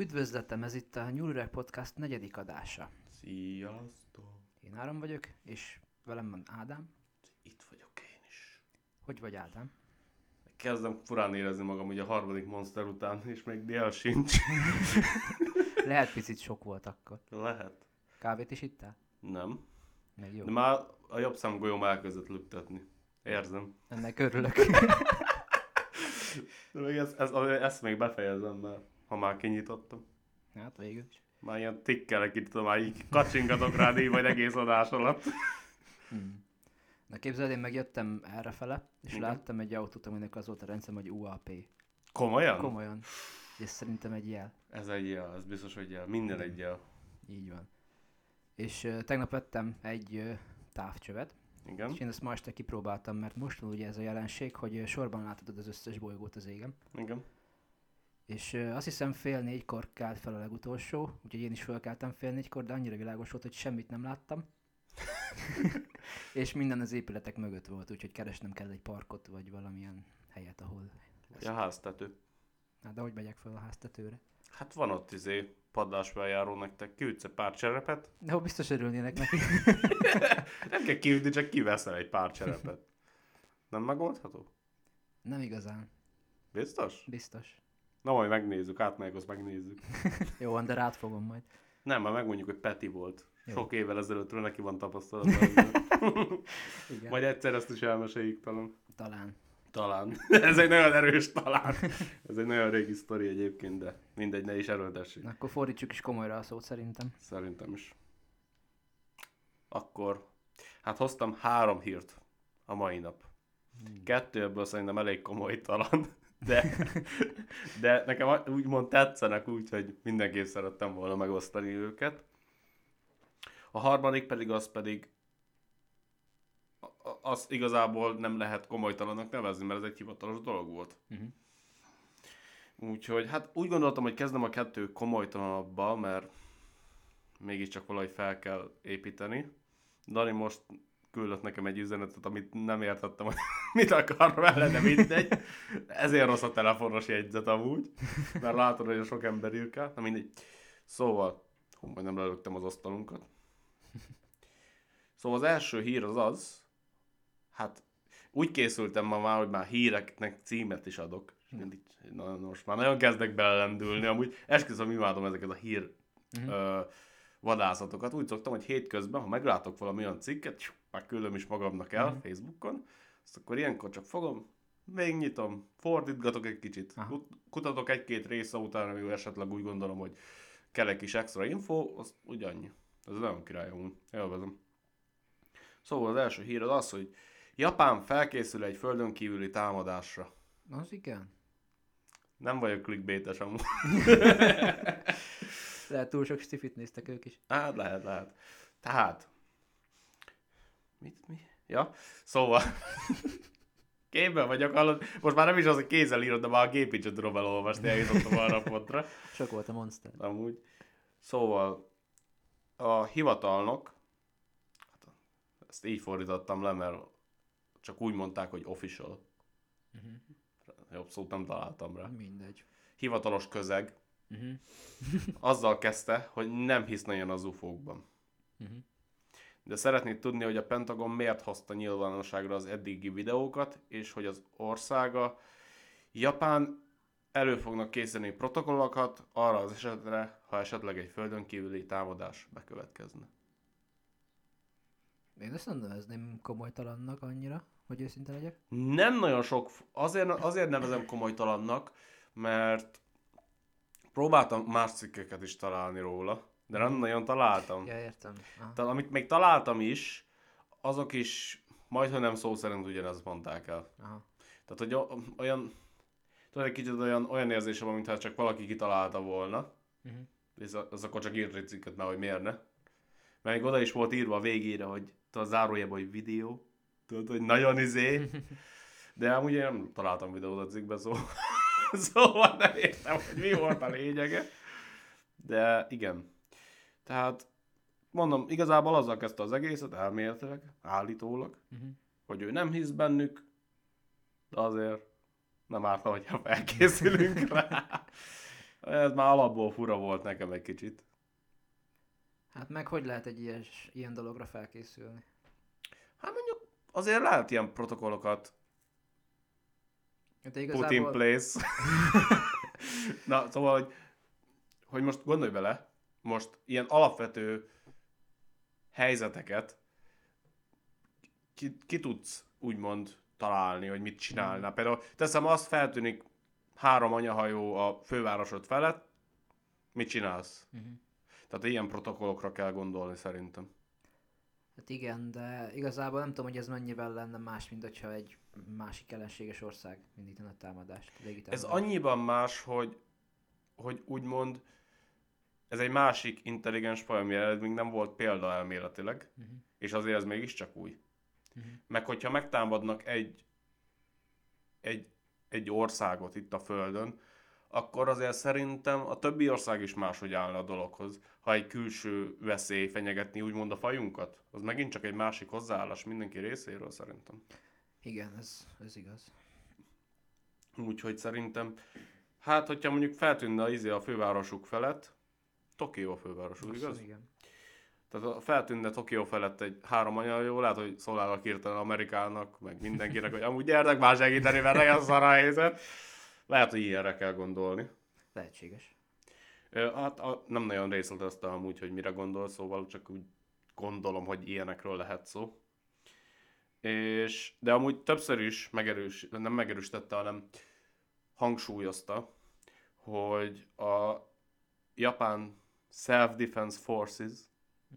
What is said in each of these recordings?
Üdvözletem, ez itt a Nyúlüreg Podcast negyedik adása. Sziasztok! Én Áram vagyok, és velem van Ádám. Itt vagyok én is. Hogy vagy Ádám? Kezdem furán érezni magam ugye a harmadik monster után, és még dél sincs. Lehet picit sok volt akkor. Lehet. Kávét is ittál? Nem. Meg jó. De már a jobb szemgolyóm elkezdett lüktetni. Érzem. Ennek örülök. De még ezt, ezt, ezt még befejezem, mert ha már kinyitottam. hát végül is. Már ilyen tikkelek itt, már így kacsingatok rá így vagy egész adás alatt. Hmm. Na képzeld, én megjöttem errefele, és Igen. láttam egy autót, aminek az volt a rendszem, hogy UAP. Komolyan? Komolyan. És szerintem egy jel. Ez egy jel, ez biztos, hogy jel. Minden egy jel. Így van. És uh, tegnap vettem egy uh, távcsövet, Igen? és én ezt ma este kipróbáltam, mert most ugye ez a jelenség, hogy sorban láthatod az összes bolygót az égen. Igen. És azt hiszem fél négykor kelt fel a legutolsó, úgyhogy én is felkeltem fél négykor, de annyira világos volt, hogy semmit nem láttam. és minden az épületek mögött volt, úgyhogy keresnem kell egy parkot, vagy valamilyen helyet, ahol... Ja, háztető. Hát de hogy megyek fel a háztetőre? Hát van ott izé padlásbeljáró nektek, kiütsz egy pár cserepet, De hogy biztos örülnének neki. Nem kell kiütni, csak kiveszel egy pár cserepet. Nem megoldható? nem igazán, Biztos? biztos. Na majd megnézzük, átmegyek, azt megnézzük. Jó van, de rád fogom majd. Nem, már megmondjuk, hogy Peti volt. Jó. Sok évvel ezelőttről neki van tapasztalata. Igen. majd egyszer ezt is elmeséljük talán. Talán. Talán. Ez egy nagyon erős talán. Ez egy nagyon régi sztori egyébként, de mindegy, ne is erőltessük. Na, akkor fordítsuk is komolyra a szót szerintem. Szerintem is. Akkor, hát hoztam három hírt a mai nap. Kettő ebből szerintem elég komolytalan, de, de nekem úgymond tetszenek úgy, hogy mindenképp szerettem volna megosztani őket. A harmadik pedig az pedig, az igazából nem lehet komolytalannak nevezni, mert ez egy hivatalos dolog volt. Uh-huh. Úgyhogy hát úgy gondoltam, hogy kezdem a kettő komolytalanabbal, mert mégiscsak valahogy fel kell építeni. Dani most küldött nekem egy üzenetet, amit nem értettem, hogy mit akar vele, de mindegy. Ezért rossz a telefonos jegyzet amúgy, mert látod, hogy a sok ember írkál. Na mindegy. Szóval, hú, majdnem lelöktem az asztalunkat. Szóval az első hír az az, hát úgy készültem ma már, hogy már híreknek címet is adok. Mindig, na, most már nagyon kezdek belelendülni, amúgy esküszöm, imádom ezeket a hír Mhm. ö, vadászatokat. Úgy szoktam, hogy hétközben, ha meglátok valami olyan cikket, már küldöm is magamnak el Mhm. Facebookon, azt akkor ilyenkor csak fogom, végignyitom, fordítgatok egy kicsit, Aha. kut- kutatok egy-két része utána, még esetleg úgy gondolom, hogy kell egy kis extra info, az úgy annyi. Ez nagyon király. Élvezem. Szóval az első hír az az, hogy Japán felkészül egy földön kívüli támadásra. Az igen. Nem vagyok clickbaites amúgy. Lehet túl sok stifit néztek ők is. Hát lehet, lehet. Tehát. Mit, mi? Ja, szóval. Képben vagyok, hallod? Most már nem is az, hogy kézzel írod, de már a gép is tudom elolvasni, eljutottam arra a pontra. Sok volt a monster. Amúgy. Szóval a hivatalnok, hát ezt így fordítottam le, mert csak úgy mondták, hogy official. Uh-huh. Jobb szót nem találtam rá. Mindegy. Hivatalos közeg Uh-huh. azzal kezdte, hogy nem hisz nagyon az ufókban. Uh-huh. De szeretnéd tudni, hogy a Pentagon miért hozta nyilvánosságra az eddigi videókat, és hogy az országa Japán elő fognak készíteni protokollokat arra az esetre, ha esetleg egy földön kívüli támadás bekövetkezne. Én ezt nem nevezném komolytalannak annyira, hogy őszinte legyek. Nem nagyon sok, azért, azért nevezem komolytalannak, mert próbáltam más cikkeket is találni róla, de nem nagyon találtam. Ja, értem. Aha. Tehát amit még találtam is, azok is majdhogy nem szó szerint ugyanezt mondták el. Aha. Tehát, hogy olyan, tudod, egy kicsit olyan, olyan érzésem mintha csak valaki kitalálta volna, Uh-huh. és a- az akkor csak írt egy cikket, mert hogy miért ne. Mert még oda is volt írva a végére, hogy tudod, zárójában, hogy videó, tudod, hogy nagyon izé, de amúgy én nem találtam videót a cikkben, szóval, szóval nem értem, hogy mi volt a lényege. De igen. Tehát mondom, igazából azzal kezdte az egészet, elméletileg, állítólag, Uh-huh. hogy ő nem hisz bennük, de azért nem árt, hogyha felkészülünk rá. Ez már alapból fura volt nekem egy kicsit. Hát meg hogy lehet egy ilyen, ilyen dologra felkészülni? Hát mondjuk azért lehet ilyen protokollokat Hát put in igazából... place. Na, szóval, hogy, hogy most gondolj bele, most ilyen alapvető helyzeteket ki, ki tudsz úgymond találni, hogy mit csinálna. Például teszem azt, feltűnik három anyahajó a fővárosod felett, mit csinálsz? Mhm. Tehát ilyen protokollokra kell gondolni szerintem. Hát igen, de igazából nem tudom, hogy ez mennyivel lenne más, mint hogyha egy másik ellenséges ország indítana támadást. Ez annyiban más, hogy, hogy úgymond ez egy másik intelligens faj, amire még nem volt példa elméletileg, Mhm. és azért ez mégiscsak új. Mhm. Meg hogyha megtámadnak egy, egy, egy országot itt a Földön, akkor azért szerintem a többi ország is máshogy állna a dologhoz. Ha egy külső veszély fenyegetni úgymond a fajunkat, az megint csak egy másik hozzáállás mindenki részéről szerintem. Igen, ez, ez igaz. Úgyhogy szerintem, hát hogyha mondjuk feltűnne az izé a fővárosuk felett, Tokió a fővárosuk, igaz? Igen. Tehát ha feltűnne Tokió felett egy három anyajó, lehet, hogy szólálnak hirtelen Amerikának, meg mindenkinek, hogy amúgy gyertek már segíteni, mert nagyon szar a helyzet. Lehet, hogy ilyenre kell gondolni. Lehetséges. Hát a, nem nagyon részleteztem amúgy, hogy mire gondol, szóval csak úgy gondolom, hogy ilyenekről lehet szó. És, de amúgy többször is megerős, nem megerősítette, hanem hangsúlyozta, hogy a japán Self-Defense Forces,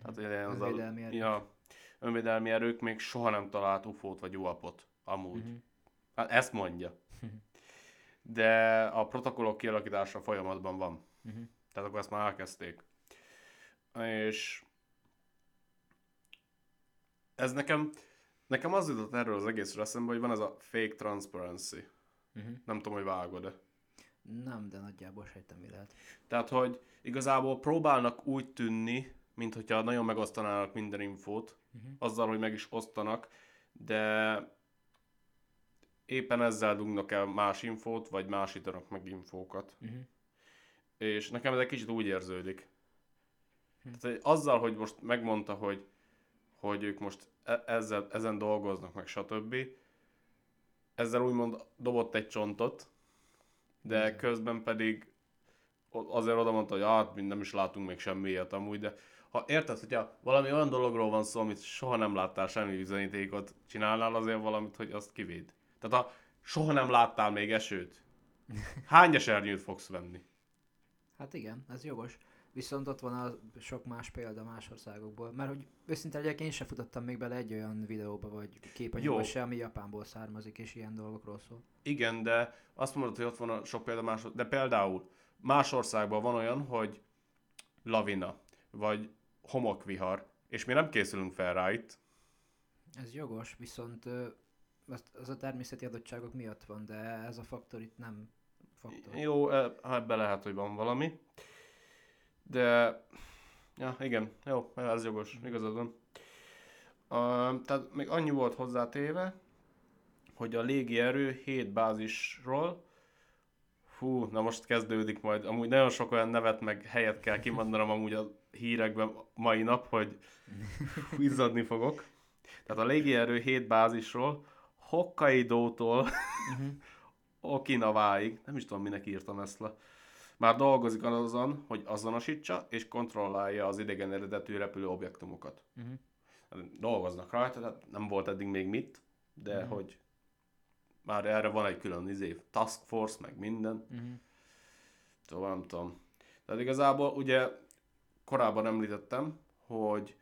tehát ilyen az a, Önvédelmi erők. ja, önvédelmi erők még soha nem talált UFO-t vagy UAP-ot, amúgy. Mhm. Hát ezt mondja. De a protokollok kialakítása folyamatban van. Mhm. Tehát akkor ezt már elkezdték. És ez nekem, nekem az jutott erről az egészről eszembe, hogy van ez a fake transparency. Mhm. Nem tudom, hogy vágod-e. Nem, de nagyjából sejtem, mi lehet. Tehát, hogy igazából próbálnak úgy tűnni, mint hogyha nagyon megosztanának minden infót, Mhm. azzal, hogy meg is osztanak, de éppen ezzel dugnak el más infót, vagy másítanak meg infókat. Mhm. És nekem ez egy kicsit úgy érződik. Hm. Tehát hogy azzal, hogy most megmondta, hogy, hogy ők most e- ezzel, ezen dolgoznak, meg stb. Ezzel úgymond dobott egy csontot, de közben pedig azért oda mondta, hogy hát mi nem is látunk még semmi ilyet amúgy, de ha érted, hogyha valami olyan dologról van szó, amit soha nem láttál semmi bizonyítékot, csinálnál azért valamit, hogy azt kivéd. Tehát ha soha nem láttál még esőt, hány esernyőt fogsz venni? Hát igen, ez jogos. Viszont ott van a sok más példa más országokból. Mert hogy őszinte legyek, én sem futottam még bele egy olyan videóba vagy képanyagba se, ami Japánból származik és ilyen dolgokról szól. Igen, de azt mondod, hogy ott van a sok példa más, de például más országban van olyan, hogy lavina, vagy homokvihar, és mi nem készülünk fel rá itt. Ez jogos, viszont az, a természeti adottságok miatt van, de ez a faktor itt nem faktor. Jó, ebbe lehet, hogy van valami. De, ja, igen, jó, ez jogos, igazad van. Uh, tehát még annyi volt hozzátéve, hogy a légierő 7 bázisról, fú, na most kezdődik majd, amúgy nagyon sok olyan nevet meg helyet kell kimondanom amúgy a hírekben mai nap, hogy izzadni fogok. Tehát a légierő 7 bázisról Hokkaido-tól Mhm. Okinaváig, nem is tudom, minek írtam ezt le, már dolgozik azon, hogy azonosítsa és kontrollálja az idegen eredetű repülő objektumokat. Mhm. Hát Dolgoznak rajta, tehát nem volt eddig még mit, de Mhm. hogy már erre van egy külön izé, task force, meg minden, Mhm. szóval nem tudom. Tehát igazából ugye korábban említettem, hogy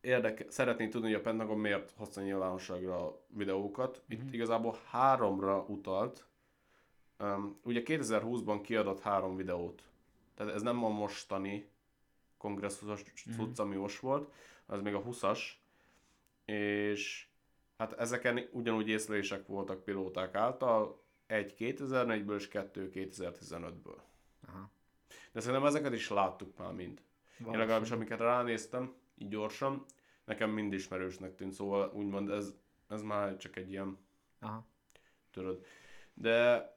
érdeke, szeretnék tudni, hogy a Pentagon miért hozta nyilvánosságra a videókat. Itt Mhm. igazából háromra utalt. Um, ugye 2020-ban kiadott három videót. Tehát ez nem a mostani kongresszusos Mhm. cucc, ami most volt, az még a 20-as. És hát ezeken ugyanúgy észlelések voltak pilóták által, egy 2004-ből és kettő 2015-ből. Aha. De szerintem ezeket is láttuk már mind. Én legalábbis amiket ránéztem, így gyorsan, nekem mind ismerősnek tűnt, szóval úgymond ez, ez már csak egy ilyen, Aha. tudod. De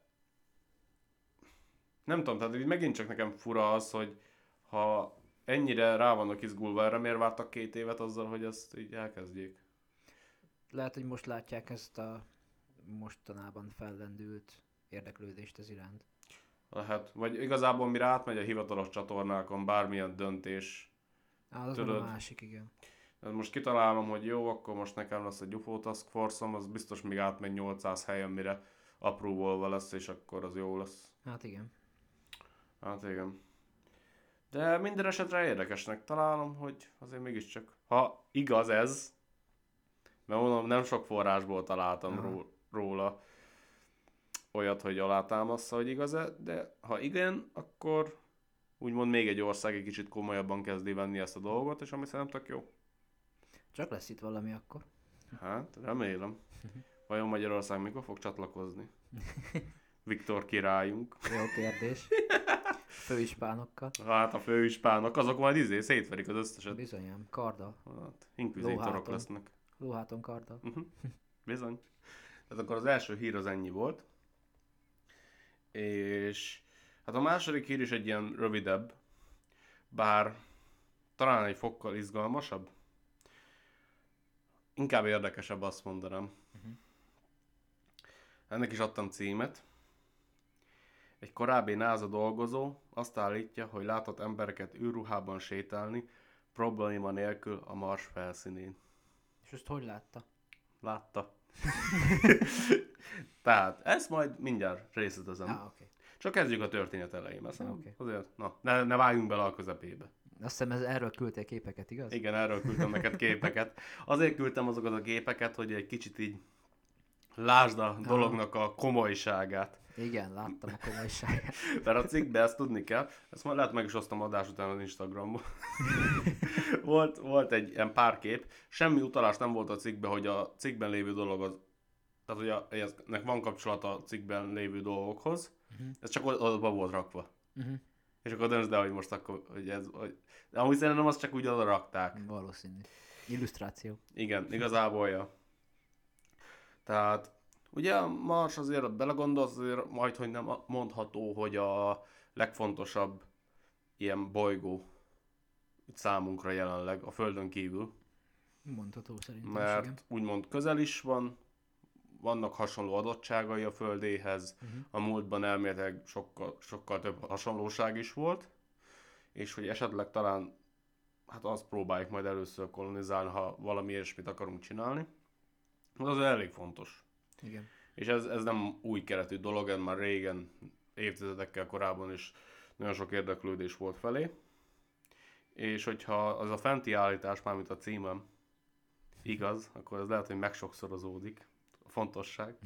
nem tudom, tehát így megint csak nekem fura az, hogy ha ennyire rá vannak izgulva erre, miért vártak két évet azzal, hogy ezt így elkezdjék? Lehet, hogy most látják ezt a mostanában fellendült érdeklődést ez iránt. Lehet. Vagy igazából mire átmegy a hivatalos csatornákon bármilyen döntés, Á, az Tudod. a másik, igen. Ez most kitalálom, hogy jó, akkor most nekem lesz egy UFO Task Force-om, az biztos még átmegy 800 helyen, mire apróvolva lesz, és akkor az jó lesz. Hát igen. Hát igen. De minden esetre érdekesnek találom, hogy azért mégiscsak, ha igaz ez, mert mondom, nem sok forrásból találtam ró- róla olyat, hogy alátámaszza, hogy igaz-e, de ha igen, akkor úgymond még egy ország egy kicsit komolyabban kezdi venni ezt a dolgot, és ami szerintem tök jó. Csak lesz itt valami akkor. Hát, remélem. Vajon Magyarország mikor fog csatlakozni? Viktor királyunk. Jó kérdés. Főispánokkal. Hát a főispánok, azok majd izé szétverik az összeset. Bizonyám, karddal. Hát, inkvizítorok lesznek. Lóháton karddal. Uh-huh. Bizony. Tehát akkor az első hír az ennyi volt. És hát a második hír is egy ilyen rövidebb, bár talán egy fokkal izgalmasabb. Inkább érdekesebb azt mondanám. Ennek is adtam címet. Egy korábbi NASA dolgozó azt állítja, hogy látott embereket űrruhában sétálni, probléma nélkül a Mars felszínén. És ezt hogy látta? Látta. Tehát, ezt majd mindjárt részletezem. Oké. Okay. Csak kezdjük a történet elején, mert szerintem Oké. azért, na, ne, ne vágjunk bele a közepébe. Azt hiszem ez, erről küldtél képeket, igaz? Igen, erről küldtem neked képeket. Azért küldtem azokat a képeket, hogy egy kicsit így lásd a dolognak a komolyságát. Igen, láttam a komolyságát. Mert a cikkbe ezt tudni kell, ezt majd lehet meg is osztom adás után az Instagramon. volt, volt egy ilyen pár kép, semmi utalás nem volt a cikkben, hogy a cikkben lévő dolog az, tehát hogy a, ennek van kapcsolata a cikkben lévő dolgokhoz, Mhm. ez csak oda volt rakva. Uh-huh. És akkor döntsd el, hogy most akkor, hogy ez, hogy... De amúgy szerintem azt csak úgy oda rakták. Valószínű. Illusztráció. Igen, igazából, ja. Tehát, ugye a Mars azért ott belegondolsz, azért majd, hogy nem mondható, hogy a legfontosabb ilyen bolygó számunkra jelenleg a Földön kívül, Mondható szerintem is, igen. mert úgymond közel is van, vannak hasonló adottságai a Földéhez, Uh-huh. a múltban elméletileg sokkal, sokkal több hasonlóság is volt, és hogy esetleg talán, hát azt próbáljuk majd először kolonizálni, ha valami ilyesmit akarunk csinálni. Az elég fontos. Igen. És ez, ez nem új keretű dolog, ez már régen, évtizedekkel korábban is nagyon sok érdeklődés volt felé. És hogyha az a fenti állítás, mármint a címem, igaz, akkor ez lehet, hogy megsokszorozódik a fontosság.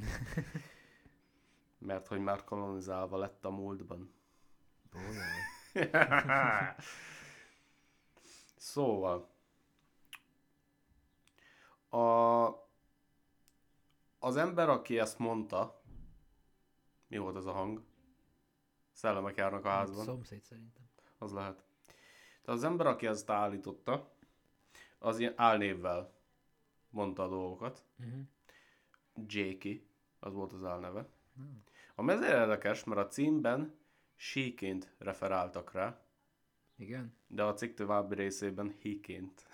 Mert hogy már kolonizálva lett a múltban. Szóval, a, az ember, aki ezt mondta, mi volt ez a hang? Szellemek járnak a házban. Szomszéd szerintem. Az lehet. Tehát az ember, aki ezt állította, az ilyen álnévvel mondta a dolgokat. Uh-huh. Jakey, az volt az álneve. Ami ezért érdekes, mert a címben síként referáltak rá, Igen? de a cikk további részében hiként.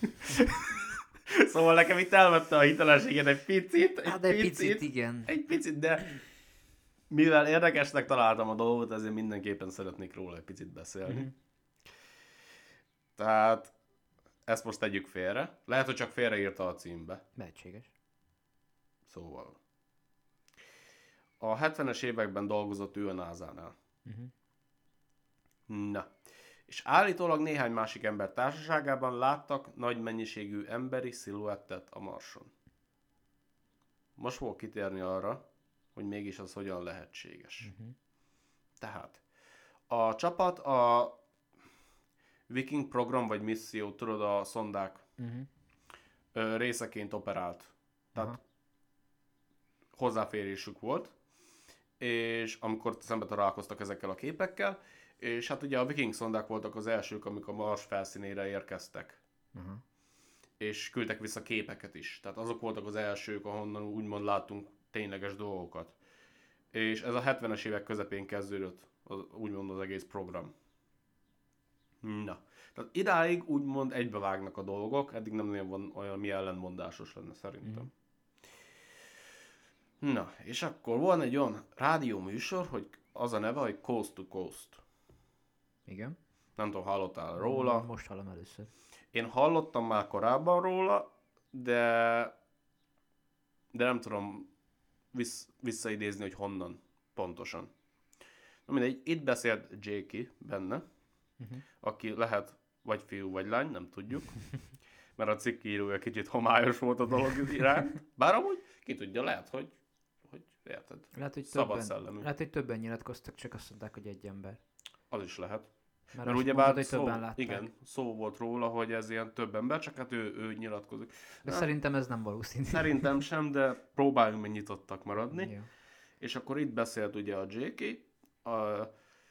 szóval nekem itt elvette a hitelességet egy picit, egy Hát de egy picit, picit, igen. egy picit, de mivel érdekesnek találtam a dolgot, ezért mindenképpen szeretnék róla egy picit beszélni. Mhm. Tehát ezt most tegyük félre. Lehet, hogy csak félreírta a címbe. Lehetséges. Szóval. A 70-es években dolgozott ő a NASA-nál. Uh-huh. Na. És állítólag néhány másik ember társaságában láttak nagy mennyiségű emberi sziluettet a Marson. Most fogok kitérni arra, hogy mégis az hogyan lehetséges. Uh-huh. Tehát, a csapat a Viking program vagy misszió, tudod, a szondák Uh-huh. részeként operált. Tehát Aha. hozzáférésük volt, és amikor szembe találkoztak ezekkel a képekkel, és hát ugye a viking szondák voltak az elsők, amik a Mars felszínére érkeztek, Uh-huh. és küldtek vissza képeket is. Tehát azok voltak az elsők, ahonnan úgymond láttunk tényleges dolgokat. És ez a 70-es évek közepén kezdődött az, úgymond az egész program. Na, tehát idáig úgymond egybevágnak a dolgok, eddig nem nagyon van olyan, ami ellenmondásos lenne szerintem. Mm. Na, és akkor van egy olyan rádió műsor, hogy az a neve, hogy Coast to Coast. Igen. Nem tudom, hallottál róla? Most hallom először. Én hallottam már korábban róla, de, de nem tudom vissz, visszaidézni, hogy honnan pontosan. Na mindegy, itt beszélt Jakey benne, uh-huh. aki lehet vagy fiú, vagy lány, nem tudjuk, mert a cikk írója kicsit homályos volt a dolog iránt, bár amúgy ki tudja, lehet, hogy érted, Lehet, hogy szabad többen, szellemű. lehet, hogy többen nyilatkoztak, csak azt mondták, hogy egy ember. Az is lehet. Mert, Mert ugye bár hogy szó, többen látták. igen, szó volt róla, hogy ez ilyen több ember, csak hát ő, ő nyilatkozik. De Na, szerintem ez nem valószínű. Szerintem sem, de próbáljunk meg nyitottak maradni. Jó. És akkor itt beszélt ugye a J.K. a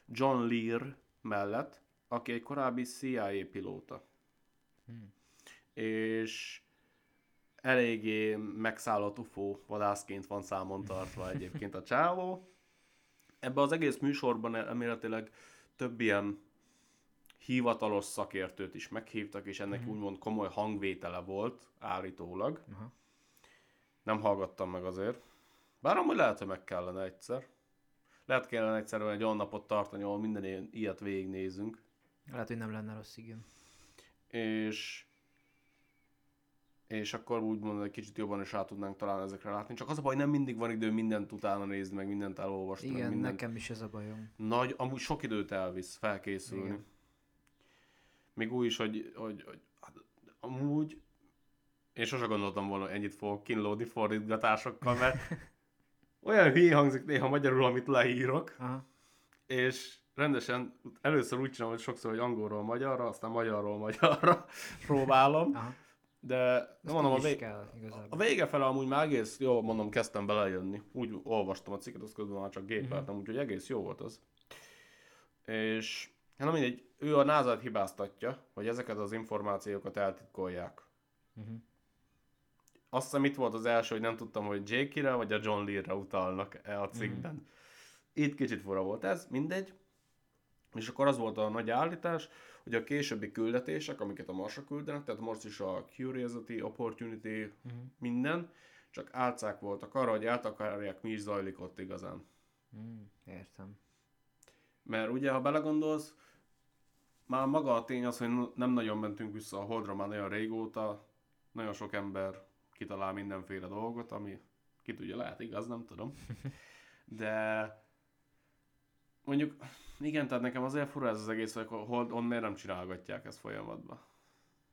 John Lear mellett, aki egy korábbi CIA pilóta. Hmm. És eléggé megszállott UFO vadászként van számon tartva egyébként a csávó. Ebben az egész műsorban elméletileg több ilyen hivatalos szakértőt is meghívtak, és ennek úgymond komoly hangvétele volt állítólag. Aha. Nem hallgattam meg azért. Bár amúgy lehet, hogy meg kellene egyszer. Lehet kellene egyszer egy olyan napot tartani, ahol minden ilyet végignézünk. Lehet, hogy nem lenne rossz, igen. És és akkor úgymond egy kicsit jobban is rá tudnánk talán ezekre látni. Csak az a baj, nem mindig van idő mindent utána nézni, meg mindent elolvasni. meg Igen, mindent. nekem is ez a bajom. Nagy, amúgy sok időt elvisz felkészülni. Igen. Még úgy is, hogy, hogy, hogy hát, amúgy én sose gondoltam volna, hogy ennyit fogok kínlódni fordítgatásokkal, mert olyan hülye hangzik néha magyarul, amit leírok, Aha. és rendesen először úgy csinálom, hogy sokszor, hogy angolról magyarra, aztán magyarról magyarra próbálom, Aha. De nem mondom, a, vég, kell a igazából. vége fele amúgy már egész jó, mondom, kezdtem belejönni. Úgy olvastam a cikket, az közben már csak gépeltem, úgyhogy egész jó volt az. És hát mindegy, ő a nasa hibáztatja, hogy ezeket az információkat eltitkolják. Uh-huh. Azt hiszem itt volt az első, hogy nem tudtam, hogy Jake-re vagy a John Lear-ra utalnak e a cikkben. Mm. Itt kicsit fura volt ez, mindegy. És akkor az volt a nagy állítás, hogy a későbbi küldetések, amiket a Marsra küldenek, tehát most is a Curiosity, Opportunity, Uh-huh. minden, csak álcák voltak arra, hogy eltakarják, mi is zajlik ott igazán. Mm, értem. Mert ugye, ha belegondolsz, már maga a tény az, hogy nem nagyon mentünk vissza a Holdra már nagyon régóta, nagyon sok ember kitalál mindenféle dolgot, ami ki tudja, lehet igaz, nem tudom. De mondjuk, igen, tehát nekem azért fura ez az egész, hogy a Holdon miért nem csinálgatják ezt folyamatban.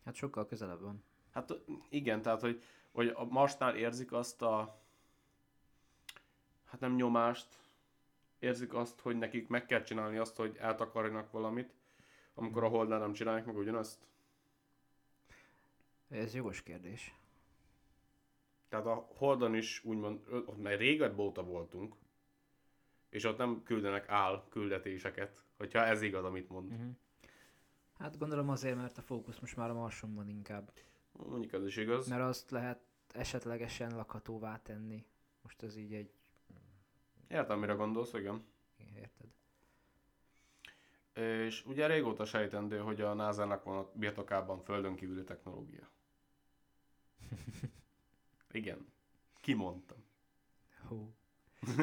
Hát sokkal közelebb van. Hát igen, tehát hogy, hogy a Marsnál érzik azt a, hát nem nyomást, érzik azt, hogy nekik meg kell csinálni azt, hogy eltakarjanak valamit, amikor a Holdnál nem csinálják meg ugyanazt. Ez jogos kérdés. Tehát a Holdon is úgymond, ott már régebben óta voltunk, és ott nem küldenek áll küldetéseket, hogyha ez igaz, amit mond. Uh-huh. Hát gondolom azért, mert a fókusz most már a Marson van inkább. Mondjuk ez is igaz. Mert azt lehet esetlegesen lakhatóvá tenni. Most ez így egy... Értem, mire gondolsz, igen. Érted? És ugye régóta sejtendő, hogy a NASA-nak van a birtokában földön kívüli technológia. Igen. Kimondtam. Hú.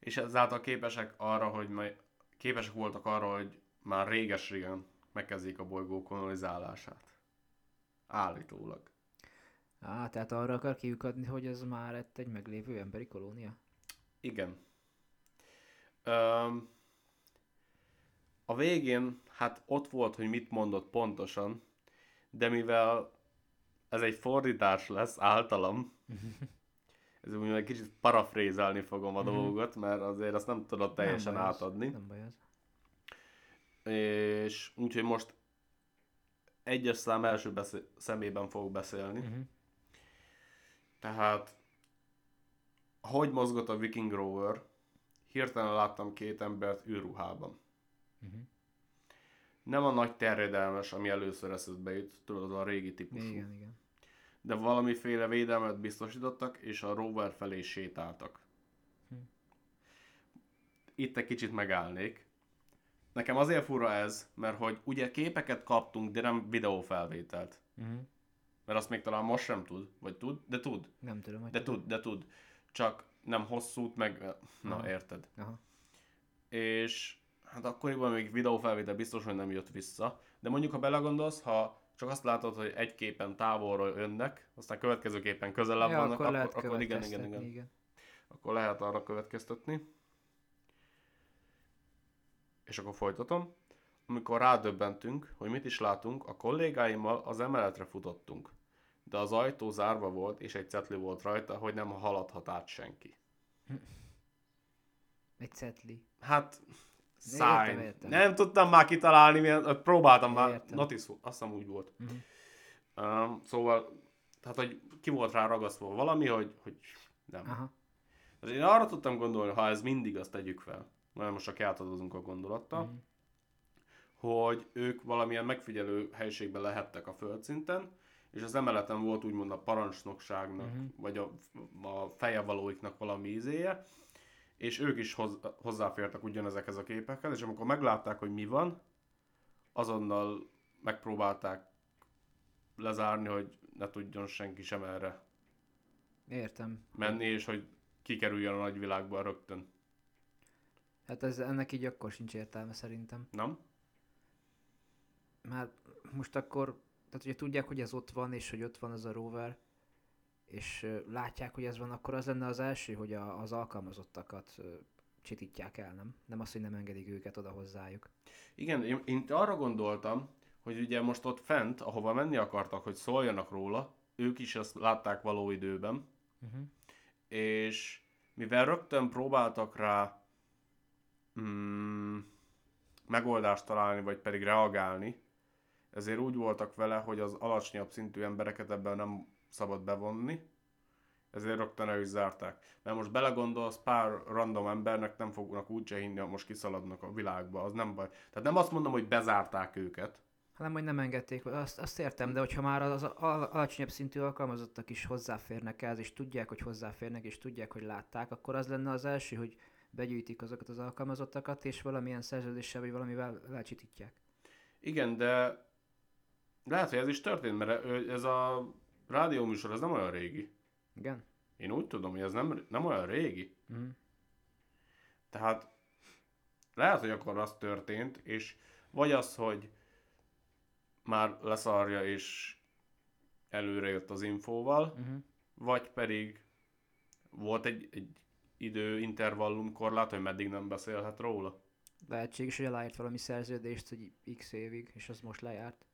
És ezáltal képesek arra, hogy majd képesek voltak arra, hogy már réges-régen megkezdjék a bolygó kolonizálását. Állítólag. Á, tehát arra akar kiukadni, hogy ez már egy meglévő emberi kolónia? Igen. Öm, a végén, hát ott volt, hogy mit mondott pontosan, de mivel ez egy fordítás lesz általam, ez úgy egy kicsit parafrézálni fogom a Mhm. dolgot, mert azért azt nem tudod teljesen nem baj az. átadni. Nem baj az. És úgyhogy most egyes szám első beszél, szemében fogok beszélni. Uh-huh. Tehát, hogy mozgott a Viking Rover, hirtelen láttam két embert űrruhában. Uh-huh. Nem a nagy terjedelmes, ami először eszedbe jut, tudod, a régi típusú. Igen, igen. De valamiféle védelmet biztosítottak, és a rover felé sétáltak. Hm. itt egy kicsit megállnék. Nekem azért fura ez, mert hogy ugye képeket kaptunk, de nem videófelvételt. Uh-huh. Mert azt még talán most sem tud, vagy tud, de tud. Nem tudom, hogy De tud, de tud. Csak nem hosszút, meg... Na, Aha. érted. Aha. És hát akkoriban még videófelvétel biztos, hogy nem jött vissza. De mondjuk, ha belegondolsz, ha csak azt látod, hogy egy képen távolról jönnek, aztán következő képen közelebb Ja, vannak, akkor, akkor, akkor igen, igen, igen. igen. Akkor lehet arra következtetni. És akkor folytatom. Amikor rádöbbentünk, hogy mit is látunk, a kollégáimmal az emeletre futottunk. De az ajtó zárva volt, és egy cetli volt rajta, hogy nem haladhat át senki. Egy cetli. Hát, sign. Értem, értem. Nem tudtam már kitalálni, milyen, próbáltam már, Értem. notice, azt hiszem úgy volt. Mhm. Um, szóval, tehát, hogy ki volt rá ragasztva valami, hogy, hogy nem. Aha. Én arra tudtam gondolni, ha ez mindig, azt tegyük fel. Mert most csak átadozunk a gondolattal. Mhm. hogy ők valamilyen megfigyelő helységben lehettek a földszinten, és az emeleten volt úgymond a parancsnokságnak, Mhm. vagy a, a fejevalóiknak valami ízéje, és ők is hoz, hozzáfértek ugyanezekhez a képekhez, és amikor meglátták, hogy mi van, azonnal megpróbálták lezárni, hogy ne tudjon senki sem erre Értem. menni, és hogy kikerüljön a nagyvilágba rögtön. Hát ez, ennek így akkor sincs értelme szerintem. Nem? Már most akkor, tehát ugye tudják, hogy ez ott van, és hogy ott van az a rover, és látják, hogy ez van, akkor az lenne az első, hogy a, az alkalmazottakat csitítják el, nem? Nem az, hogy nem engedik őket oda hozzájuk. Igen, én, én arra gondoltam, hogy ugye most ott fent, ahova menni akartak, hogy szóljanak róla, ők is ezt látták való időben, Uh-huh. és mivel rögtön próbáltak rá mm, megoldást találni, vagy pedig reagálni, ezért úgy voltak vele, hogy az alacsonyabb szintű embereket ebben nem szabad bevonni, ezért rögtön el is zárták. Mert most belegondolsz, pár random embernek nem fognak úgyse hinni, ha most kiszaladnak a világba, az nem baj. Tehát nem azt mondom, hogy bezárták őket, hanem hogy nem engedték, azt, azt értem, de hogyha már az al- alacsonyabb szintű alkalmazottak is hozzáférnek ehhez, és tudják, hogy hozzáférnek, és tudják, hogy látták, akkor az lenne az első, hogy begyűjtik azokat az alkalmazottakat, és valamilyen szerződéssel, vagy valamivel lecsitítják. Igen, de lehet, hogy ez is történt, mert ez a rádióműsor, ez nem olyan régi. Igen? Én úgy tudom, hogy ez nem, nem olyan régi. Mhm. Tehát lehet, hogy akkor az történt, és vagy az, hogy már leszarja és előre jött az infóval, Uh-huh. vagy pedig volt egy, egy időintervallum korlát, hogy meddig nem beszélhet róla. Lehetséges, hogy aláírt valami szerződést, hogy x évig, és az most lejárt.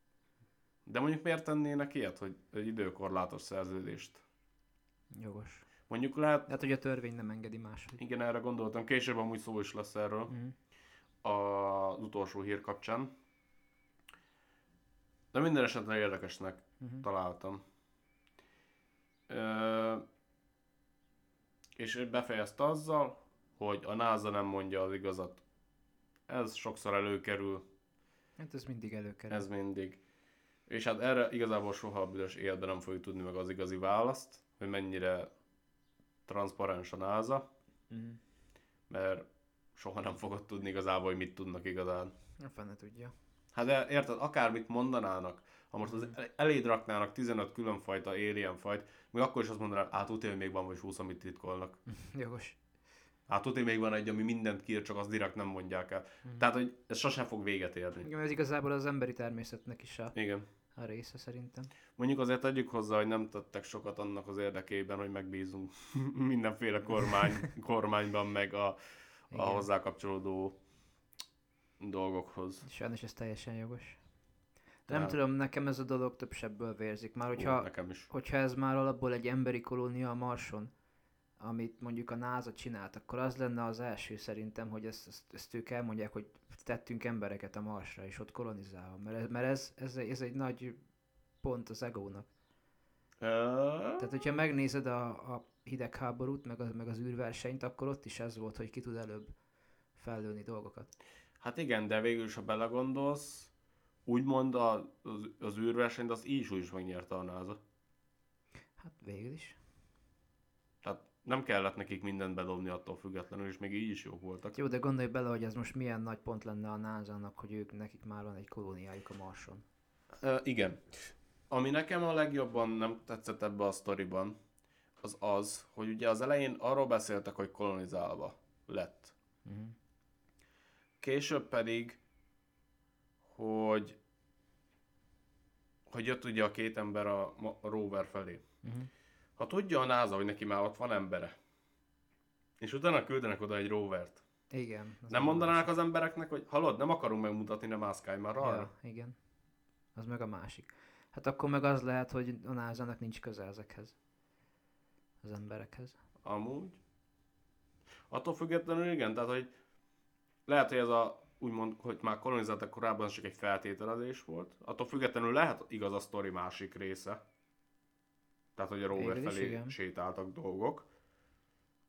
De mondjuk miért tennének ilyet, hogy egy időkorlátos szerződést? Jogos. Mondjuk lehet, Hát, hogy a törvény nem engedi máshogy. igen, erre gondoltam, később amúgy szó is lesz erről Uh-huh. az utolsó hír kapcsán. De minden esetre érdekesnek Uh-huh. találtam. Ö, és befejezte azzal, hogy a NASA nem mondja az igazat. Ez sokszor előkerül, Hát ez mindig előkerül. ez mindig. És hát erre igazából soha a büdös életben nem fogjuk tudni meg az igazi választ, hogy mennyire transzparens a NASA, Uh-huh. mert soha nem fogod tudni igazából, hogy mit tudnak igazán. A fene tudja. Hát de érted, akármit mondanának, ha most az eléd raknának 15 különfajta alien fajt, még akkor is azt mondanád, hát még van vagy 20, amit titkolnak. Jogos. Hát hogy még van egy, ami mindent kiír, csak azt direkt nem mondják el. Mhm. Tehát, hogy ez sosem fog véget érni. Igen, ez igazából az emberi természetnek is a, Igen. a része szerintem. Mondjuk azért tegyük hozzá, hogy nem tettek sokat annak az érdekében, hogy megbízunk mindenféle kormány, kormányban, meg a, a Igen. hozzá kapcsolódó dolgokhoz. Sajnos ez teljesen jogos. Nem Tehát- tudom, nekem ez a dolog több sebből vérzik. Már Ó, hogyha, nekem is. hogyha ez már alapból egy emberi kolónia a Marson, amit mondjuk a NASA csinált, akkor az lenne az első szerintem, hogy ezt, ezt, ezt ők elmondják, hogy tettünk embereket a Marsra, és ott kolonizálva. Mert ez, mert ez, ez, egy- ez egy nagy pont az egónak. Tehát, hogyha megnézed a, a hidegháborút, meg az, meg az űrversenyt, akkor ott is ez volt, hogy ki tud előbb fellőni dolgokat. Hát igen, de végül is, ha belegondolsz, úgymond a, az, az űrversenyt az így is is megnyerte a NASA. Hát végül is. Nem kellett nekik mindent bedobni attól függetlenül, és még így is jók voltak. Jó, de gondolj bele, hogy ez most milyen nagy pont lenne a NASA-nak, hogy ők, nekik már van egy kolóniájuk a Marson. Uh, igen. Ami nekem a legjobban nem tetszett ebbe a sztoriban, az az, hogy ugye az elején arról beszéltek, hogy kolonizálva lett. Uh-huh. Később pedig, hogy hogy jött ugye a két ember a, a rover felé. Uh-huh. Ha tudja a NASA, hogy neki már ott van embere, és utána küldenek oda egy rovert, Igen. az nem mondanák az embereknek, hogy hallod, nem akarunk megmutatni, nem mászkálj már arra? Ja, igen. Az meg a másik. Hát akkor meg az lehet, hogy a NASA-nak nincs köze ezekhez. Az emberekhez. Amúgy. Attól függetlenül igen, tehát hogy lehet, hogy ez a úgymond, hogy már kolonizáltak korábban, csak egy feltételezés volt. Attól függetlenül lehet igaz a sztori másik része. Tehát, hogy a rover Végül felé igen. sétáltak dolgok.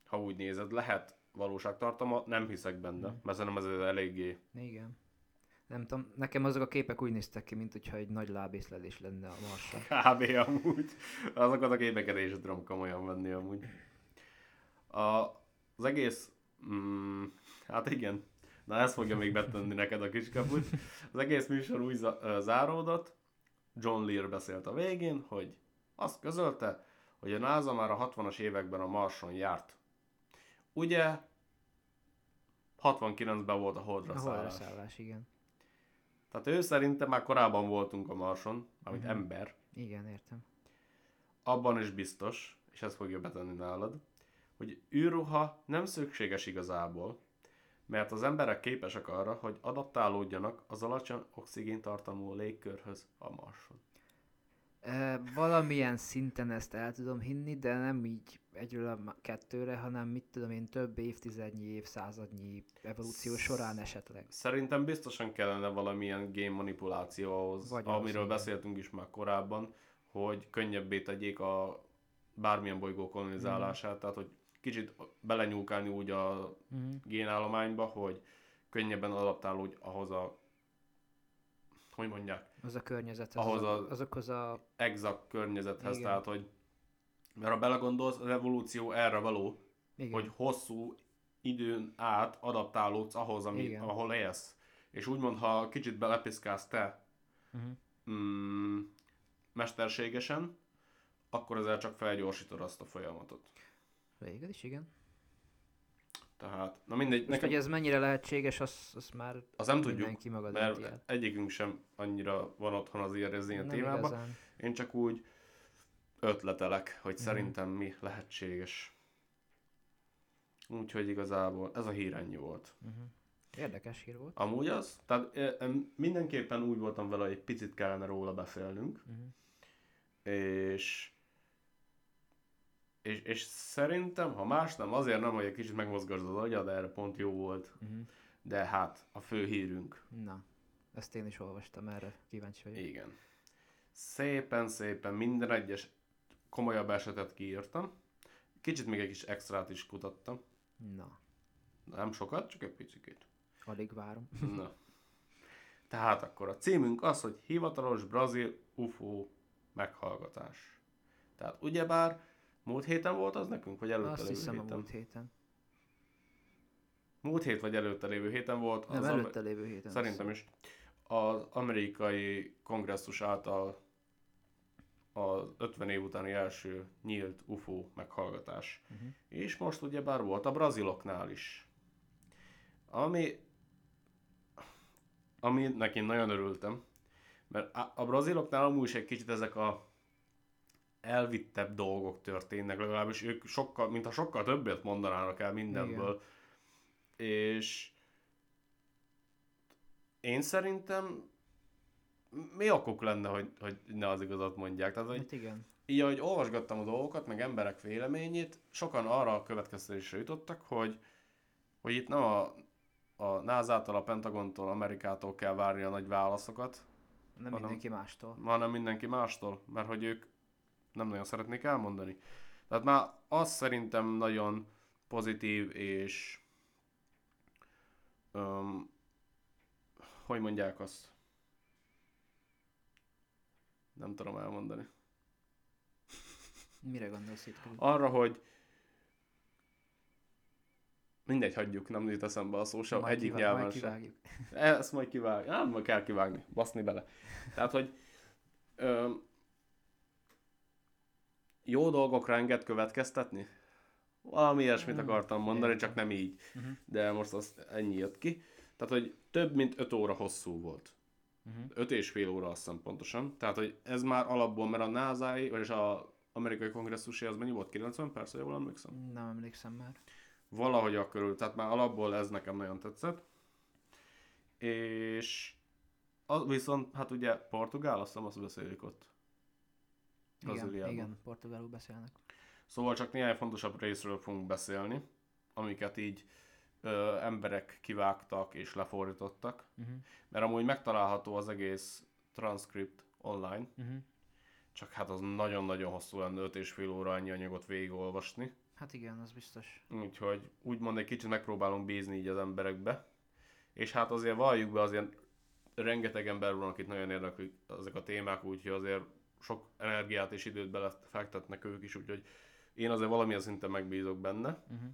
Ha úgy nézed, lehet valóságtartalma, nem hiszek benne, Mhm. mert szerintem ez eléggé Igen. Nem tudom, nekem azok a képek úgy néztek ki, mint hogyha egy nagy lábészlelés lenne a Marson. kb. amúgy. Azokat a képeket én sem tudom komolyan venni amúgy. A, az egész, mm, hát igen, na ez fogja még betenni neked a kiskaput. Az egész műsor úgy záródott, John Lear beszélt a végén, hogy azt közölte, hogy a NASA már a 60-as években a Marson járt. Ugye 69-ben volt a holdra A szállás. holdra igen. Tehát ő szerintem már korábban voltunk a Marson, amit Mhm. ember, Igen, értem. abban is biztos, és ezt fogja betenni nálad, hogy űrruha nem szükséges igazából, mert az emberek képesek arra, hogy adaptálódjanak az alacsony oxigéntartalmú légkörhöz a Marson. Valamilyen szinten ezt el tudom hinni, de nem így egyről a kettőre, hanem mit tudom én, több évtizednyi, évszázadnyi evolúció során esetleg. Szerintem biztosan kellene valamilyen game manipuláció ahhoz, Vagy amiről igen. beszéltünk is már korábban, hogy könnyebbé tegyék a bármilyen bolygó kolonizálását, Mhm. tehát hogy kicsit belenyúlkálni úgy a Uh-huh. génállományba, hogy könnyebben adaptálódj ahhoz a hogy mondják, Az a környezethez, Ahhoz az a- azokhoz a... exakt környezethez, Igen. tehát hogy mert ha belegondolsz, az evolúció erre való, Igen. hogy hosszú időn át adaptálódsz ahhoz, ami, Igen. ahol élsz. És úgymond, ha kicsit belepiszkálsz te Uh-huh. mm, mesterségesen, akkor ezzel csak felgyorsítod azt a folyamatot. Végül is, igen. Tehát, na mindegy, Most, nekem hogy ez mennyire lehetséges, azt, azt már az nem tudjuk, mindenki maga mert el. egyikünk sem annyira van otthon az az ilyen témában. igazán. Én csak úgy ötletelek, hogy Mhm. szerintem mi lehetséges. Úgyhogy igazából ez a hír ennyi volt. Uh-huh. Érdekes hír volt. Amúgy az, tehát mindenképpen úgy voltam vele, hogy egy picit kellene róla beszélnünk, Uh-huh. és, és, és szerintem, ha más nem, azért nem, hogy egy kicsit megmozgasd az agyad, erre pont jó volt. Uh-huh. De hát, a fő hírünk. Na, ezt én is olvastam, erre kíváncsi vagyok. Igen. Szépen-szépen minden egyes komolyabb esetet kiírtam. Kicsit még egy kis extrát is kutattam. Na, Nem sokat, csak egy picit. alig várom. Na. Tehát akkor a címünk az, hogy hivatalos brazil UFO meghallgatás. Tehát ugyebár múlt héten volt az nekünk, vagy előtte Azt lévő hiszem a héten? múlt héten. Múlt hét vagy előtte lévő héten volt. Nem, az előtte lévő héten. Szerintem is. Az amerikai kongresszus által az 50 év utáni első nyílt UFO meghallgatás. Uh-huh. És most ugye bár volt a braziloknál is. Ami, ami neki nagyon örültem, mert a, a braziloknál amúgy is egy kicsit ezek a elvittebb dolgok történnek, legalábbis ők sokkal, mintha sokkal többet mondanának el mindenből. És én szerintem mi okuk lenne, hogy, hogy ne az igazat mondják. Tehát, hogy Hát igen. így, ahogy olvasgattam a dolgokat, meg emberek véleményét, sokan arra a következtetésre jutottak, hogy, hogy itt nem a, a NASA-tól, a Pentagontól, Amerikától kell várni a nagy válaszokat, Nem Hanem- mindenki mástól. hanem mindenki mástól, mert hogy ők nem nagyon szeretnék elmondani. Tehát már az szerintem nagyon pozitív és um, hogy mondják azt? Nem tudom elmondani. Mire gondolsz itt? Arra, hogy Mindegy, hagyjuk, nem jut eszembe a szó sem, Majd egyik kivá- nyelven majd sem. kivágjuk. Ezt majd kivágni. Nem, majd kell kivágni. Baszni bele. Tehát, hogy ö, jó dolgokra enged következtetni? Valami ilyesmit Hmm, akartam mondani, csak nem így. Mhm. De most az ennyi jött ki. Tehát, hogy több mint 5 óra hosszú volt. Mhm. 5 és fél óra azt hiszem pontosan. Tehát, hogy ez már alapból, mert a nasa vagyis a amerikai kongresszusi az mennyi volt? 90 perc, jól emlékszem? Nem emlékszem már. Valahogy a körül, tehát már alapból ez nekem nagyon tetszett. És az viszont, hát ugye Portugál, azt hiszem azt beszélik ott. Igen, Brazíliában. igen, portugálul beszélnek. Szóval csak néhány fontosabb részről fogunk beszélni, amiket így ö, emberek kivágtak és lefordítottak. Uh-huh. Mert amúgy megtalálható az egész transzkript online, Uh-huh. csak hát az nagyon-nagyon hosszú lenne 5 és fél óra annyi anyagot végigolvasni. Hát igen, az biztos. Úgyhogy úgymond egy kicsit megpróbálunk bízni így az emberekbe. És hát azért valljuk be, azért rengeteg ember van, akit nagyon érdeklik ezek a témák, úgyhogy azért sok energiát és időt bele fektetnek ők is, úgyhogy én azért valamilyen szinten megbízok benne. Uh-huh.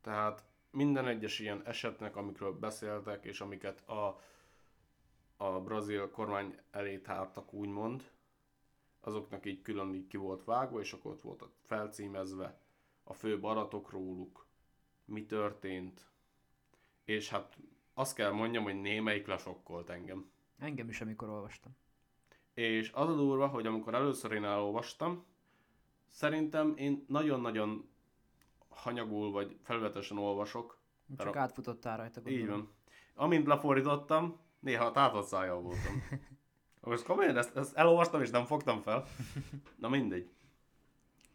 Tehát minden egyes ilyen esetnek, amikről beszéltek, és amiket a, a brazil kormány elé tártak, úgymond, azoknak így külön így ki volt vágva, és akkor ott volt felcímezve a főbb adatok róluk, mi történt, és hát azt kell mondjam, hogy némelyik lesokkolt engem. Engem is, amikor olvastam. És az a durva, hogy amikor először én elolvastam, szerintem én nagyon-nagyon hanyagul vagy felületesen olvasok, Csak Arra- átfutottál rajta, Így gondolom. van. Amint lefordítottam, néha tátott szájjal voltam. Most komolyan ezt, ezt elolvastam és nem fogtam fel. Na mindegy.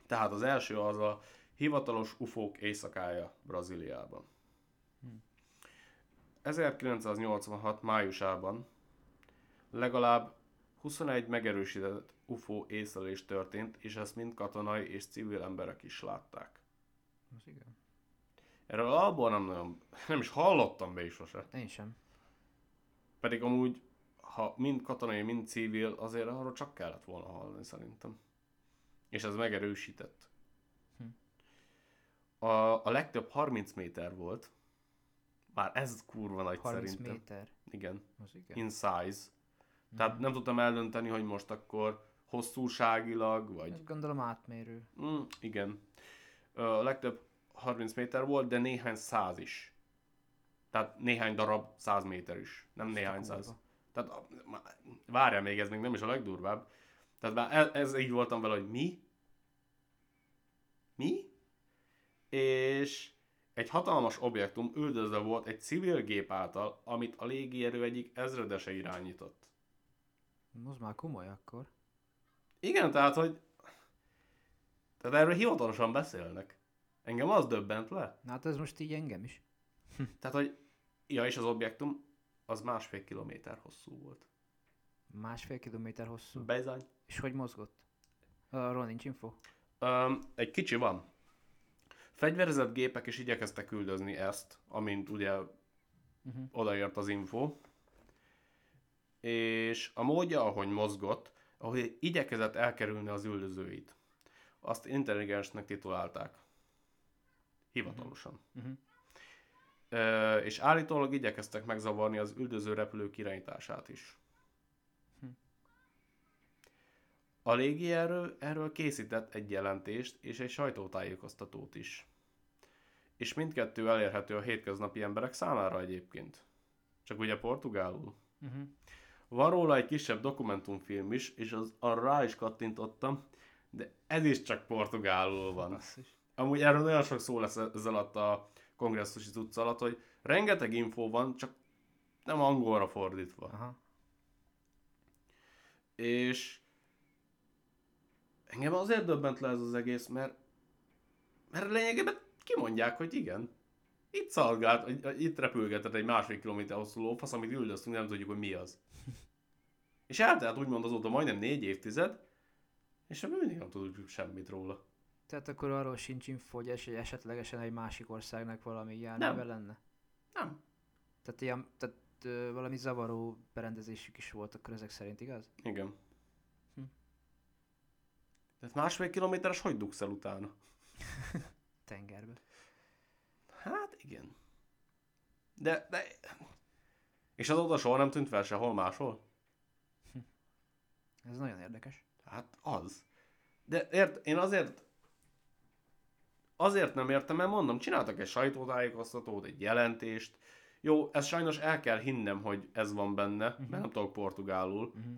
Tehát az első az a hivatalos ufók éjszakája Brazíliában. 1986 májusában legalább 21 megerősített UFO észlelés történt, és ezt mind katonai és civil emberek is látták. Az igen. Erről alapból nem nagyon, nem is hallottam még sose. Én sem. Pedig amúgy, ha mind katonai, mind civil, azért arról csak kellett volna hallani szerintem. És ez megerősített. A, a legtöbb 30 méter volt. Már ez kurva nagy 30 szerintem. méter. Igen. Az igen. In size. Tehát nem tudtam eldönteni, hogy most akkor hosszúságilag, vagy... Gondolom átmérő. Mm, igen. A legtöbb 30 méter volt, de néhány száz is. Tehát néhány darab 100 méter is. Nem néhány kurva. száz. Tehát várjál még, ez még nem is a legdurvább. Tehát már ez, ez így voltam vele, hogy mi? Mi? És egy hatalmas objektum üldözve volt egy civil gép által, amit a légierő egyik ezredese irányított. Az már komoly akkor. Igen, tehát, hogy... Tehát erről hivatalosan beszélnek. Engem az döbbent le. Na hát ez most így engem is. Tehát, hogy... Ja, és az objektum az másfél kilométer hosszú volt. Másfél kilométer hosszú. Bezany. És hogy mozgott? Arról nincs info. Um, egy kicsi van. Fegyverezett gépek is igyekeztek küldözni ezt, amint ugye Uh-huh. odaért az info. És a módja, ahogy mozgott, ahogy igyekezett elkerülni az üldözőit, azt intelligensnek titulálták. Hivatalosan. Uh-huh. Ö, és állítólag igyekeztek megzavarni az üldöző repülők irányítását is. A légierő erről készített egy jelentést és egy sajtótájékoztatót is. És mindkettő elérhető a hétköznapi emberek számára egyébként. Csak ugye portugálul. Uh-huh. Van róla egy kisebb dokumentumfilm is, és az, arra is kattintottam, de ez is csak portugálul van. Basszus. Amúgy erről nagyon sok szó lesz ez alatt a kongresszusi cucc alatt, hogy rengeteg info van, csak nem angolra fordítva. Aha. És engem azért döbbent le ez az egész, mert, mert lényegében kimondják, hogy igen. Itt szalgált, itt repülgetett egy másfél kilométer hosszú lófasz, amit üldöztünk, nem tudjuk, hogy mi az. És eltelt úgymond azóta majdnem négy évtized, és mindig nem tudjuk semmit róla. Tehát akkor arról sincs info, hogy es- esetlegesen egy másik országnak valami neve lenne? Nem. Tehát, ilyen, tehát ö, valami zavaró berendezésük is volt akkor ezek szerint, igaz? Igen. Hm. Tehát másfél kilométeres hogy dugsz el utána? Tengerbe. Hát igen. De, de... És azóta soha nem tűnt fel sehol máshol? Ez nagyon érdekes. Hát az. De ért, én azért azért nem értem, mert mondom, csináltak egy sajtótájékoztatót, egy jelentést. Jó, ez sajnos el kell hinnem, hogy ez van benne, uh-huh. mert nem tudok portugálul. Uh-huh.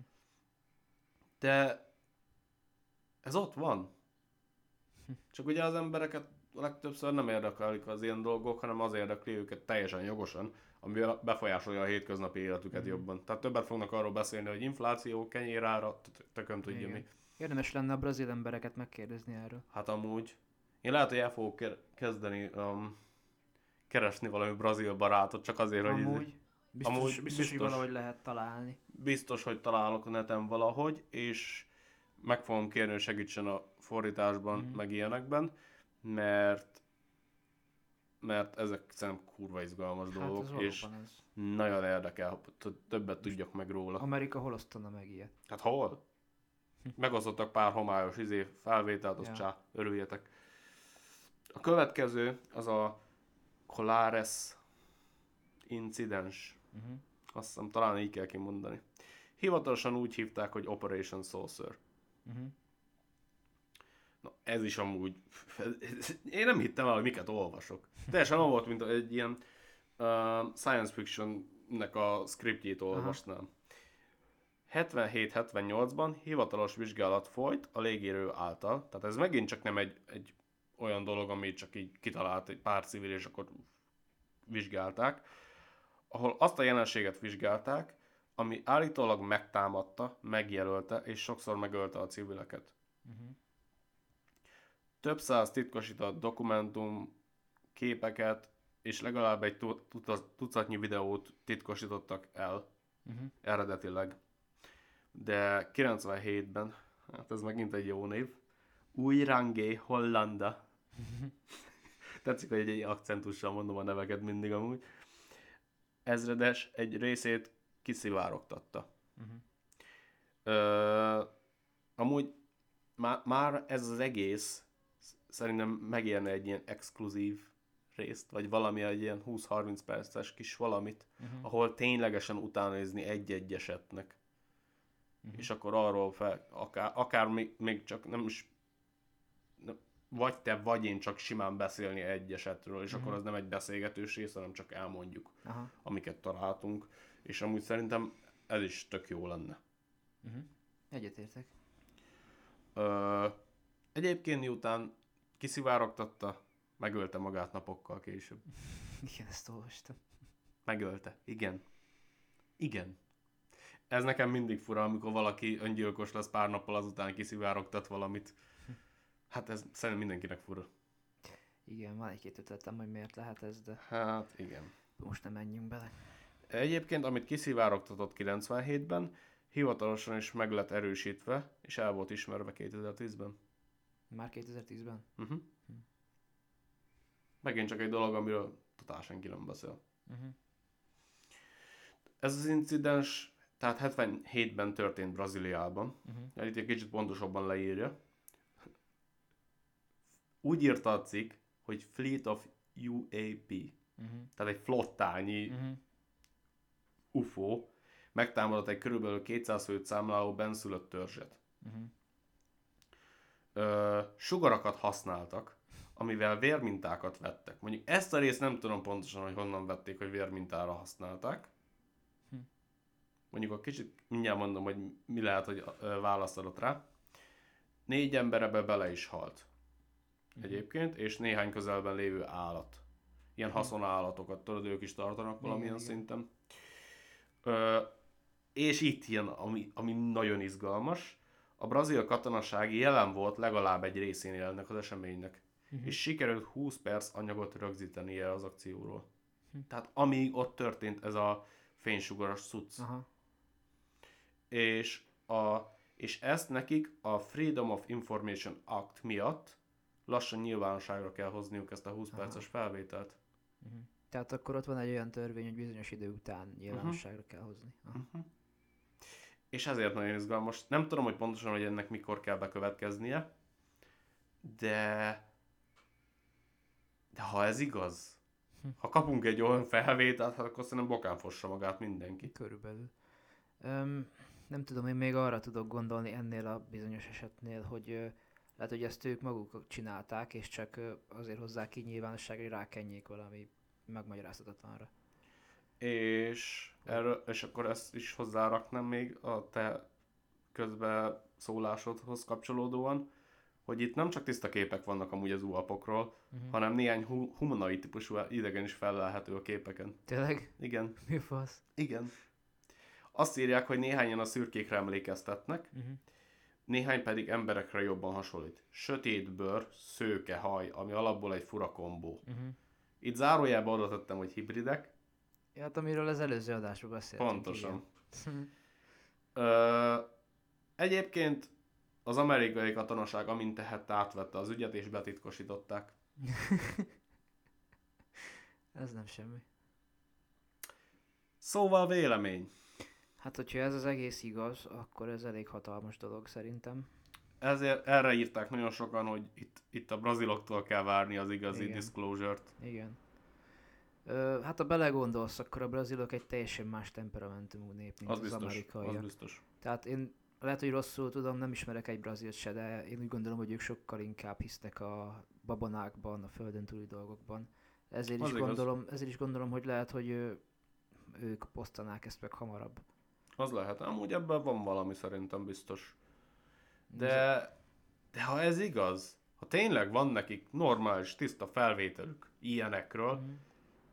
De ez ott van. Csak ugye az embereket legtöbbször nem érdeklik az ilyen dolgok, hanem az érdekli őket teljesen jogosan, ami befolyásolja a hétköznapi életüket mm. jobban. Tehát többet fognak arról beszélni, hogy infláció, kenyérára, tököm tudja mi. Érdemes lenne a brazil embereket megkérdezni erről. Hát amúgy. Én lehet, hogy el fogok ke- kezdeni um, keresni valami brazil barátot, csak azért, hogy... Amúgy, biztos, amúgy biztos, biztos, hogy valahogy lehet találni. biztos, hogy találok a neten valahogy, és meg fogom kérni, hogy segítsen a fordításban, mm. meg ilyenekben, mert mert ezek szerintem kurva izgalmas Hát dolgok, és ez. nagyon érdekel, többet tudjak meg róla. Amerika hol osztana meg ilyet? Hát hol? Megosztottak pár homályos izé, felvételt, azt Ja. ja. csá, örüljetek. A következő az a Colares incidens. Uh-huh. Azt hiszem, talán így kell kimondani. Hivatalosan úgy hívták, hogy Operation Saucer. Uh-huh. Na, ez is amúgy... Én nem hittem el, hogy miket olvasok. Teljesen olyan volt, mint egy ilyen uh, science fiction-nek a scriptjét olvasnám. 77-78-ban hivatalos vizsgálat folyt a légérő által, tehát ez megint csak nem egy, egy olyan dolog, amit csak így kitalált egy pár civil, és akkor vizsgálták, ahol azt a jelenséget vizsgálták, ami állítólag megtámadta, megjelölte és sokszor megölte a civileket. Uh-huh. Több száz titkosított dokumentum, képeket és legalább egy tucatnyi videót titkosítottak el Uh-huh. eredetileg. De 97-ben, hát ez megint egy jó név, új rangé Hollanda. Tetszik, hogy egy, akcentussal mondom a neveket mindig amúgy. Ezredes egy részét kiszivárogtatta. Uh-huh. Ö, amúgy má, már ez az egész sz- szerintem megérne egy ilyen exkluzív részt, vagy valami egy ilyen 20-30 perces kis valamit, Uh-huh. ahol ténylegesen utána nézni egy-egy esetnek. Mhm. És akkor arról fel, akár, akár még, még csak nem is nem, vagy te, vagy én csak simán beszélni egy esetről, és Mhm. akkor az nem egy beszélgetős rész, hanem csak elmondjuk, Aha. amiket találtunk, és amúgy szerintem ez is tök jó lenne. Uh-huh. Egyetértek. Ö, egyébként miután kiszivárogtatta, megölte magát napokkal később. Igen, ezt olvastam. Megölte. Igen. Igen. Ez nekem mindig fura, amikor valaki öngyilkos lesz pár nappal azután kiszivárogtat valamit. Hát ez szerintem mindenkinek fura. Igen, van egy-két ötletem, hogy miért lehet ez, de Hát igen. most nem menjünk bele. Egyébként, amit kiszivárogtatott 97-ben, hivatalosan is meg lett erősítve, és el volt ismerve 2010-ben. Már 2010-ben? Uh-huh. Megint csak egy dolog, amiről totál senki nem beszél. Uh-huh. Ez az incidens, tehát 77-ben történt Brazíliában. Uh-huh. Itt egy kicsit pontosabban leírja. Úgy írta a cikk, hogy Fleet of UAP, Uh-huh. tehát egy flottányi Uh-huh. UFO megtámadott egy körülbelül 200 főt számláló benszülött törzset. Uh-huh. Ö, sugarakat használtak, amivel vérmintákat vettek. Mondjuk ezt a részt nem tudom pontosan, hogy honnan vették, hogy vérmintára használták. Hm. Mondjuk a kicsit mindjárt mondom, hogy mi lehet, hogy választ adott rá. Négy ember ebbe bele is halt. Egyébként, és néhány közelben lévő állat. Ilyen haszonállatokat, tudod, ők is tartanak valamilyen igen. szinten. Ö, és itt jön, ami, ami nagyon izgalmas. A brazil katonaság jelen volt legalább egy részén ennek az eseménynek. Mhm. És sikerült 20 perc anyagot rögzítenie az akcióról. Hm. Tehát amíg ott történt ez a fénysugaras cucc. Aha. És, a, és ezt nekik a Freedom of Information Act miatt lassan nyilvánosságra kell hozniuk ezt a 20 Aha. perces felvételt. Uh-huh. Tehát akkor ott van egy olyan törvény, hogy bizonyos idő után nyilvánosságra kell hozni. Aha. Uh-huh. És ezért nagyon izgalmas. Nem tudom, hogy pontosan, hogy ennek mikor kell bekövetkeznie, de de ha ez igaz, Ha kapunk egy olyan felvételt, hát akkor szerintem bokán fossa magát mindenki. Körülbelül. Öm, nem tudom, én még arra tudok gondolni ennél a bizonyos esetnél, hogy ö, lehet, hogy ezt ők maguk csinálták, és csak ö, azért hozzák ki nyilvánosságra, hogy rákenjék valami megmagyarázhatatlanra. És, erről, és akkor ezt is hozzáraknám még a te közbe szólásodhoz kapcsolódóan, hogy itt nem csak tiszta képek vannak amúgy az UAP-okról, Uh-huh. hanem néhány hu- humanoid típusú idegen is fellelhető a képeken. Tényleg? Igen, Mi fasz? igen. Azt írják, hogy néhányan a szürkékre emlékeztetnek, Uh-huh. néhány pedig emberekre jobban hasonlít. Sötét bőr, szőke haj, ami alapból egy fura kombó. Uh-huh. Itt zárójelbe oda tettem, hogy hibridek. Ja, hát amiről az előző adásban beszéltünk. Pontosan. Ö, egyébként az amerikai katonaság amint tehette átvette az ügyet és betitkosították. Ez nem semmi. Szóval vélemény. Hát, hogyha ez az egész igaz, akkor ez elég hatalmas dolog szerintem. Ezért erre írták nagyon sokan, hogy itt, itt a braziloktól kell várni az igazi Igen. disclosure-t. Igen. Ö, hát ha belegondolsz, akkor a brazilok egy teljesen más temperamentumú nép, mint Az az, biztos, amerikaiak. az biztos. Tehát én lehet, hogy rosszul tudom, nem ismerek egy brazilt se, de én úgy gondolom, hogy ők sokkal inkább hisznek a babonákban, a földön túli dolgokban. Ezért Az is, igaz. gondolom, ezért is gondolom, hogy lehet, hogy ő, ők posztanák ezt meg hamarabb. Az lehet. Amúgy ebben van valami szerintem biztos. De, de ha ez igaz, ha tényleg van nekik normális, tiszta felvételük ilyenekről, Mhm.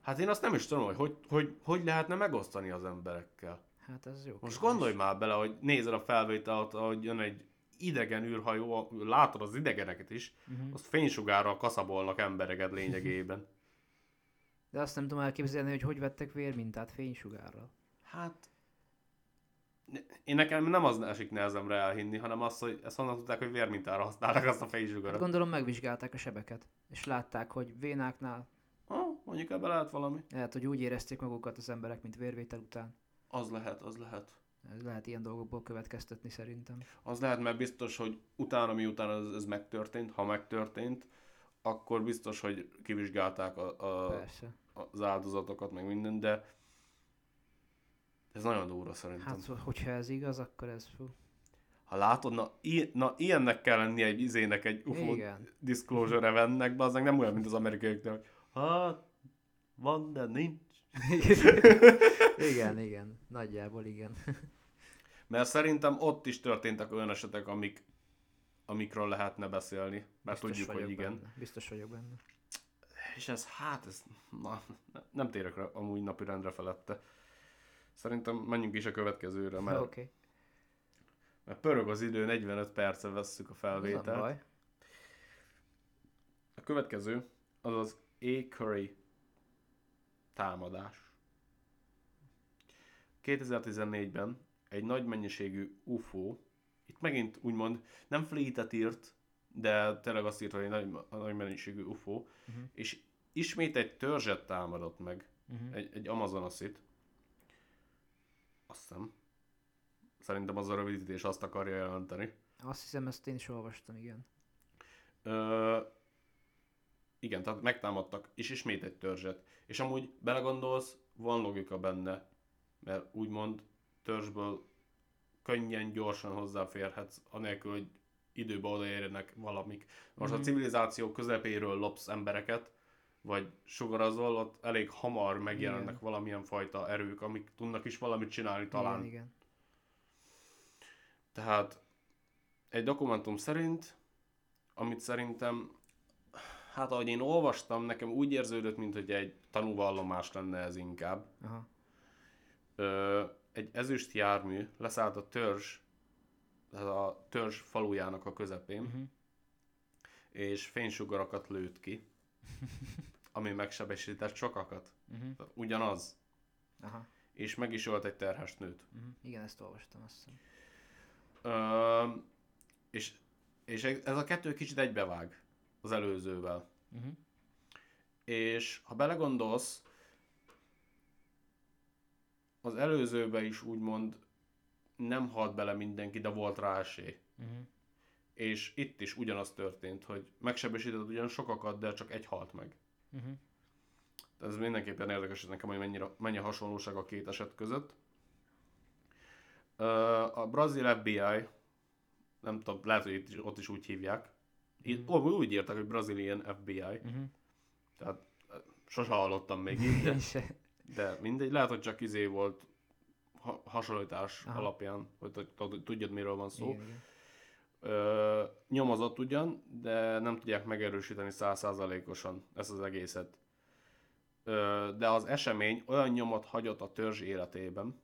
Hát én azt nem is tudom, hogy hogy, hogy, hogy lehetne megosztani az emberekkel. Hát ez jó. Most kérdés. gondolj már bele, hogy nézed a felvételt, hogy jön egy idegen űrhajó, látod az idegeneket is, Mhm. azt fénysugárral kaszabolnak embereket lényegében. De azt nem tudom elképzelni, hogy hogy vettek vérmintát fénysugárral. Hát... Én nekem nem az esik nehezemre elhinni, hanem az, hogy ezt honnan tudták, hogy vérmintára használnak azt a Hát fénysugarat. gondolom megvizsgálták a sebeket, és látták, hogy vénáknál mondjuk ebbe lehet valami. lehet, hogy úgy érezték magukat az emberek, mint vérvétel után. Az lehet, az lehet. Ez lehet ilyen dolgokból következtetni szerintem. Az lehet, mert biztos, hogy utána, miután ez, ez megtörtént, ha megtörtént, akkor biztos, hogy kivizsgálták a, a, Persze. az áldozatokat, meg minden, de ez nagyon durva szerintem. Hát, szóval, hogyha ez igaz, akkor ez fú. Ha látod, na, i- na ilyennek kell lennie egy izének, egy UFO Igen. disclosure eventnek, de az nem olyan, mint az amerikaiaknak, hát, van, de nincs. igen, igen. Nagyjából igen. Mert szerintem ott is történtek olyan esetek, amik, amikről lehetne beszélni, mert Biztos tudjuk, hogy igen. Benne. Biztos vagyok benne. És ez, hát, ez, na, nem térek rá amúgy napirendre felette. Szerintem menjünk is a következőre, mert. Okay. mert pörög az idő, 45 perce vesszük a felvételt. A következő az az A. Curry támadás. 2014-ben egy nagy mennyiségű UFO, itt megint úgymond nem fleetet írt, de tényleg azt írt, hogy egy nagy, nagy mennyiségű UFO, Mhm. és ismét egy törzset támadott meg, Uh-huh. egy, egy amazonoszit. Azt hiszem. Szerintem az a rövidítés azt akarja jelenteni. Azt hiszem, ezt én is olvastam, igen. Ö, igen, tehát megtámadtak, és ismét egy törzset. És amúgy belegondolsz, van logika benne, mert úgymond törzsből könnyen, gyorsan hozzáférhetsz, anélkül, hogy időbe odaérjenek valamik. Most Mhm. a civilizáció közepéről lopsz embereket, vagy sugarazol, ott elég hamar megjelennek Igen. valamilyen fajta erők, amik tudnak is valamit csinálni talán. Igen, igen. Tehát egy dokumentum szerint, amit szerintem, hát ahogy én olvastam, nekem úgy érződött, mint hogy egy tanúvallomás lenne ez inkább. Aha. Ö, egy ezüst jármű leszállt a törzs, tehát a törzs falujának a közepén, Uh-huh. és fénysugarakat lőtt ki, ami megsebesített sokakat. Uh-huh. Ugyanaz. Aha. És meg is ölt egy terhes nőt. Uh-huh. Igen, ezt olvastam, azt hiszem. Ö, és, és ez a kettő kicsit egybevág az előzővel. Uh-huh. És ha belegondolsz, az előzőbe is úgymond nem halt bele mindenki, de volt rá esély. Uh-huh. És itt is ugyanaz történt, hogy megsebesített ugyan sokakat, de csak egy halt meg. Uh-huh. Ez mindenképpen érdekes nekem, hogy mennyire, mennyi hasonlóság a két eset között. A brazil FBI, nem tudom, lehet, hogy itt ott is úgy hívják. Mm. Úgy írtak, hogy Brazilian FBI. Uh-huh. Tehát ö, sose hallottam még így, de, de mindegy. Lehet, hogy csak izé volt ha, hasonlítás Aha. alapján, hogy tud- tud- tudjad, miről van szó. Igen, igen. Ö, nyomozott ugyan, de nem tudják megerősíteni százszázalékosan ezt az egészet. Ö, de az esemény olyan nyomot hagyott a törzs életében,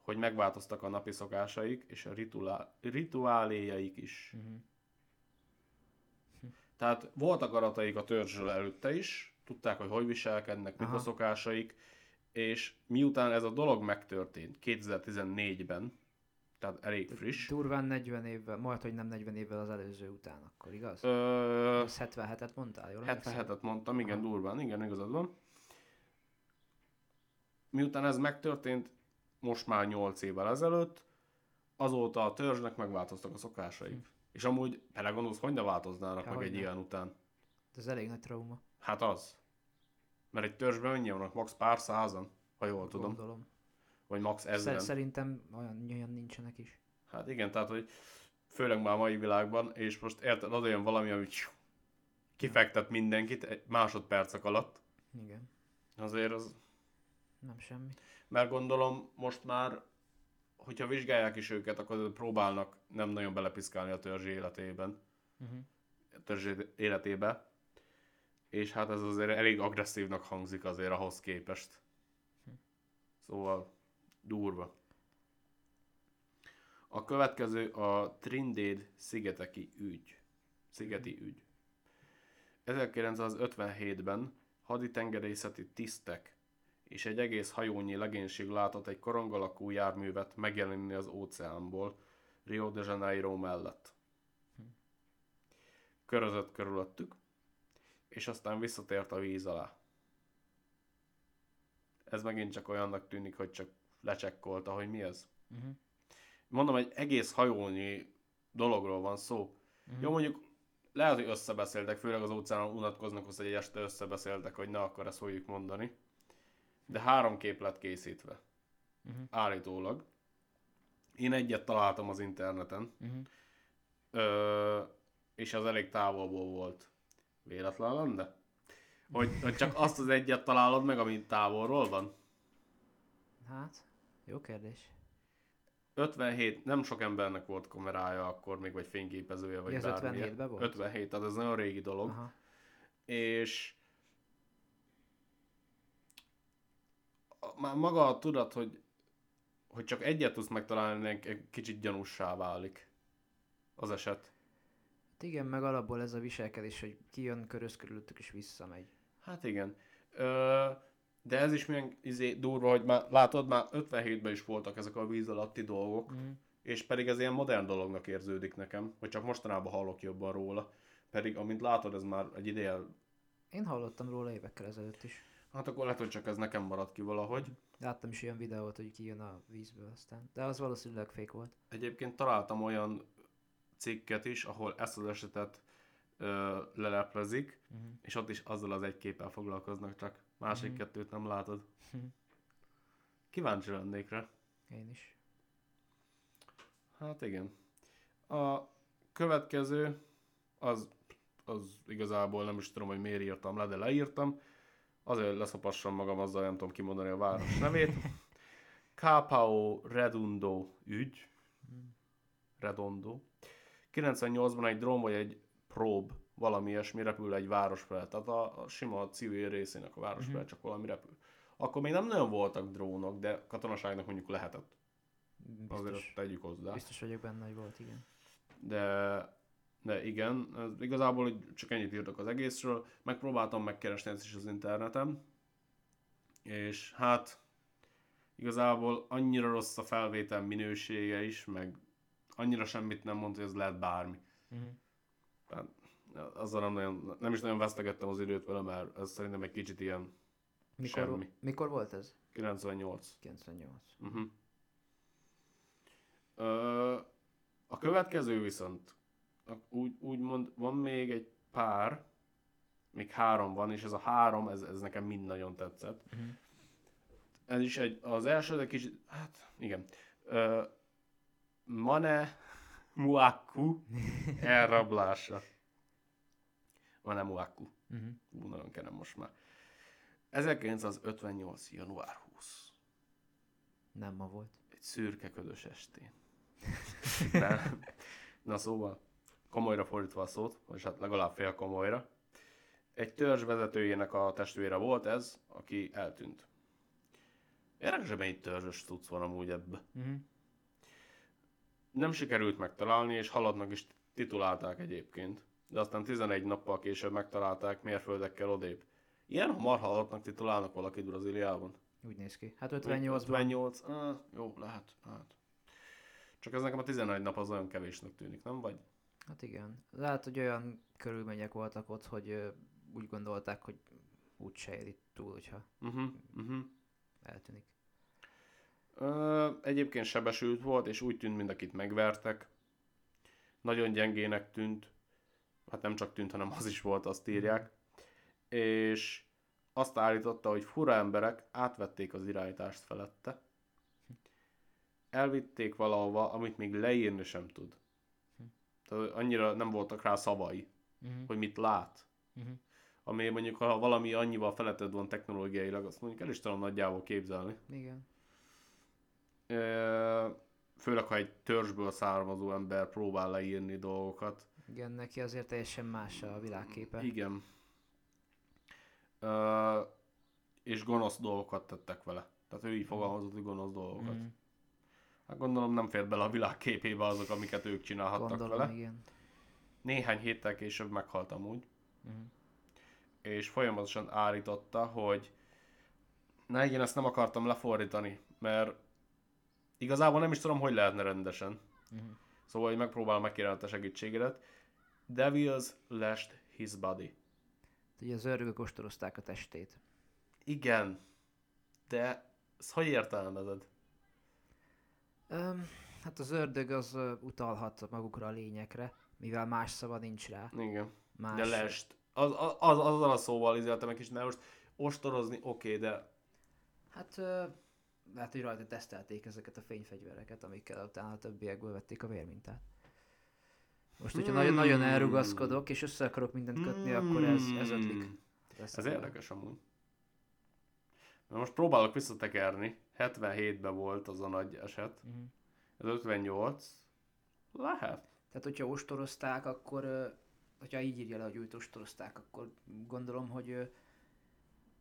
hogy megváltoztak a napi szokásaik és a rituálé, rituáléjaik is. Uh-huh. Tehát voltak arataik a törzsről előtte is, tudták, hogy hogy viselkednek, mik a szokásaik, és miután ez a dolog megtörtént 2014-ben, tehát elég friss, Durván 40 évvel, majd hogy nem 40 évvel az előző után, akkor igaz? ö, Ez 77-et mondtál, jól emlékszem? 77-et mondtam, igen, Aha. durván, igen, igazad van. Miután ez megtörtént, most már 8 évvel ezelőtt, azóta a törzsnek megváltoztak a szokásaik. És amúgy belegondolsz, hogy ne változnának. Há, meg egy hogyne. ilyen után? Ez elég nagy trauma, Hát az. Mert egy törzsben mennyien vannak? Max pár százan, ha jól tudom. gondolom. Vagy max ezren. szerintem olyan, olyan nincsenek is. Hát igen, tehát, hogy főleg már a mai világban, és most érted, az olyan valami, ami kifektet mindenkit egy másodpercek alatt. Igen, Azért az nem semmi. Mert gondolom most már, hogyha vizsgálják is őket, akkor próbálnak nem nagyon belepiszkálni a törzsi életében, Uh-huh. a törzsi életébe. És hát ez azért elég agresszívnak hangzik azért ahhoz képest. Szóval durva. A következő a Trindade szigeteki ügy. Szigeti ügy. 1957-ben haditengerészeti tisztek és egy egész hajónyi legénység látott egy korong alakú járművet megjelenni az óceánból Rio de Janeiro mellett. Körözött körülöttük, és aztán visszatért a víz alá. Ez megint csak olyannak tűnik, hogy csak lecsekkolta, hogy mi ez. Uh-huh. Mondom, egy egész hajónyi dologról van szó. Mhm. Jó, mondjuk lehet, hogy összebeszéltek, főleg az óceánon unatkoznak, hogy egy este összebeszéltek, hogy na, akkor ezt fogjuk mondani. De három kép lett készítve. Uh-huh. Állítólag. Én egyet találtam az interneten, Uh-huh. ö, és az elég távolból volt. Véletlen lenne? Hogy, hogy csak azt az egyet találod meg, ami távolról van? Hát, jó kérdés. 57, nem sok embernek volt kamerája akkor még, vagy fényképezője, vagy Mi az bármilyen. 57-ben volt? 57, tehát ez nagyon régi dolog. Aha. és már maga a tudat, hogy, hogy csak egyet tudsz megtalálni, egy kicsit gyanússá válik az eset. Hát igen, meg alapból ez a viselkedés, hogy kijön köröz körülöttük és visszamegy. Hát igen. Ö, de ez is milyen izé, durva, hogy már látod, már 57-ben is voltak ezek a víz alatti dolgok, Uh-huh. és pedig ez ilyen modern dolognak érződik nekem, hogy csak mostanában hallok jobban róla. Pedig, amint látod, ez már egy ideje, Én hallottam róla évekkel ezelőtt is. Hát akkor lehet, hogy csak ez nekem maradt ki valahogy. Láttam is olyan videót, hogy kijön a vízből aztán. De az valószínűleg fake volt. Egyébként találtam olyan cikket is, ahol ezt az esetet ö, leleplezik, Uh-huh. és ott is azzal az egy képpel foglalkoznak, csak másik Mhm. kettőt nem látod. Mhm. Kíváncsi lennék rá. Én is. Hát igen. A következő, az, az igazából nem is tudom, hogy miért írtam le, de leírtam. Azért leszopassam magam azzal, nem tudom kimondani a város nevét. Capao Redondo ügy. Redondo. 98-ban egy drón vagy egy prób, valami ilyesmi repül egy város felett. Tehát a, a sima civil részének a város felett csak valami repül. Akkor még nem nagyon voltak drónok, de katonaságnak mondjuk lehetett. Azért Biztos, azt tegyük hozzá. biztos vagyok benne, hogy volt, igen. De, de igen, ez igazából hogy csak ennyit írtak az egészről. Megpróbáltam megkeresni ezt is az interneten, és hát igazából annyira rossz a felvétel minősége is, meg annyira semmit nem mond, hogy ez lehet bármi. Uh-huh. Tehát azzal nem, nagyon, nem is nagyon vesztegettem az időt vele, mert ez szerintem egy kicsit ilyen Mikor, Semmi. mikor volt ez? 98. 98. Uh-huh. Ö, a következő viszont, úgy, úgymond van még egy pár, még három van, és ez a három, ez, ez nekem mind nagyon tetszett. Mhm. Ez is egy, az első, de kicsit, hát igen. Ö, Mane Muaku elrablása. Mane Muaku. Uh-huh. Ú, nagyon kerem most már. 1958. január 20. Nem ma volt. Egy szürke ködös estén. De, na szóval, komolyra fordítva a szót, vagy hát legalább fél komolyra. Egy törzs vezetőjének a testvére volt ez, aki eltűnt. Érdekes, hogy mennyi törzsös tudsz van amúgy ebbe. Uh-huh. Nem sikerült megtalálni, és haladnak is titulálták egyébként. De aztán 11 nappal később megtalálták mérföldekkel odébb. Ilyen hamar haladnak titulálnak valakit Brazíliában? Úgy néz ki. Hát 58-ban 58, ah, jó, lehet, lehet. Csak ez nekem a 11 nap az olyan kevésnek tűnik, nem? Vagy? Hát igen. Lehet, hogy olyan körülmények voltak ott, hogy ö, úgy gondolták, hogy úgy se éri túl, hogyha Uh-huh, uh-huh. eltűnik. Ö, egyébként sebesült volt, és úgy tűnt, mint akit megvertek. Nagyon gyengének tűnt. Hát nem csak tűnt, hanem az is volt, azt írják. És azt állította, hogy fura emberek átvették az irányítást felette. Elvitték valahova, amit még leírni sem tud. Tehát annyira nem voltak rá szavai, Uh-huh. hogy mit lát. Uh-huh. Ami mondjuk, ha valami annyival feletted van technológiailag, azt mondjuk el is tudom nagyjából képzelni. Igen. Ö, Főleg, ha egy törzsből származó ember próbál leírni dolgokat. Igen, neki azért teljesen más a világképe. Igen. Ö, És gonosz dolgokat tettek vele. Tehát ő így fogalmazott, hogy gonosz dolgokat. Mhm. Hát gondolom nem fér bele a világ képébe azok, amiket ők csinálhattak Gondolom, vele. igen. Néhány héttel később meghalt amúgy. Mhm. és folyamatosan állította, hogy na igen, ezt nem akartam lefordítani, mert igazából nem is tudom, hogy lehetne rendesen. Mhm. Szóval, hogy megpróbálom megkérni a segítségedet. Devils lashed his body. Ugye az ördögök ostorozták a testét. Igen, de ezt hogy értelmezed? Öm, hát az ördög az utalhat magukra a lényekre, mivel más szava nincs rá. Igen. Más, De lest. Az, az, az, azzal a szóval izéltem meg is, mert most ostorozni oké, okay, de Hát ö, lehet, hogy rajta tesztelték ezeket a fényfegyvereket, amikkel utána a többiekből vették a vérmintát. Most, hogyha nagyon, nagyon elrugaszkodok, és össze akarok mindent kötni, akkor ez, ez ötlik. Hmm. Ez Ez érdekes amúgy. Na most próbálok visszatekerni. 77-ben volt az a nagy eset. Mhm. Ez 58. Lehet. Tehát, hogyha ostorozták, akkor, hogyha így írja le, hogy őt ostorozták, akkor gondolom, hogy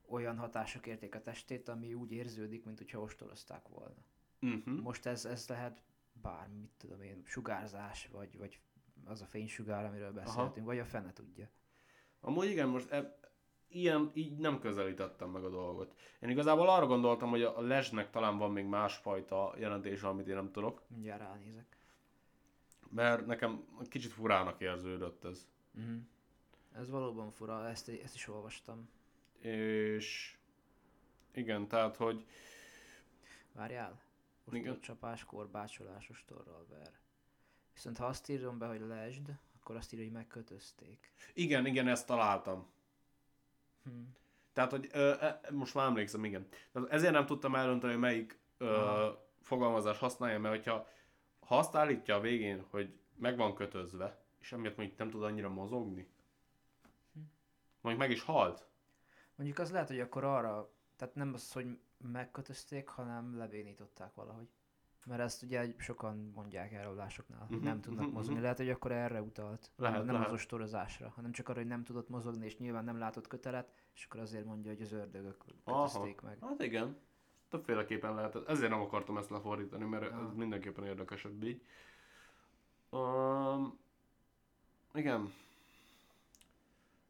olyan hatások érték a testét, ami úgy érződik, mint hogyha ostorozták volna. Uh-huh. Most ez, ez lehet bármi, mit tudom én, sugárzás, vagy, vagy az a fénysugár, amiről beszéltünk, vagy a fene tudja. Amúgy igen, most e, ilyen, így nem közelítettem meg a dolgot. Én igazából arra gondoltam, hogy a lesnek talán van még másfajta jelentése, amit én nem tudok. Mindjárt ránézek. Mert nekem kicsit furának érződött ez. Uh-huh. Ez valóban fura, ezt, ezt is olvastam. És igen, tehát, hogy Várjál? Igen. Ostorcsapás, korbácsolás, ostorral ver. Viszont ha azt írom be, hogy lesd, akkor azt írja, hogy megkötözték. igen, igen, ezt találtam. Hm. Tehát, hogy ö, e, most már emlékszem, igen. Tehát ezért nem tudtam eldönteni, hogy melyik ö, Aha. fogalmazás használja, mert hogyha ha azt állítja a végén, hogy meg van kötözve, és emiatt mondjuk nem tud annyira mozogni, mondjuk meg is halt. Mondjuk az lehet, hogy akkor arra, tehát nem az, hogy megkötözték, hanem lebénították valahogy. Mert ezt ugye sokan mondják elrólásoknál, hogy Mhm, nem tudnak mhm, mozogni. mhm. Lehet, hogy akkor erre utalt. Lehet, nem, lehet. az ostorozásra, hanem csak arra, hogy nem tudott mozogni, és nyilván nem látott kötelet, és akkor azért mondja, hogy az ördögök kötözték meg. Hát igen. Többféleképpen lehet. Ezért nem akartam ezt lefordítani, mert Ah. ez mindenképpen érdekesebb így. Um, igen.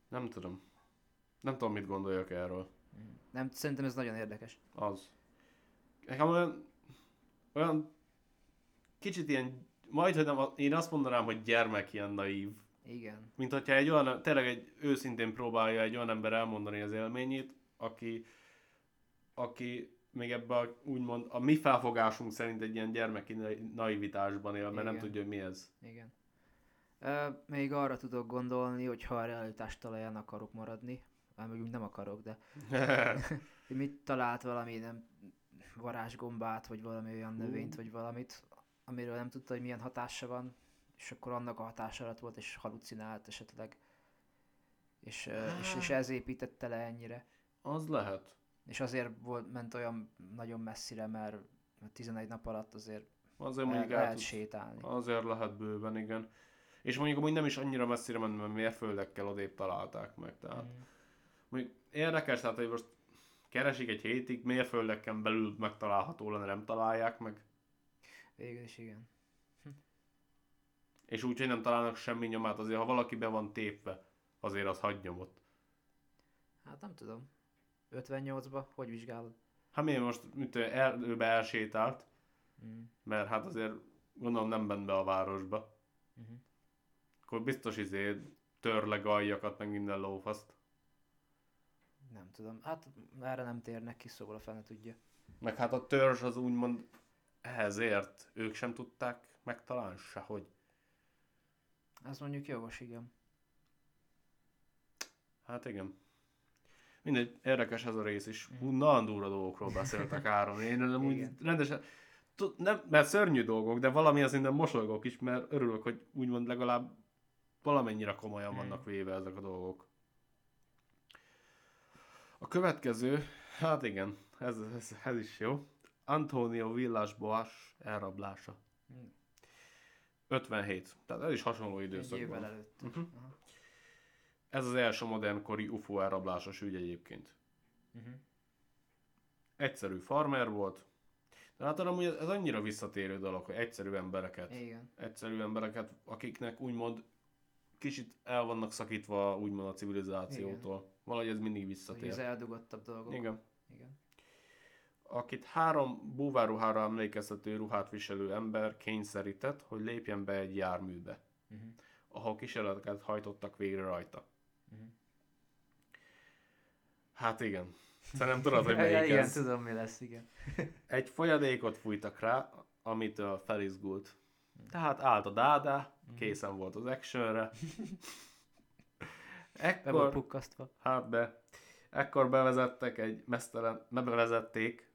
Nem tudom. Nem tudom, mit gondoljak erről. Nem, szerintem ez nagyon érdekes. Az. Nekem olyan, olyan kicsit ilyen, majd, hogy nem, én azt mondanám, hogy gyermek ilyen naív. Igen. Mint hogyha egy olyan, tényleg egy őszintén próbálja egy olyan ember elmondani az élményét, aki, aki még ebbe a, úgymond a mi felfogásunk szerint egy ilyen gyermeki na- naivitásban él, mert nem Igen. tudja, hogy mi ez. Igen. Ö, még arra tudok gondolni, hogy ha a realitás talaján akarok maradni, már mondjuk nem akarok, de mit talált valami nem varázsgombát, vagy valami olyan növényt, vagy valamit, amiről nem tudta, hogy milyen hatása van, és akkor annak a hatása alatt volt, és halucinált esetleg. És, és, és ez építette le ennyire. Az lehet. És azért volt, ment olyan nagyon messzire, mert 11 nap alatt azért Azért el, mondjuk lehet tud- sétálni. Azért lehet bőven, igen. És mondjuk amúgy nem is annyira messzire ment, mert mérföldekkel odébb találták meg. Tehát Mhm. mondjuk érdekes, tehát hogy most keresik egy hétig, mérföldeken belül megtalálható lenne, nem találják meg. Végül is igen. És úgy, hogy nem találnak semmi nyomát, azért ha valaki be van tépve, azért az hagy nyomot. Hát nem tudom. 58-ba hogy vizsgálod? Hát miért most, mint erdőbe elsétált, Mm. mert hát azért gondolom nem ment be a városba. Mhm. Akkor biztos izé törleg aljakat, meg minden lófaszt. Nem tudom. Hát erre nem térnek ki, szóval a fene tudja. Meg hát a törzs az úgymond ehhez ért. Ők sem tudták megtalálni sehogy. Ez mondjuk jogos, igen. Hát igen. Mindegy, érdekes ez a rész is. Hú, nagyon durva dolgokról beszéltek Áron. Én nem úgy rendesen, nem, mert szörnyű dolgok, de valamilyen szinten mosolygok is, mert örülök, hogy úgymond legalább valamennyire komolyan vannak véve ezek a dolgok. A következő, hát igen, ez, ez, ez is jó. Antonio Villas Boas elrablása. Mm. 57. Tehát ez is hasonló Egy évvel időszakban. előtt. Uh-huh. Aha. Ez az első modernkori UFO elrablásos ügy egyébként. Mhm. Egyszerű farmer volt, de hát amúgy ez annyira visszatérő dolog, hogy egyszerű embereket, Igen. egyszerű embereket, akiknek úgymond kicsit el vannak szakítva úgymond a civilizációtól. Valahogy ez mindig visszatér. az eldugottabb dolgok. Igen. Igen. Akit három búváruhára emlékeztető ruhát viselő ember kényszerített, hogy lépjen be egy járműbe, Mhm. ahol kísérleteket hajtottak végre rajta. Mhm. Hát igen. Szerintem tudod, hogy melyik igen, ez. tudom mi lesz, igen. Egy folyadékot fújtak rá, amitől felizgult. Tehát állt a dádá, készen volt az actionre. Be Ekkor, pukkasztva. hát be, ekkor bevezettek egy mesztelen, bevezették,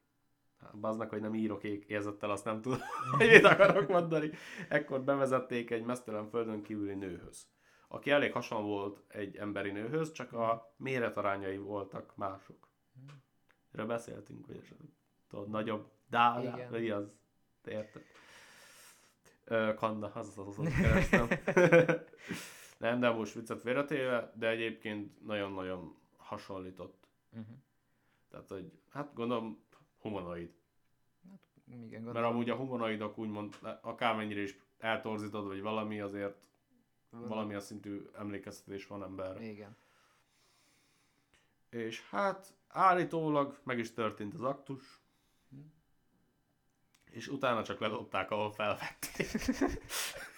hát baznak, hogy nem írok érzettel, azt nem tudom, hogy mit akarok mondani. Ekkor bevezették egy mesztelen földön kívüli nőhöz, aki elég hasonló volt egy emberi nőhöz, csak a méretarányai voltak mások. Erről beszéltünk, hogy esetleg tudod, nagyobb, dá, Igen. vagy az, te érted? Kanda, az az, az, az kerestem. Nem, de most viccet félretéve, de egyébként nagyon-nagyon hasonlított. Mhm. Tehát, hogy hát gondolom humanoid. Igen, Mert gondolom. amúgy a humanoidok úgymond akármennyire is eltorzítod, vagy valami, azért valamilyen szintű emlékeztetés van emberre. Igen. És hát állítólag meg is történt az aktus, és utána csak ledobták, ahol felvették.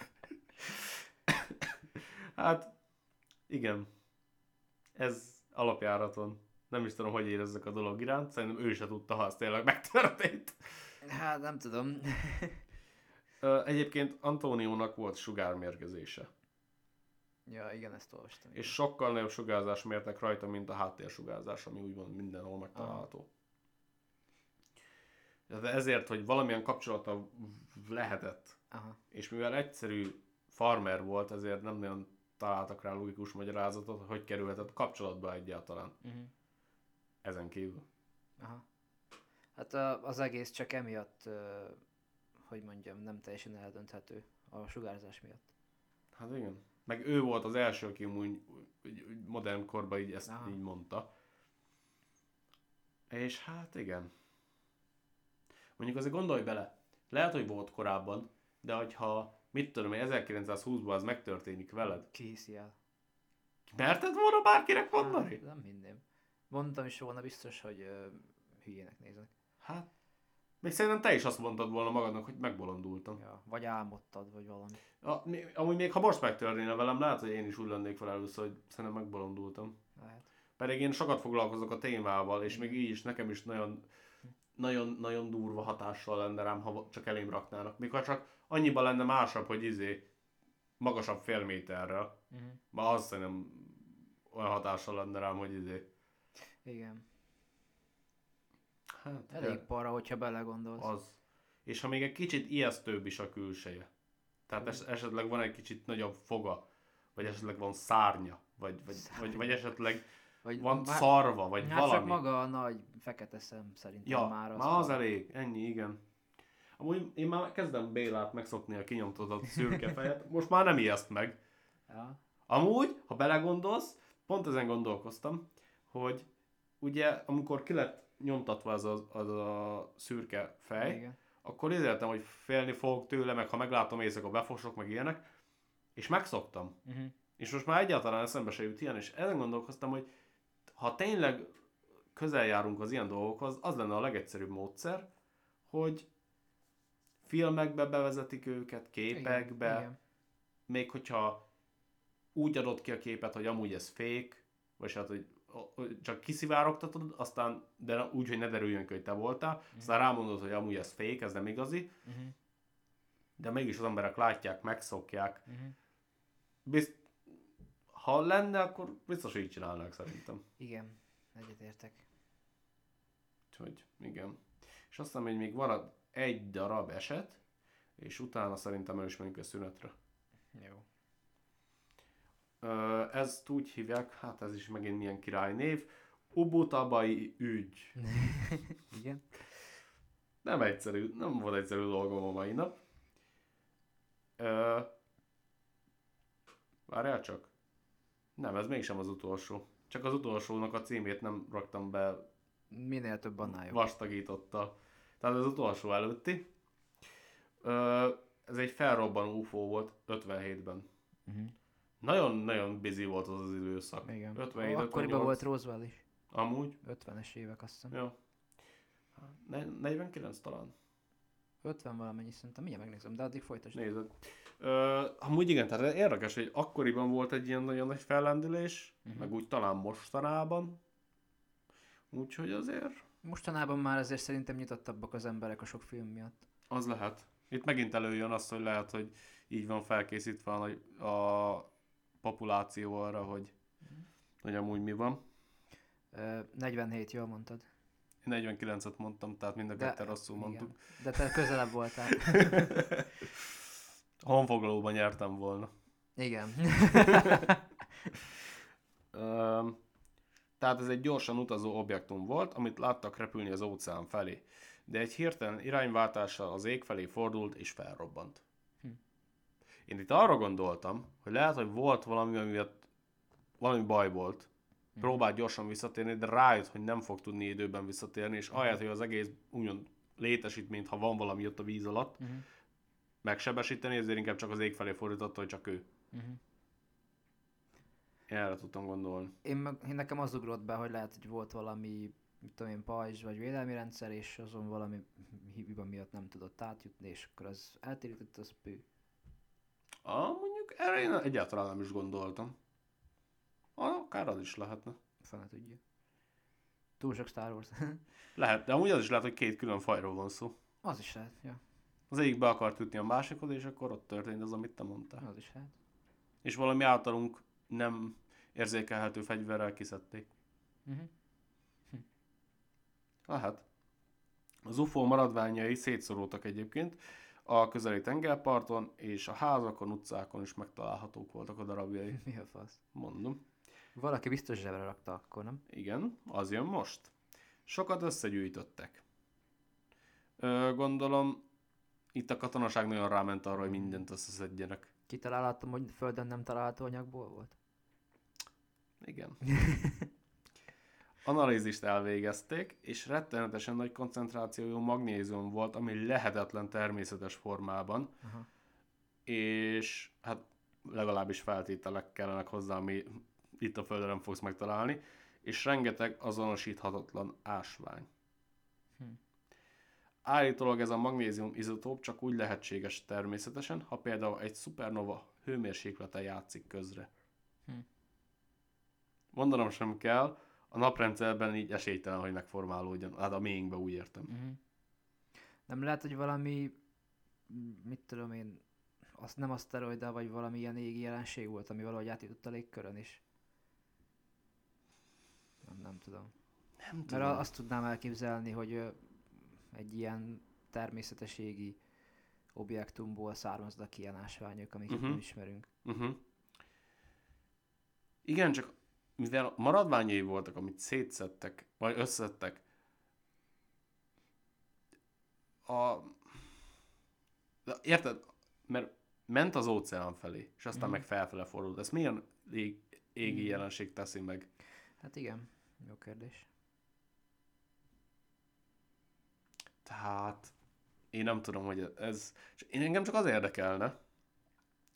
hát, igen. Ez alapjáraton. Nem is tudom, hogy érezzek a dolog iránt. Szerintem ő se tudta, ha az tényleg megtörtént. Hát nem tudom. Egyébként Antóniónak volt sugármérgezése. ja, igen, ezt olvastam. És sokkal nagyobb sugárzás mértek rajta, mint a háttérsugárzás, ami úgymond mindenhol megtalálható. De ezért, hogy valamilyen kapcsolata lehetett, Aha. és mivel egyszerű farmer volt, ezért nem nagyon találtak rá logikus magyarázatot, hogy kerülhetett kapcsolatba egyáltalán. Uh-huh. Ezen kívül. Aha. Hát az egész csak emiatt, hogy mondjam, nem teljesen eldönthető a sugárzás miatt. Hát igen. Meg ő volt az első, aki úgy modern korban így ezt Aha. így mondta. És hát igen. Mondjuk azért gondolj bele, lehet, hogy volt korábban, de hogyha, mit tudom én, 1920-ban az megtörténik veled, Ki hiszi el? merted volna bárkinek mondani? Hát, nem hinném. Mondtam is volna biztos, hogy ö, hülyének néznek. Hát, még szerintem te is azt mondtad volna magadnak, hogy megbolondultam. Ja, vagy álmodtad, vagy valami. A, mi- amúgy még ha most megtörténne velem, lehet, hogy én is úgy lennék fel először, hogy szerintem megbolondultam. Lehet. Pedig én sokat foglalkozok a témával, és még így is nekem is nagyon, nagyon, nagyon durva hatással lenne rám, ha csak elém raknának. Mikor csak annyiban lenne másabb, hogy izé magasabb fél méterrel. Uh-huh. Ma azt szerintem olyan hatással lenne rám, hogy izé. Igen. Hát, Elég ja, para, hogyha belegondolsz. az. És ha még egy kicsit ijesztőbb is a külseje. Tehát es- esetleg van egy kicsit nagyobb foga, vagy esetleg van szárnya, vagy, vagy, vagy, vagy esetleg Vagy van már- szarva, vagy hát valami. csak maga a nagy fekete szem szerintem Ja, már az. már az elég, ennyi, igen. Amúgy én már kezdem Bélát megszokni a kinyomtatott szürke fejet, most már nem ijeszt meg. Ja. Amúgy, ha belegondolsz, pont ezen gondolkoztam, hogy ugye amikor ki lett nyomtatva az a, az a szürke fej, Igen. akkor érzeltem, hogy félni fogok tőle, meg ha meglátom éjszaka befosok, meg ilyenek, és megszoktam. Uh-huh. És most már egyáltalán eszembe se jut ilyen, és ezen gondolkoztam, hogy ha tényleg közel járunk az ilyen dolgokhoz, az lenne a legegyszerűbb módszer, hogy filmekbe bevezetik őket, képekbe, Igen. Igen. még hogyha úgy adod ki a képet, hogy amúgy ez fake, vagy hát, hogy hogy csak kiszivárogtatod, aztán, de úgy, hogy ne derüljön ki, hogy te voltál, aztán rámondod, hogy amúgy ez fake, ez nem igazi, Uh-huh. de mégis az emberek látják, megszokják. Uh-huh. Bizt, ha lenne, akkor biztos így csinálnák szerintem. Igen. Egyetértek. Úgyhogy igen. És aztán még, még marad egy darab eset, és utána szerintem el is megyünk a szünetre. Jó. Ö, ezt úgy hívják, hát ez is megint milyen király név, Ubutabai ügy. Igen. Nem egyszerű, nem volt egyszerű dolgom a mai nap. Ö, várjál csak. Nem, ez mégsem az utolsó. Csak az utolsónak a címét nem raktam be Minél több annál jobb. vastagítottal. Tehát az utolsó előtti. Ö, ez egy felrobbanó UFO volt 57-ben. Uh-huh. Nagyon-nagyon busy volt az az időszak. Igen. 57, Akkoriban 58. volt Roswell is. Amúgy? 50-es évek azt hiszem. Jó. Ne- 49 talán. 50 valamennyi szerintem. Mindjárt megnézem, de addig folytasd. Nézed. Ö, amúgy igen, tehát érdekes, hogy akkoriban volt egy ilyen nagyon nagy fellendülés, Mhm. uh-huh. meg úgy talán mostanában. Úgyhogy azért Mostanában már azért szerintem nyitottabbak az emberek a sok film miatt. az lehet. Itt megint előjön az, hogy lehet, hogy így van felkészítve a, a populáció arra, hogy, hogy amúgy mi van. Ö, 47, jól mondtad. Én 49-et mondtam, tehát mind a ketten rosszul mondtuk. De te közelebb voltál. Honfoglalóban nyertem volna. Igen. Öm, tehát ez egy gyorsan utazó objektum volt, amit láttak repülni az óceán felé. De egy hirtelen irányváltással az ég felé fordult és felrobbant. Hm. Én itt arra gondoltam, hogy lehet, hogy volt valami, ami miatt valami baj volt. Hm. Próbált gyorsan visszatérni, de rájött, hogy nem fog tudni időben visszatérni, és ahelyett, hogy az egész úgymond létesítményt, ha van valami ott a víz alatt, Uh-huh. megsebesíteni, ezért inkább csak az ég felé fordította, hogy csak ő. Uh-huh. Én erre tudtam gondolni. Én, meg, én nekem az ugrott be, hogy lehet, hogy volt valami, mit tudom én, pajzs vagy védelmi rendszer, és azon valami hiba miatt nem tudott átjutni, és akkor az eltérített az pű. Ah, mondjuk erre én egyáltalán nem is gondoltam. Ah, akár az is lehetne. Fene tudja. Túl sok Star Wars. Lehet, de amúgy az is lehet, hogy két külön fajról van szó. az is lehet, ja. Az egyik be akart jutni a másikhoz, és akkor ott történt az, amit te mondtál. Az is lehet. És valami általunk nem érzékelhető fegyverrel kiszedték. Uh-huh. Lehet. Az UFO maradványai szétszorultak egyébként a közeli tengerparton, és a házakon, utcákon is megtalálhatók voltak a darabjai. Mi a fasz? Mondom. Valaki biztos zsebre rakta akkor, nem? Igen, az jön most. Sokat összegyűjtöttek. Ö, gondolom, itt a katonaság nagyon ráment arra, hogy mindent összeszedjenek. Kitalálhatom, hogy földön nem található anyagból volt? Igen. Analízist elvégezték, és rettenetesen nagy koncentrációjú magnézium volt, ami lehetetlen természetes formában, Aha. és hát legalábbis feltételek kellenek hozzá, ami itt a Földön nem fogsz megtalálni, és rengeteg azonosíthatatlan ásvány. Hm. Állítólag ez a magnézium izotóp csak úgy lehetséges természetesen, ha például egy szupernova hőmérséklete játszik közre. Mondanom sem kell, a naprendszerben így esélytelen, hogy megformálódjon. Hát a mélyünkbe úgy értem. Uh-huh. Nem lehet, hogy valami, mit tudom én, azt nem aszteroida, vagy valami ilyen égi jelenség volt, ami valahogy átjutott a légkörön is. Nem, nem tudom. Nem Mert tudom. a- azt tudnám elképzelni, hogy egy ilyen természetes égi objektumból származnak ilyen ásványok, amiket Mhm. nem ismerünk. Uh-huh. Igen, csak mivel maradványai voltak, amit szétszedtek, vagy összettek, a... De érted? Mert ment az óceán felé, és aztán Mhm. meg felfele fordult. Ezt milyen ég, égi Mhm. jelenség teszi meg? Hát igen, jó kérdés. Tehát én nem tudom, hogy ez... Én engem csak az érdekelne,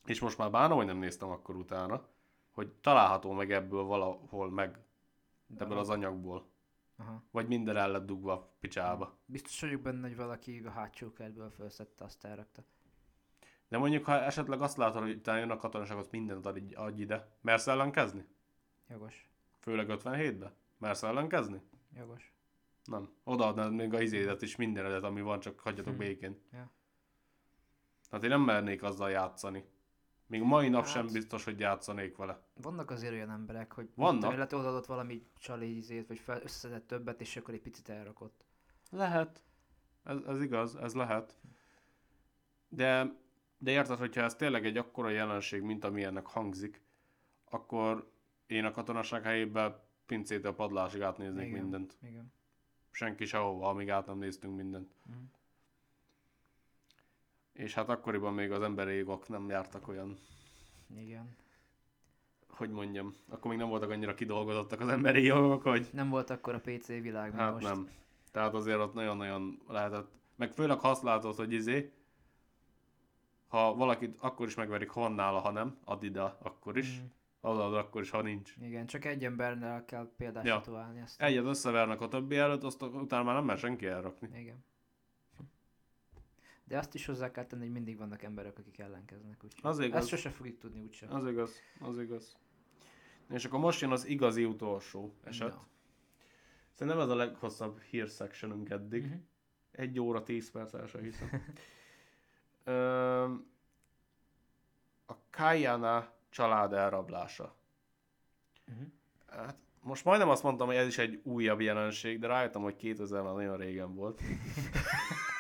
és most már bánom, hogy nem néztem akkor utána, hogy található meg ebből valahol meg, ebből az anyagból. Aha. Vagy minden el lett dugva picsába. Biztos vagyok benne, hogy valaki a hátsó kertből felszedte, azt elrakta. De mondjuk, ha esetleg azt látod, hogy utána jön a katonaság, azt mindent adj, adj ide. Mersz ellenkezni? Jogos. Főleg 57-be? Mersz ellenkezni? Jogos. Nem. Odaadnád még a izédet is mindenedet, ami van, csak hagyjatok Hm. békén. Ja. Hát én nem mernék azzal játszani. Még mai nap Hát- sem biztos, hogy játszanék vele. Vannak azért olyan emberek, hogy Vannak. Lehet odaadott valami csali izét, vagy fel, összeszedett többet, és akkor egy picit elrakott. Lehet. Ez, ez igaz, ez lehet. De, de érted, hogyha ez tényleg egy akkora jelenség, mint ami ennek hangzik, akkor én a katonaság helyében pincét a padlásig átnéznék Igen. mindent. Igen. Senki sehova, amíg át nem néztünk mindent. Mhm. És hát akkoriban még az emberi jogok nem jártak olyan, Igen. hogy mondjam, akkor még nem voltak annyira kidolgozottak az emberi jogok, hogy Nem volt akkor a PC világ, mint hát most. nem. Tehát azért ott nagyon-nagyon lehetett, meg főleg ha azt látod, hogy izé, ha valakit akkor is megverik, ha van nála, ha nem, add ide akkor is, Mhm. adod akkor is, ha nincs. Igen, csak egy emberrel kell példát Ja. Azt Egyet összevernek a többi előtt, azt utána már nem mer senki elrakni. Igen. De azt is hozzá kell tenni, hogy mindig vannak emberek, akik ellenkeznek. Úgyhogy Az igaz. Ezt sose fogjuk tudni úgysem. Az igaz, az igaz. És akkor most jön az igazi utolsó eset. Na. Szerintem ez a leghosszabb hírszektionünk eddig. Mhm. Egy óra, tíz perc el sem hiszem. A Kajana család elrablása. Mhm. Hát, most majdnem azt mondtam, hogy ez is egy újabb jelenség, de rájöttem, hogy 2000 már nagyon régen volt.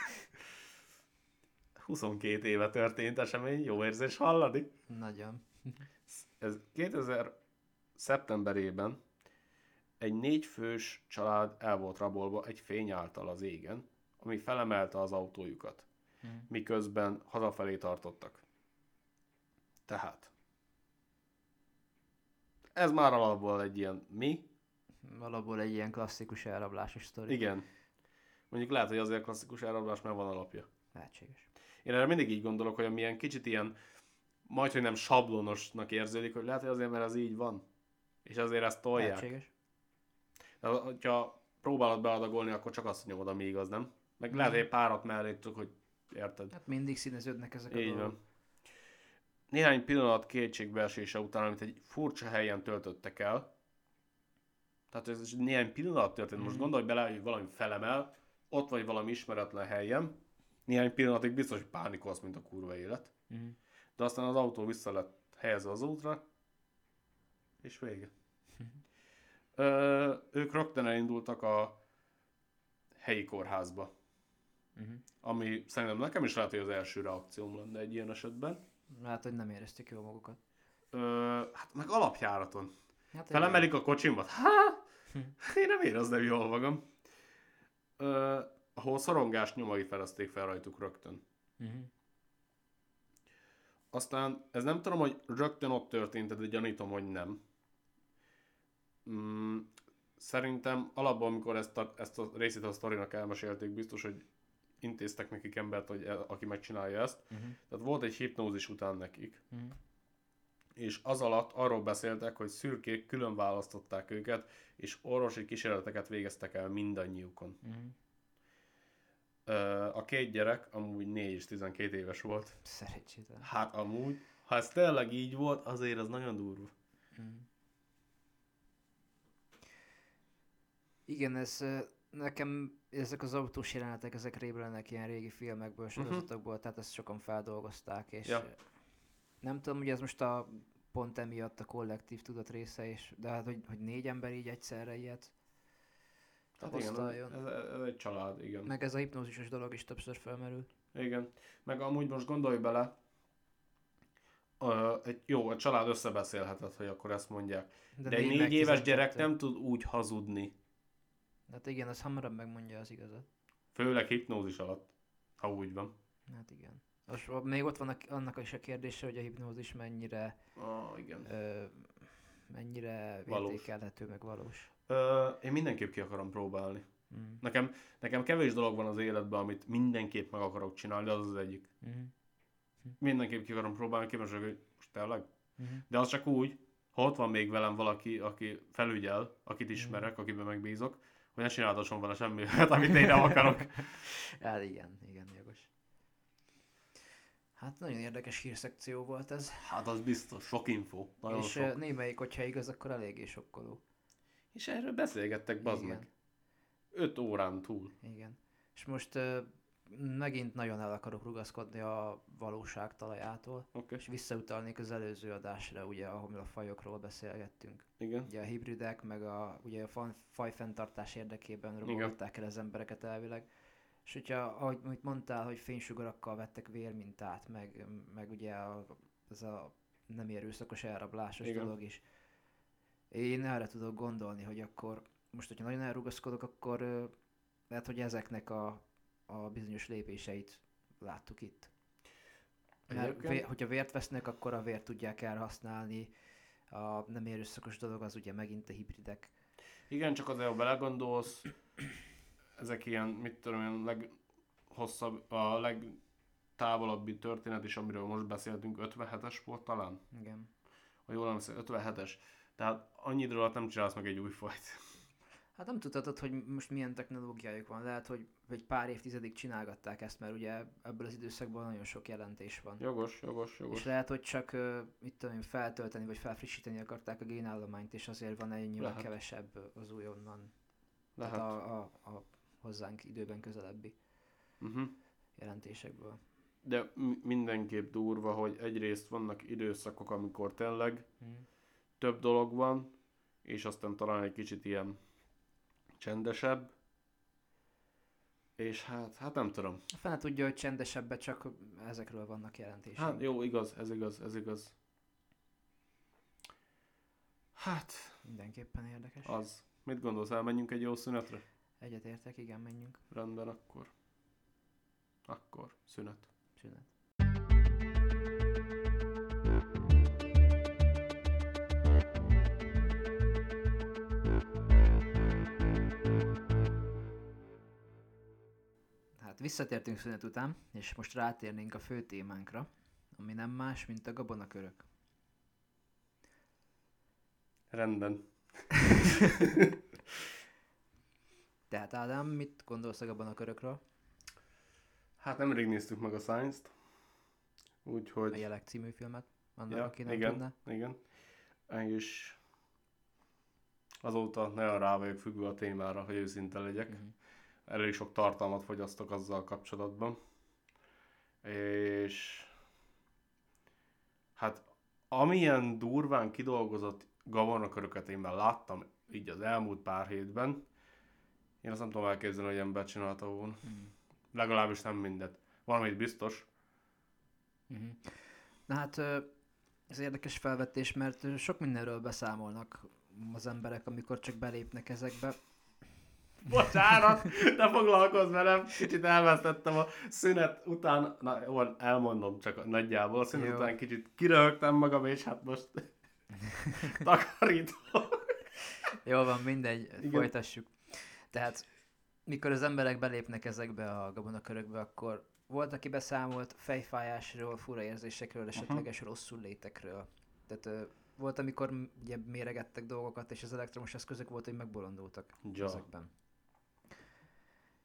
22 éve történt esemény, jó érzés hallani. Nagyon. Ez 2000 szeptemberében egy négyfős család el volt rabolva egy fény által az égen, ami felemelte az autójukat, Mhm. miközben hazafelé tartottak. Tehát, ez már alapból egy ilyen mi? Valahol egy ilyen klasszikus elrablásos sztori. Igen. Mondjuk lehet, hogy azért klasszikus elrablás, mert van alapja. Lehetséges. Én erre mindig így gondolok, hogy amilyen kicsit ilyen, majd, hogy nem sablonosnak érződik, hogy lehet, hogy azért, mert ez így van. És azért ezt tolják. Lehetséges. De ha próbálod beadagolni, akkor csak azt nyomod, ami igaz, nem? Meg lehet, hogy párat mellé csak, hogy érted. Hát mindig színeződnek ezek a Így dolgok. van. Néhány pillanat kétségbeesése után, amit egy furcsa helyen töltöttek el, tehát ez néhány pillanat történt. Most Mhm. gondolj bele, hogy valami felemel, ott vagy valami ismeretlen helyen, néhány pillanatig biztos, hogy pánikolsz, mint a kurva élet. Mhm. De aztán az autó vissza lett helyezve az útra, és vége. Ö, ők rögtön elindultak a helyi kórházba, Mhm. ami szerintem nekem is lehet, hogy az első reakcióm lenne egy ilyen esetben. Hát, hogy nem érezték jól magukat. Ö, hát meg alapjáraton. Hát, Felemelik a kocsimat. Há! Én nem érezném jól magam. Ö, ahol szorongás nyomai felezték fel rajtuk rögtön. Mhm. Aztán ez nem tudom, hogy rögtön ott történt, de gyanítom, hogy nem. Mm, szerintem alapban, amikor ezt a, ezt a részét a sztorinak elmesélték, biztos, hogy intéztek nekik embert, hogy el, aki megcsinálja ezt. Mhm. Tehát volt egy hipnózis után nekik. Mhm. És az alatt arról beszéltek, hogy szürkék külön választották őket, és orvosi kísérleteket végeztek el mindannyiukon. Mhm. A két gyerek amúgy 4 és 12 éves volt. Szerencsétlen. Hát amúgy, ha ez tényleg így volt, azért az nagyon durva. Mhm. Igen, ez nekem ezek az autós jelenetek, ezek réblenek ilyen régi filmekből, sorozatokból, tehát ezt sokan feldolgozták, és Ja. nem tudom, hogy ez most a pont emiatt a kollektív tudat része is, de hát, hogy, hogy négy ember így egyszerre ilyet Hát igen, ez, ez, egy család, igen. Meg ez a hipnózisos dolog is többször felmerül. Igen. Meg amúgy most gondolj bele, ö, egy, jó, a család összebeszélhetett, hogy akkor ezt mondják. De, De egy négy éves 12. gyerek nem tud úgy hazudni. Hát igen, az hamarabb megmondja az igazat. Főleg hipnózis alatt, ha úgy van. Hát igen. Most még ott van a, annak is a kérdése, hogy a hipnózis mennyire, Ah, igen. ö, mennyire Valós. értékelhető, meg valós. Ö, én mindenképp ki akarom próbálni. Mm. Nekem, nekem kevés dolog van az életben, amit mindenképp meg akarok csinálni, de az az egyik. Mm. Mindenképp ki akarom próbálni, vagyok, hogy most tényleg? Mm. De az csak úgy, ha ott van még velem valaki, aki felügyel, akit ismerek, akiben megbízok, hogy ne csináltasson vele semmi, amit én nem akarok. Hát igen, igen, jogos. Hát nagyon érdekes hírszekció volt ez. Hát az biztos, sok info, nagyon és sok. némelyik, hogyha igaz, akkor eléggé sokkoló. És erről beszélgettek, bazd meg. Öt órán túl. Igen. És most ö, megint nagyon el akarok rugaszkodni a valóság talajától, Oké. és visszautalnék az előző adásra, ugye, ahol a fajokról beszélgettünk. Igen. Ugye a hibridek, meg a, ugye a fajfenntartás érdekében robolgatták el az embereket elvileg. És hogyha, ahogy amit mondtál, hogy fénysugarakkal vettek vérmintát, meg, meg ugye a, ez a nem erőszakos elrablásos Igen. dolog is. Én erre tudok gondolni, hogy akkor, most hogyha nagyon elrugaszkodok, akkor lehet, hogy ezeknek a, a bizonyos lépéseit láttuk itt. Mert vé, hogyha vért vesznek, akkor a vért tudják elhasználni. A nem erőszakos dolog az ugye megint a hibridek. Igen, csak azért, ha belegondolsz, ezek ilyen, mit tudom én, leghosszabb, a legtávolabbi történet is, amiről most beszéltünk, 57-es volt talán? Igen. Ha jól emlékszem, 57-es. Tehát annyi idő alatt nem csinálsz meg egy új fajt. Hát nem tudhatod, hogy most milyen technológiájuk van. Lehet, hogy egy pár évtizedig csinálgatták ezt, mert ugye ebből az időszakban nagyon sok jelentés van. Jogos, jogos, jogos. És lehet, hogy csak, mit tudom én, feltölteni vagy felfrissíteni akarták a génállományt, és azért van ennyivel Lehet. kevesebb az újonnan. Lehet. Tehát a, a, a hozzánk időben közelebbi Uh-huh. jelentésekből. De mindenképp durva, hogy egyrészt vannak időszakok, amikor tényleg Hm. Több dolog van, és aztán talán egy kicsit ilyen csendesebb. És hát, hát nem tudom. Fene tudja, hogy csendesebben csak ezekről vannak jelentések. Hát jó, igaz, ez igaz, ez igaz. Hát, Mindenképpen érdekes. az. Mit gondolsz, elmenjünk egy jó szünetre? Egyetértek, igen, menjünk. Rendben, akkor. Akkor, szünet. Szünet. Visszatértünk szünet után, és most rátérnénk a fő témánkra, ami nem más, mint a gabonakörök. Rendben. Tehát Ádám, mit gondolsz a gabonakörökről? Hát nemrég néztük meg a Science-t. A Úgyhogy... Jelek című filmet? Annak, Ja, aki nem igen, tudná. igen. És azóta nagyon rá vagyok függő a témára, hogy őszinte legyek. Mhm. Elég sok tartalmat fogyasztok azzal kapcsolatban. És hát amilyen durván kidolgozott gabonaköröket én már láttam így az elmúlt pár hétben, én azt nem tudom elképzelni, hogy ember csinálta volna. Mhm. Legalábbis nem mindet. Valamit biztos. Mhm. Na hát ez érdekes felvetés, mert sok mindenről beszámolnak az emberek, amikor csak belépnek ezekbe. Bocsánat, ne foglalkozz velem, kicsit elvesztettem a szünet után, na jó, elmondom csak nagyjából, a szünet Jó. után kicsit kiröhögtem magam, és hát most takarítom. Jó van, mindegy, Igen. folytassuk. Tehát mikor az emberek belépnek ezekbe a gabonakörökbe, akkor volt, aki beszámolt fejfájásról, fura érzésekről, esetleges rosszul létekről. Tehát ö, volt, amikor ugye méregettek dolgokat, és az elektromos eszközök volt, hogy megbolondultak Ja. ezekben.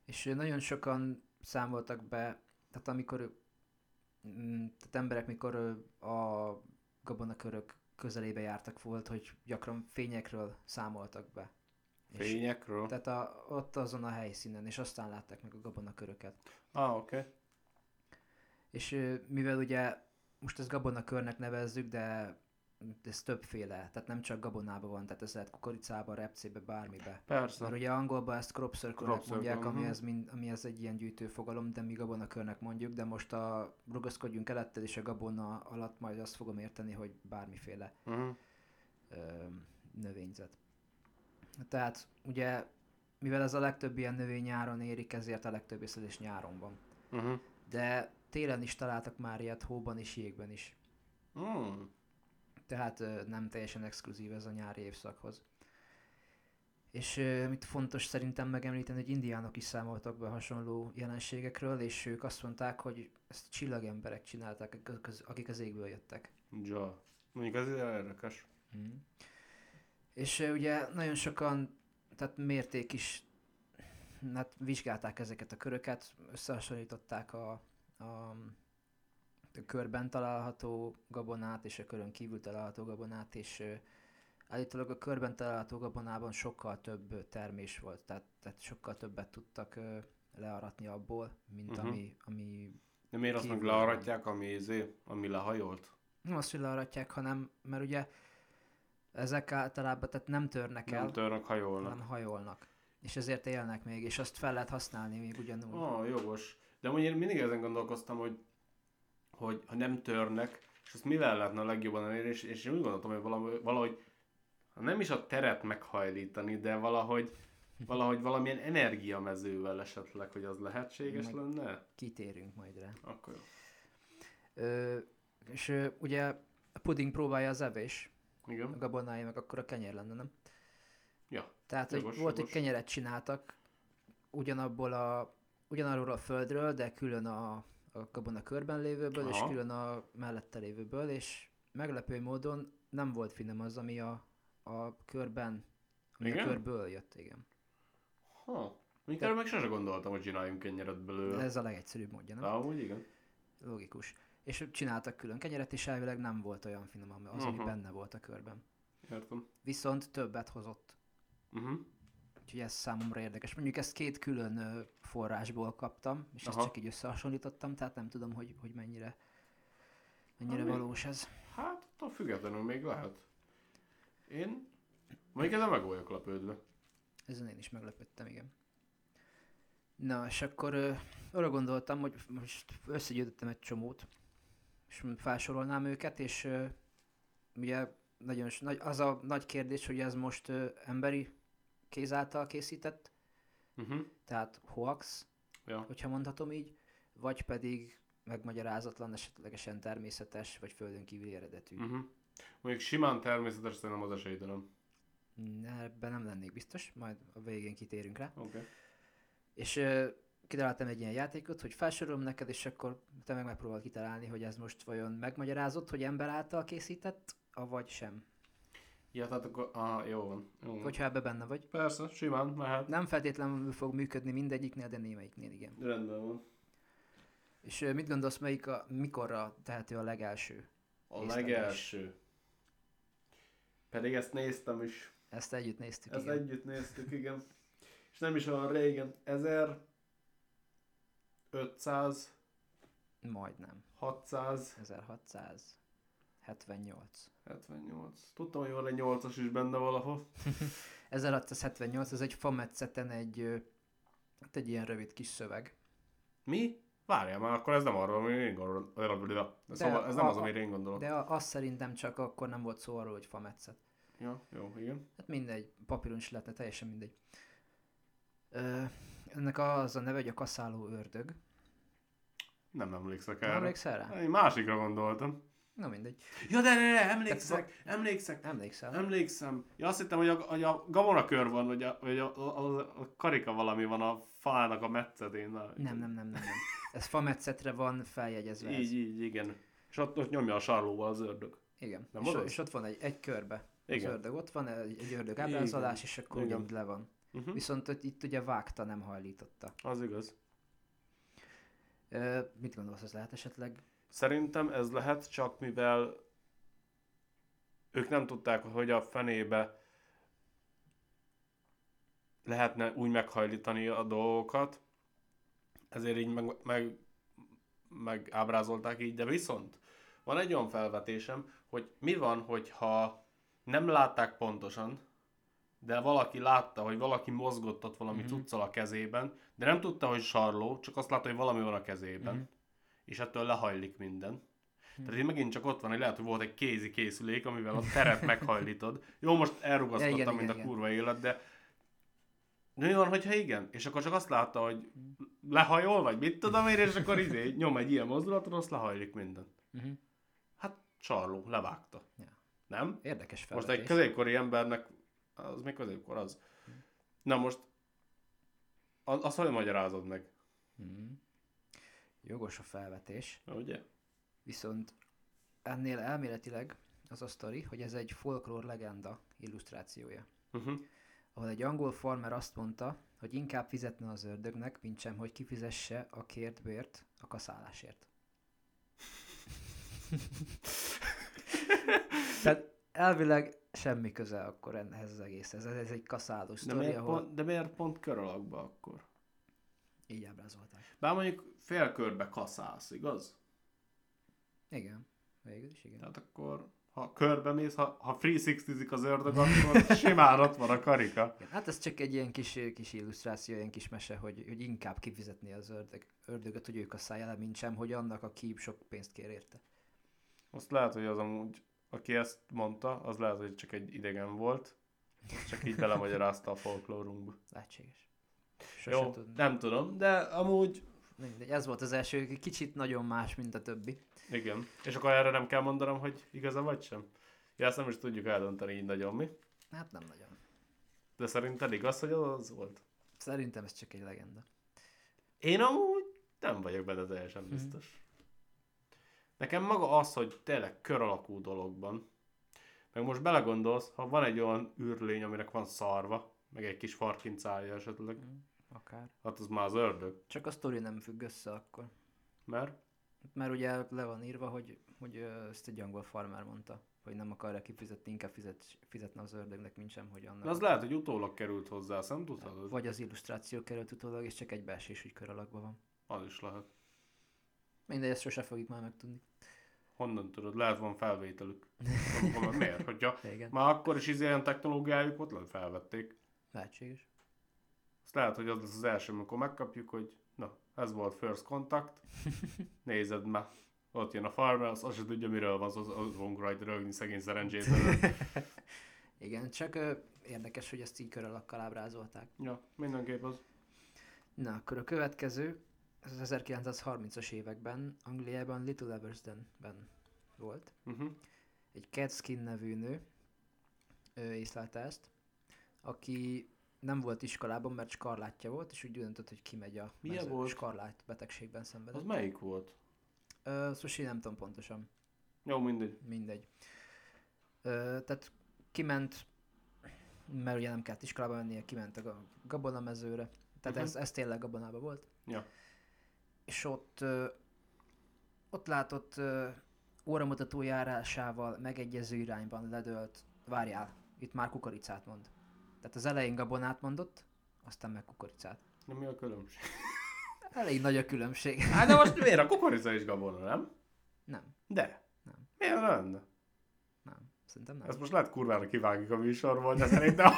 És nagyon sokan számoltak be, tehát amikor mm, tehát emberek, mikor a gabonakörök közelébe jártak, volt, hogy gyakran fényekről számoltak be. És- Fényekről? tehát a, ott azon a helyszínen, és aztán látták meg a gabonaköröket. Ah, oké. Okay. És mivel ugye most ezt gabonakörnek nevezzük, de ez többféle, tehát nem csak gabonában van, tehát ez lehet kukoricába, repcébe, bármibe. Persze. Mert ugye angolban ezt crop circle Crop circle, mondják, ami mhm. ez, mind, ami ez egy ilyen gyűjtőfogalom, de mi gabonakörnek mondjuk, de most a rugaszkodjunk elettel és a gabona alatt majd azt fogom érteni, hogy bármiféle Uh-huh. ö, növényzet. Tehát ugye, mivel ez a legtöbb ilyen növény nyáron érik, ezért a legtöbb észlelés nyáron van. Uh-huh. De télen is találtak már ilyet, hóban és jégben is. Mm. Tehát nem teljesen exkluzív ez a nyári évszakhoz. És ö, mit fontos szerintem megemlíteni, hogy indiánok is számoltak be hasonló jelenségekről, és ők azt mondták, hogy ezt csillagemberek csinálták, akik az- égből jöttek. Ja. Mondjuk ez érdekes. Mm. És ugye nagyon sokan, tehát mérték is, hát vizsgálták ezeket a köröket, összehasonlították a, a körben található gabonát és a körön kívül található gabonát, és állítólag a körben található gabonában sokkal több termés volt, tehát, tehát sokkal többet tudtak learatni abból, mint uh-huh. ami, ami De miért azt meg learatják, ami, izé, ami lehajolt? nem azt, hogy learatják, hanem, mert ugye ezek általában tehát nem törnek el, Nem törnek, hajolnak. hanem hajolnak. És ezért élnek még, és azt fel lehet használni még ugyanúgy. Ah, jogos. De mondjuk én mindig ezen gondolkoztam, hogy, hogy ha nem törnek, és azt mivel lehetne a legjobban elérni, és, és én úgy gondoltam, hogy valahogy, nem is a teret meghajlítani, de valahogy, valahogy valamilyen energiamezővel esetleg, hogy az lehetséges Meg- lenne? Kitérünk majd rá. Akkor jó. Ö, és ö, ugye a puding próbálja az evés, a Igen. gabonája meg akkor a kenyér lenne, nem? Ja. Tehát, hogy Jogos, volt, hogy jogos. kenyeret csináltak ugyanabból a, ugyanarról a földről, de külön a, a gabona körben lévőből, és Aha. külön a mellette lévőből, és meglepő módon nem volt finom az, ami a, a körben, ami Igen? a körből jött, igen. Ha. Még erről meg sose gondoltam, hogy csináljunk kenyeret belőle. Ez a legegyszerűbb módja, nem? Amúgy igen. Logikus. És csináltak külön kenyeret, és elvileg nem volt olyan finom, az, ami benne volt a körben. Értem. Viszont többet hozott. Uh-huh. Úgyhogy ez számomra érdekes. Mondjuk ezt két külön forrásból kaptam, és ezt Aha. csak így összehasonlítottam, tehát nem tudom, hogy, hogy mennyire, mennyire Ami- valós ez. Hát, attól függetlenül még lehet. Én mondjuk ezen meg vagyok lepődve. Ezen én is meglepődtem, igen. Na, és akkor ö, arra gondoltam, hogy most összegyűjtöttem egy csomót, és felsorolnám őket, és ö, ugye nagyon, nagy, az a nagy kérdés, hogy ez most ö, emberi kéz által készített, Uh-huh. tehát hoax, Ja. hogyha mondhatom így, vagy pedig megmagyarázatlan, esetlegesen természetes, vagy földön kívüli eredetű. Uh-huh. Mondjuk simán természetes szerintem az esélytelen. Ebben nem lennék biztos, majd a végén kitérünk rá. Okay. És ö, kitaláltam egy ilyen játékot, hogy felsorolom neked, és akkor te meg megpróbál kitalálni, hogy ez most vajon megmagyarázott, hogy ember által készített, avagy sem. Ja, tehát akkor, ah, jó van. Jó van. Hogyha ebbe benne vagy. Persze, simán, mehet. Nem feltétlenül fog működni mindegyiknél, de némelyiknél igen. Rendben van. És mit gondolsz, melyik a, mikorra tehető a legelső? A legelső. Pedig ezt néztem is. Ezt együtt néztük, Ezt igen. együtt néztük, igen. És nem is olyan régen. 1500, Majdnem. 600, 1678. 78. Tudtam, hogy van egy 8-as is benne valahol. 1678, ez egy fametszeten egy, hát egy ilyen rövid kis szöveg. Mi? Várjál már, akkor ez nem arról, amit én gondolom. De szóval ez nem a- az, amire én gondolok. De a- azt szerintem csak akkor nem volt szó arról, hogy fametszet. Ja, jó, igen. Hát mindegy, papíron is lehetne, teljesen mindegy. Ö, ennek az a neve, hogy a kaszáló ördög. Nem emlékszek Nem erre. emlékszel rá? Én másikra gondoltam. Na mindegy. Ja, de, de, de emlékszek, emlékszek, Emlékszel? emlékszem. Ja, azt hittem, hogy a, hogy a gabonakör van, vagy, a, vagy a, a, a, karika valami van a fának a metszetén. Na, Nem, nem, nem, nem, nem. Ez fametszetre van feljegyezve. ez. Így, így, igen. És ott, ott nyomja a sarlóval az ördög. Igen. Nem és, az? és ott van egy, egy körbe. Igen. Az ördög ott van, egy, egy ördög ábrázolás, és akkor Igen. ugyanúgy le van. Uh-huh. Viszont ott, itt ugye vágta, nem hajlította. Az igaz. Ö, mit gondolsz, ez lehet esetleg? Szerintem ez lehet, csak mivel ők nem tudták, hogy a fenébe lehetne úgy meghajlítani a dolgokat, ezért így meg, meg, meg ábrázolták így, de viszont van egy olyan felvetésem, hogy mi van, hogyha nem látták pontosan, de valaki látta, hogy valaki mozgottat valami mm-hmm. cuccal a kezében, de nem tudta, hogy sarló, csak azt látta, hogy valami van a kezében, mm-hmm. És ettől lehajlik minden. Mm-hmm. Tehát itt megint csak ott van, hogy lehet, hogy volt egy kézi készülék, amivel a teret meghajlítod. Jó, most elrugasztottam, ja, mint igen, a kurva élet, de mi van, hogyha igen? És akkor csak azt látta, hogy lehajol, vagy mit tudom én, és akkor izé nyom egy ilyen mozdulatot, azt lehajlik minden. Uh-huh. Hát sarló, levágta. Ja. Nem? Érdekes felvetés. Most egy középkori embernek, az még középkor az. Uh-huh. Na most, azt hogy magyarázod meg? Uh-huh. Jogos a felvetés. Ugye? Viszont ennél elméletileg az a sztori, hogy ez egy folklór legenda illusztrációja. Uh-huh ahol egy angol farmer azt mondta, hogy inkább fizetne az ördögnek, mint sem, hogy kifizesse a kért bért a kaszálásért. Tehát elvileg semmi köze akkor ehhez az egészhez. Ez, ez egy kaszálós de miért, ahol... pont, de miért pont kör alakba akkor? Így ábrázolták. Bár mondjuk félkörbe kaszálsz, igaz? Igen, végül is igen. Tehát akkor ha körbe mész, ha, ha 360 az ördög, akkor simán ott van a karika. Hát ez csak egy ilyen kis, kis illusztráció, ilyen kis mese, hogy, hogy inkább kifizetni az ördög, ördögöt, hogy ők a szájjel, mint sem, hogy annak, aki sok pénzt kér érte. Azt lehet, hogy az amúgy, aki ezt mondta, az lehet, hogy csak egy idegen volt, csak így belemagyarázta a folklórunkba. Lehetséges. Sose Jó, tudni. nem tudom, de amúgy... Mindegy, ez volt az első, kicsit nagyon más, mint a többi. Igen. És akkor erre nem kell mondanom, hogy igaza vagy sem? Ja, ezt nem is tudjuk eldönteni így nagyon, mi? Hát nem nagyon. De szerinted igaz, hogy az, az volt? Szerintem ez csak egy legenda. Én amúgy nem vagyok benne teljesen mhm. biztos. Mm. Nekem maga az, hogy tényleg kör alakú dologban, meg most belegondolsz, ha van egy olyan űrlény, aminek van szarva, meg egy kis farkincája esetleg, mm, akár. Hát az már az ördög. Csak a sztori nem függ össze akkor. Mert? Mert ugye le van írva, hogy, hogy ezt egy angol farmer mondta, hogy nem akarja kifizetni, inkább fizet, fizetne az ördögnek, mint sem, hogy annak. De az lehet, hogy utólag került hozzá, nem tudhatod? Vagy az illusztráció került utólag, és csak egy beesés, hogy kör alakban van. Az is lehet. Mindegy, ezt sose fogjuk már megtudni. Honnan tudod? Lehet van felvételük. Miért? Hogyha Igen. már akkor is izé ilyen technológiájuk ott lehet felvették. Lehetséges. Azt lehet, hogy az az első, amikor megkapjuk, hogy na, ez volt First Contact. Nézed már. Ott jön a farmer, az, az se tudja, miről van, az, az, az fogunk rajta rögni szegény szerencsétől. Igen, csak ö, érdekes, hogy ezt így körölakkal ábrázolták. Ja, mindenképp az. Na, akkor a következő, ez az 1930-as években Angliában Little Eversdenben volt. Uh-huh. Egy Catskin nevű nő észlelte ezt, aki nem volt iskolában, mert skarlátja volt, és úgy döntött, hogy kimegy a Milyen mező, volt? skarlát betegségben szenvedett. Az melyik volt? Ö, szóval nem tudom pontosan. Jó, mindegy. Mindegy. Ö, tehát kiment, mert ugye nem kellett iskolába mennie, kiment a gabonamezőre. Tehát uh-huh. ez, ez tényleg gabonában volt. Ja. És ott, ö, ott látott ö, óramutató járásával megegyező irányban ledölt, várjál, itt már kukoricát mond tehát az elején gabonát mondott, aztán meg kukoricát. Na mi a különbség? Elég nagy a különbség. Hát de most miért? A kukorica is gabona, nem? Nem. De? Nem. Miért lenne? Nem. Szerintem nem. Ezt most lehet kurvára kivágjuk a műsorból, de szerintem...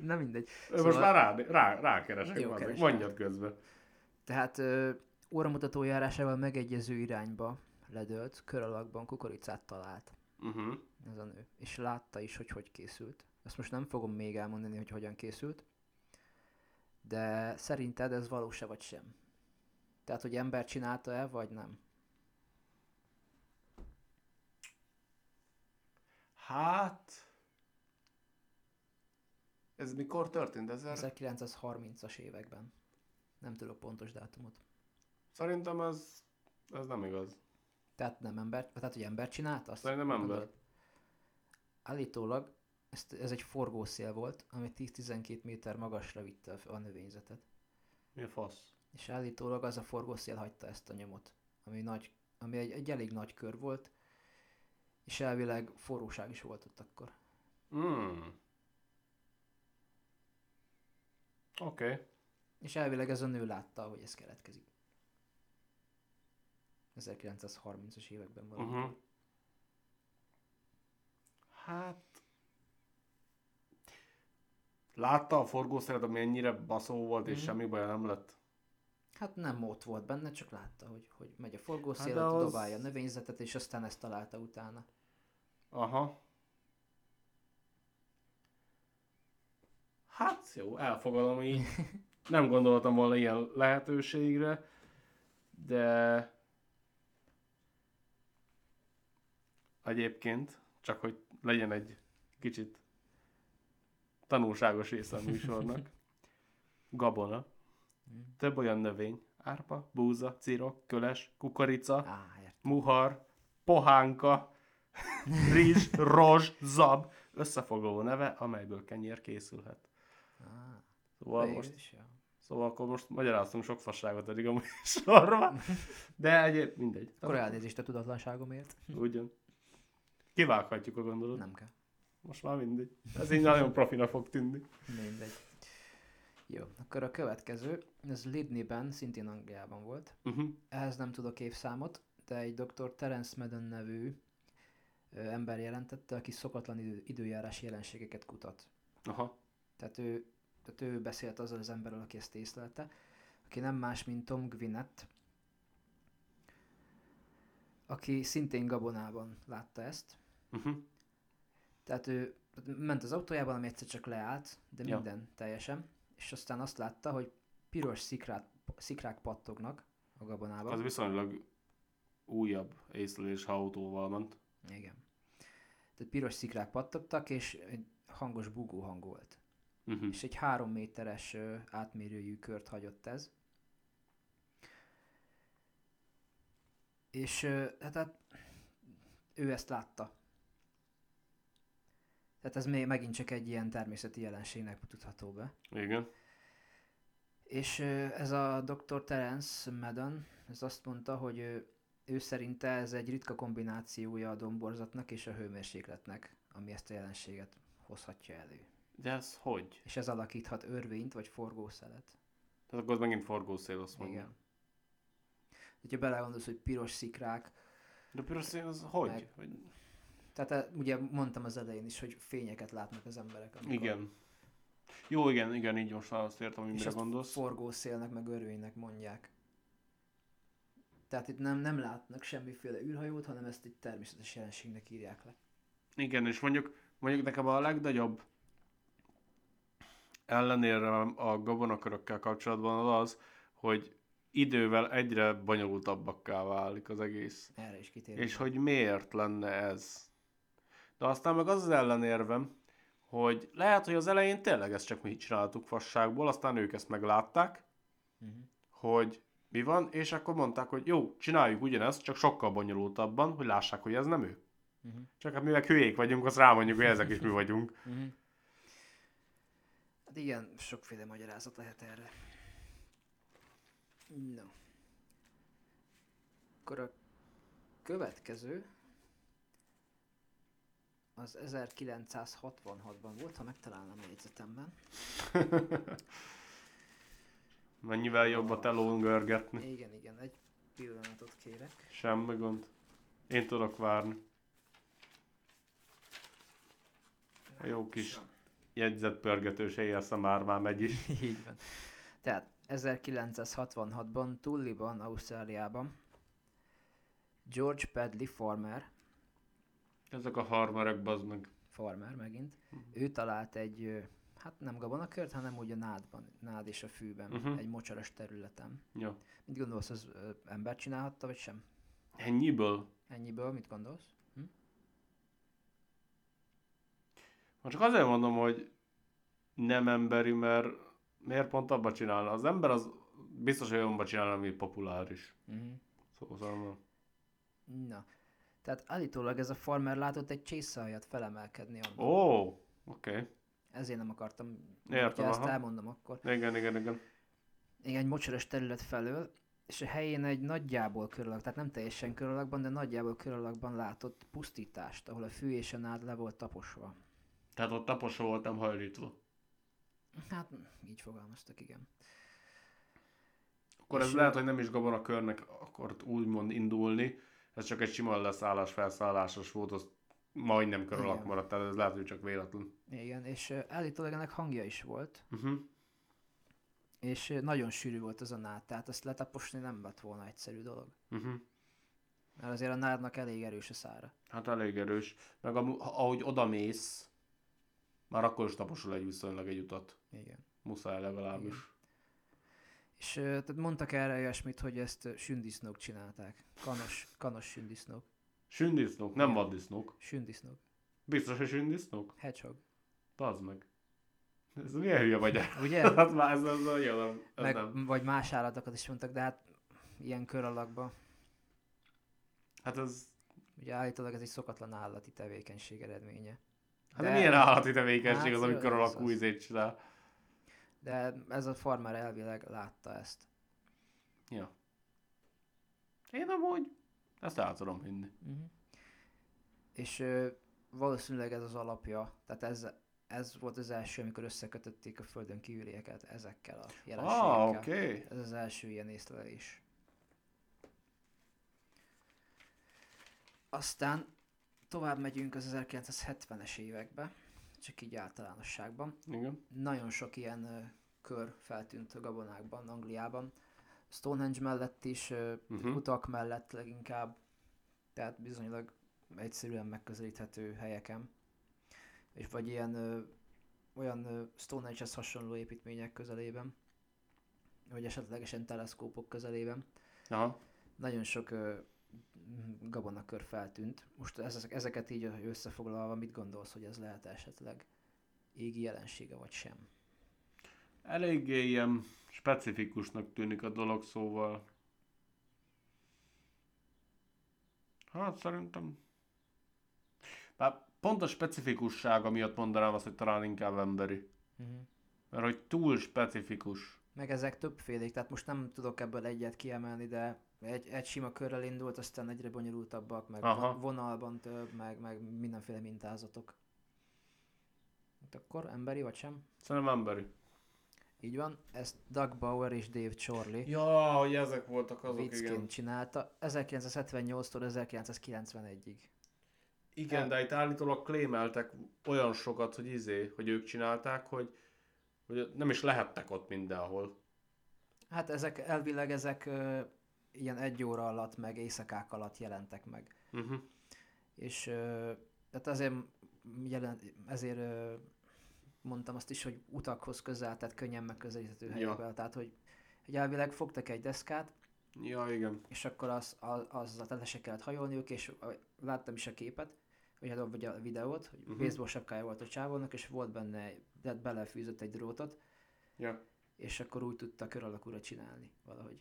nem mindegy. Szóval... Most már rá, rá, rákeresek valamit. Mondjad közben. Tehát ö, óramutató járásával megegyező irányba ledölt, kör alakban kukoricát talált. Uh-huh. Ez a nő. És látta is, hogy hogy készült. Ezt most nem fogom még elmondani, hogy hogyan készült. De szerinted ez valós-e vagy sem? Tehát, hogy ember csinálta-e, vagy nem? Hát... Ez mikor történt? Ezer... 1930-as években. Nem tudok pontos dátumot. Szerintem ez, ez nem igaz. Tehát nem ember, tehát hogy ember csinálta azt? Szerintem ember. Állítólag ez, ez egy forgószél volt, ami 10-12 méter magasra vitte a növényzetet. Mi a fasz? És állítólag az a forgószél hagyta ezt a nyomot, ami, nagy, ami egy, egy elég nagy kör volt, és elvileg forróság is volt ott akkor. Mm. Oké. Okay. És elvileg ez a nő látta, hogy ez keletkezik. 1930-as években valami. Uh-huh. Hát... Látta a forgószeret, ami ennyire baszó volt, és Mhm. semmi baj nem lett? Hát nem ott volt benne, csak látta, hogy, hogy megy a forgószél, hát az- dobálja a növényzetet, és aztán ezt találta utána. Aha. Hát jó, elfogadom így. Nem gondoltam volna ilyen lehetőségre, de egyébként, csak hogy legyen egy kicsit tanulságos része a műsornak. Gabona. Több olyan növény. Árpa, búza, cirok, köles, kukorica, Á, muhar, pohánka, rizs, rozs, zab, összefoglaló neve, amelyből kenyér készülhet. Á, Szóval most, is, ja. szóval akkor most magyaráztunk sok fasságot eddig a műsorban, de egyéb mindegy. Akkor elnézést a tudatlanságomért. Ugyan. Kivághatjuk a gondolatot. Nem kell. Most már mindegy. Ez így nagyon profina fog tűnni. Mindegy. Jó, akkor a következő, ez Lidneyben, szintén Angliában volt. Uh-huh. Ehhez nem tudok évszámot, de egy dr. Terence Madden nevű ö, ember jelentette, aki szokatlan idő, időjárás jelenségeket kutat. Aha. Tehát ő, tehát ő beszélt azzal az emberrel, aki ezt észlelte, aki nem más, mint Tom Gwinnett, aki szintén gabonában látta ezt. Uh-huh. Tehát ő ment az autójában, ami egyszer csak leállt, de Ja. minden teljesen, és aztán azt látta, hogy piros szikrát, szikrák pattognak a gabonában. Az viszonylag újabb észlelés, ha autóval ment. Igen. Tehát piros szikrák pattogtak, és egy hangos bugó hang volt. Uh-huh. És egy három méteres átmérőjű kört hagyott ez. És hát, hát ő ezt látta. Tehát ez még megint csak egy ilyen természeti jelenségnek tudható be. Igen. És ez a Dr. Terence Madden, ez azt mondta, hogy ő, ő szerinte ez egy ritka kombinációja a domborzatnak és a hőmérsékletnek, ami ezt a jelenséget hozhatja elő. De ez hogy? És ez alakíthat örvényt vagy forgószelet. Tehát akkor az megint forgószél, azt mondja. Igen. Hogyha belegondolsz, hogy piros szikrák, De piros szín az hogy? Meg- hogy? Tehát eh, ugye mondtam az elején is, hogy fényeket látnak az emberek. Amikor, Igen. Jó, igen, igen, így most már azt értem, hogy mire gondolsz. forgószélnek, meg örvénynek mondják. Tehát itt nem, nem látnak semmiféle űrhajót, hanem ezt egy természetes jelenségnek írják le. Igen, és mondjuk, mondjuk nekem a legnagyobb ellenérem a gabonakörökkel kapcsolatban az az, hogy idővel egyre bonyolultabbakká válik az egész. Erre is kitérünk. És hogy miért lenne ez? De aztán meg az az ellenérvem, hogy lehet, hogy az elején tényleg ezt csak mi csináltuk fasságból, aztán ők ezt meglátták, Uh-huh. hogy mi van, és akkor mondták, hogy jó, csináljuk ugyanezt, csak sokkal bonyolultabban, hogy lássák, hogy ez nem ő. Uh-huh. Csak hát mivel hülyék vagyunk, azt rámondjuk, hogy ezek is mi vagyunk. Uh-huh. Hát igen, sokféle magyarázat lehet erre. No. Akkor a következő az 1966-ban volt, ha megtalálnám a jegyzetemben. Mennyivel jobb a telón görgetni. Igen, igen, egy pillanatot kérek. Semmi gond. Én tudok várni. A jó kis jegyzetpörgetős éjjelsze már már megy is. Így van. Tehát 1966-ban Tulliban, Ausztráliában George Padley Farmer, Ezek a harmerek, bazd meg. farmer megint, ő talált egy, hát nem gabonakört, hanem úgy a nádban, nád és a fűben, Mhm. egy mocsaras területen. Ja. Mit gondolsz, az ember csinálhatta, vagy sem? Ennyiből? Ennyiből mit gondolsz? Hm? Most csak azért mondom, hogy nem emberi, mert miért pont abba csinálna? Az ember az biztos, hogy olyanba csinálna, ami populáris. Uh-huh. Szóval Na, tehát állítólag ez a farmer látott egy csészájat felemelkedni onnan. Ó, oké. Okay. Ezért nem akartam, Értem, ha ezt elmondom akkor. Igen, igen, igen. Igen, egy mocsaras terület felől, és a helyén egy nagyjából körülök, tehát nem teljesen körülakban, de nagyjából körülakban látott pusztítást, ahol a fű és a nád le volt taposva. Tehát ott taposó voltam hajlítva. Hát, így fogalmaztak, igen. Akkor ez És, lehet, hogy nem is gabonakörnek akart úgymond indulni, ez csak egy sima leszállás, felszállásos volt, az majdnem kör alatt maradt, tehát ez lehet, hogy csak véletlen. Igen, és állítólag ennek hangja is volt, Uh-huh. és nagyon sűrű volt az a nád, tehát azt letaposni nem lett volna egyszerű dolog. Uh-huh. Mert azért a nádnak elég erős a szára. Hát elég erős. Meg ha- ahogy odamész, már akkor is taposul egy viszonylag egy utat. Igen. Muszáj legalábbis. Igen. És tehát mondtak erre olyasmit, hogy ezt sündisznók csinálták. Kanos, kanos sündisznók. Sündisznók, nem vaddisznók. Sündisznók. Biztos, hogy sündisznók? Hedgehog. Tazd meg. Ez milyen hülye vagy? Ugye? hát már ez, ez nagyon nem. Ez Meg, nem. vagy más állatokat is mondtak, de hát ilyen kör alakba. Hát ez... Ugye állítólag ez egy szokatlan állati tevékenység eredménye. Hát de, De- milyen állati tevékenység Hát az, amikor ez alakú izét csinál. De ez a farmer elvileg látta ezt. Ja. Én amúgy ezt el tudom hinni. Uh-huh. És ö, valószínűleg ez az alapja, tehát ez, ez volt az első, amikor összekötötték a földön kívülieket ezekkel a jelenségekkel. Ah. Okay. Ez az első ilyen észlelés. Aztán tovább megyünk az 1970-es évekbe, csak így általánosságban. Igen. Nagyon sok ilyen ö, kör feltűnt a gabonákban, Angliában. Stonehenge mellett is, ö, Mhm. utak mellett leginkább, tehát bizonylag egyszerűen megközelíthető helyeken. És vagy ilyen ö, olyan Stonehenge-hez hasonló építmények közelében, vagy esetlegesen teleszkópok közelében. Aha. Nagyon sok gabonakör feltűnt. Most ezek, ezeket így összefoglalva, mit gondolsz, hogy ez lehet esetleg égi jelensége, vagy sem? Eléggé ilyen specifikusnak tűnik a dolog, szóval... Hát szerintem... Bár pont a specifikussága miatt mondanám azt, hogy talán inkább emberi. Uh-huh. Mert hogy túl specifikus. Meg ezek többfélék, tehát most nem tudok ebből egyet kiemelni, de egy, egy sima körrel indult, aztán egyre bonyolultabbak, meg Aha. von- vonalban több, meg, meg mindenféle mintázatok. Hát akkor emberi vagy sem? Szerintem emberi. Így van, ezt Doug Bauer és Dave Chorley Ja, hogy ezek voltak azok, igen. viccként csinálta 1978-tól 1991-ig. Igen, de itt állítólag klémeltek olyan sokat, hogy izé, hogy ők csinálták, hogy, hogy nem is lehettek ott mindenhol. Hát ezek elvileg ezek ilyen egy óra alatt, meg éjszakák alatt jelentek meg. Uh-huh. És ö, tehát azért, jelen, ezért ö, mondtam azt is, hogy utakhoz közel, tehát könnyen megközelíthető Ja. helyekben. Tehát, hogy, hogy elvileg fogtak egy deszkát, Ja, igen. és akkor az, az, az a tetesek kellett hajolniuk, és láttam is a képet, vagy, hát, vagy a videót, hogy uh-huh. baseball sapkája volt a csávónak, és volt benne, de belefűzött egy drótot, Ja. és akkor úgy tudta kör alakúra csinálni valahogy.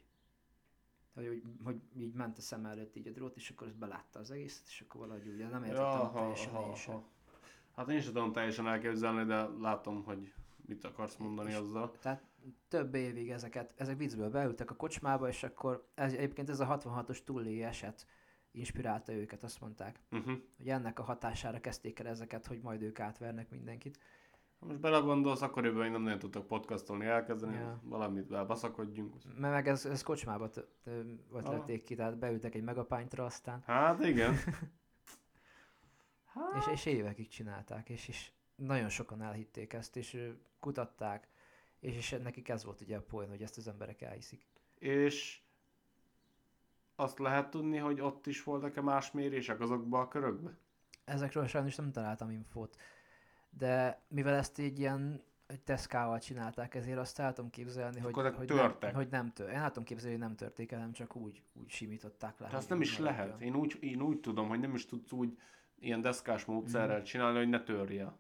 Hogy, hogy, hogy így ment a szem előtt így a drót, és akkor ezt belátta az egészet, és akkor valahogy ugye nem értettem ja, teljesen én sem. Hát én sem tudom teljesen elképzelni, de látom, hogy mit akarsz mondani És- azzal. Tehát több évig ezeket, ezek viccből beültek a kocsmába, és akkor ez, egyébként ez a 66-os túlé eset inspirálta őket, azt mondták, Uh-huh. hogy ennek a hatására kezdték el ezeket, hogy majd ők átvernek mindenkit. Most belegondolsz, akkoriban még nem nagyon tudtak podcastolni, elkezdeni, Ja. valamit belbaszakodjunk. Mert meg ez, ez kocsmába vették ki, tehát beültek egy megapánytra aztán, Hát igen. és, és évekig csinálták, és, és nagyon sokan elhitték ezt, és kutatták, és, és nekik ez volt ugye a poén, hogy ezt az emberek elhiszik. És azt lehet tudni, hogy ott is voltak-e más mérések azokba a körökbe? Ezekről sajnos nem találtam infót, de mivel ezt így ilyen egy teszkával csinálták, ezért azt el tudom képzelni, hogy, Akkor hogy, törtek. nem, hogy nem tör. Én tudom képzelni, hogy nem törték el, hanem csak úgy, úgy simították le. De hogy azt nem is lehet. Én úgy, én úgy tudom, hogy nem is tudsz úgy ilyen deszkás módszerrel Mhm. csinálni, hogy ne törje.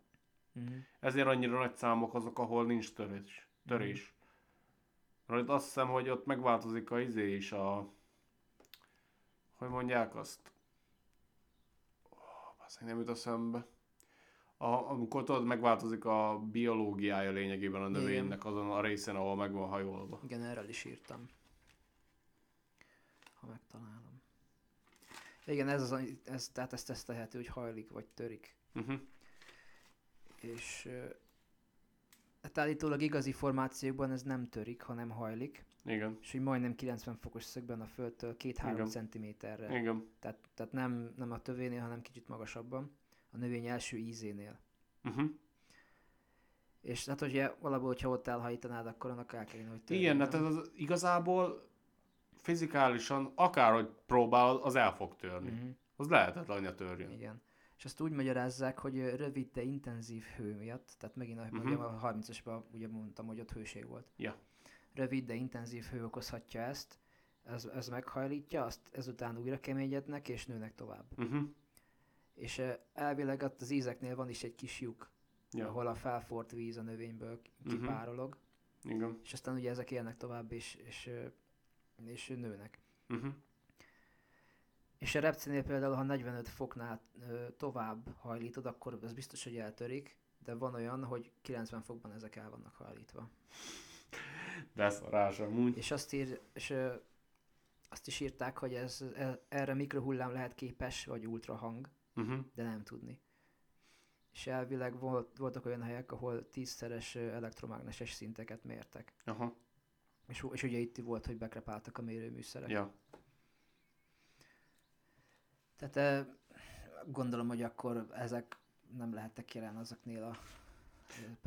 Mhm. Ezért annyira nagy számok azok, ahol nincs törés. törés. Mert ott azt hiszem, hogy ott megváltozik a izé is a... Hogy mondják azt? Oh, nem jut eszembe. A, amikor tudod, megváltozik a biológiája lényegében a növénynek azon a részen, ahol meg van hajolva. Igen, erről is írtam. Ha megtalálom. Igen, ez az, ez, tehát ez tesztelhető, hogy hajlik vagy törik. Uh-huh. És hát állítólag igazi formációkban ez nem törik, hanem hajlik. Igen. és hogy majdnem 90 fokos szögben a földtől 2-3 Igen. centiméterre. Igen. Tehát, tehát nem, nem a tövénél, hanem kicsit magasabban, a növény első ízénél. Uh-huh. És hát ugye valahol, hogyha ott elhajítanád, akkor annak el kellene, hogy törjön, Igen, hát az, igazából fizikálisan akárhogy próbálod, az el fog törni. Mhm. Az lehetetlen, hogy ne törjön. Igen. És azt úgy magyarázzák, hogy rövid, de intenzív hő miatt, tehát megint ahogy Mhm. mondjam, a 30-asban ugye mondtam, hogy ott hőség volt. Ja. Rövid, de intenzív hő okozhatja ezt, ez, ez meghajlítja, azt ezután újra keményednek és nőnek tovább. Uh-huh. És elvileg ott az ízeknél van is egy kis lyuk, Ja. ahol a felfort víz a növényből Mhm. kipárolog, Igen. és aztán ugye ezek élnek tovább és, és, és nőnek. Uh-huh. És a repcinél például, ha 45 foknál tovább hajlítod, akkor az biztos, hogy eltörik, de van olyan, hogy 90 fokban ezek el vannak hajlítva. De szarás amúgy. És azt, ír, és, azt is írták, hogy ez, e, erre mikrohullám lehet képes, vagy ultrahang, Uh-huh. de nem tudni. És elvileg volt, voltak olyan helyek, ahol tízszeres elektromágneses szinteket mértek. Aha. És, és ugye itt volt, hogy bekrepáltak a mérőműszerek. Ja. Tehát gondolom, hogy akkor ezek nem lehettek jelen azoknél a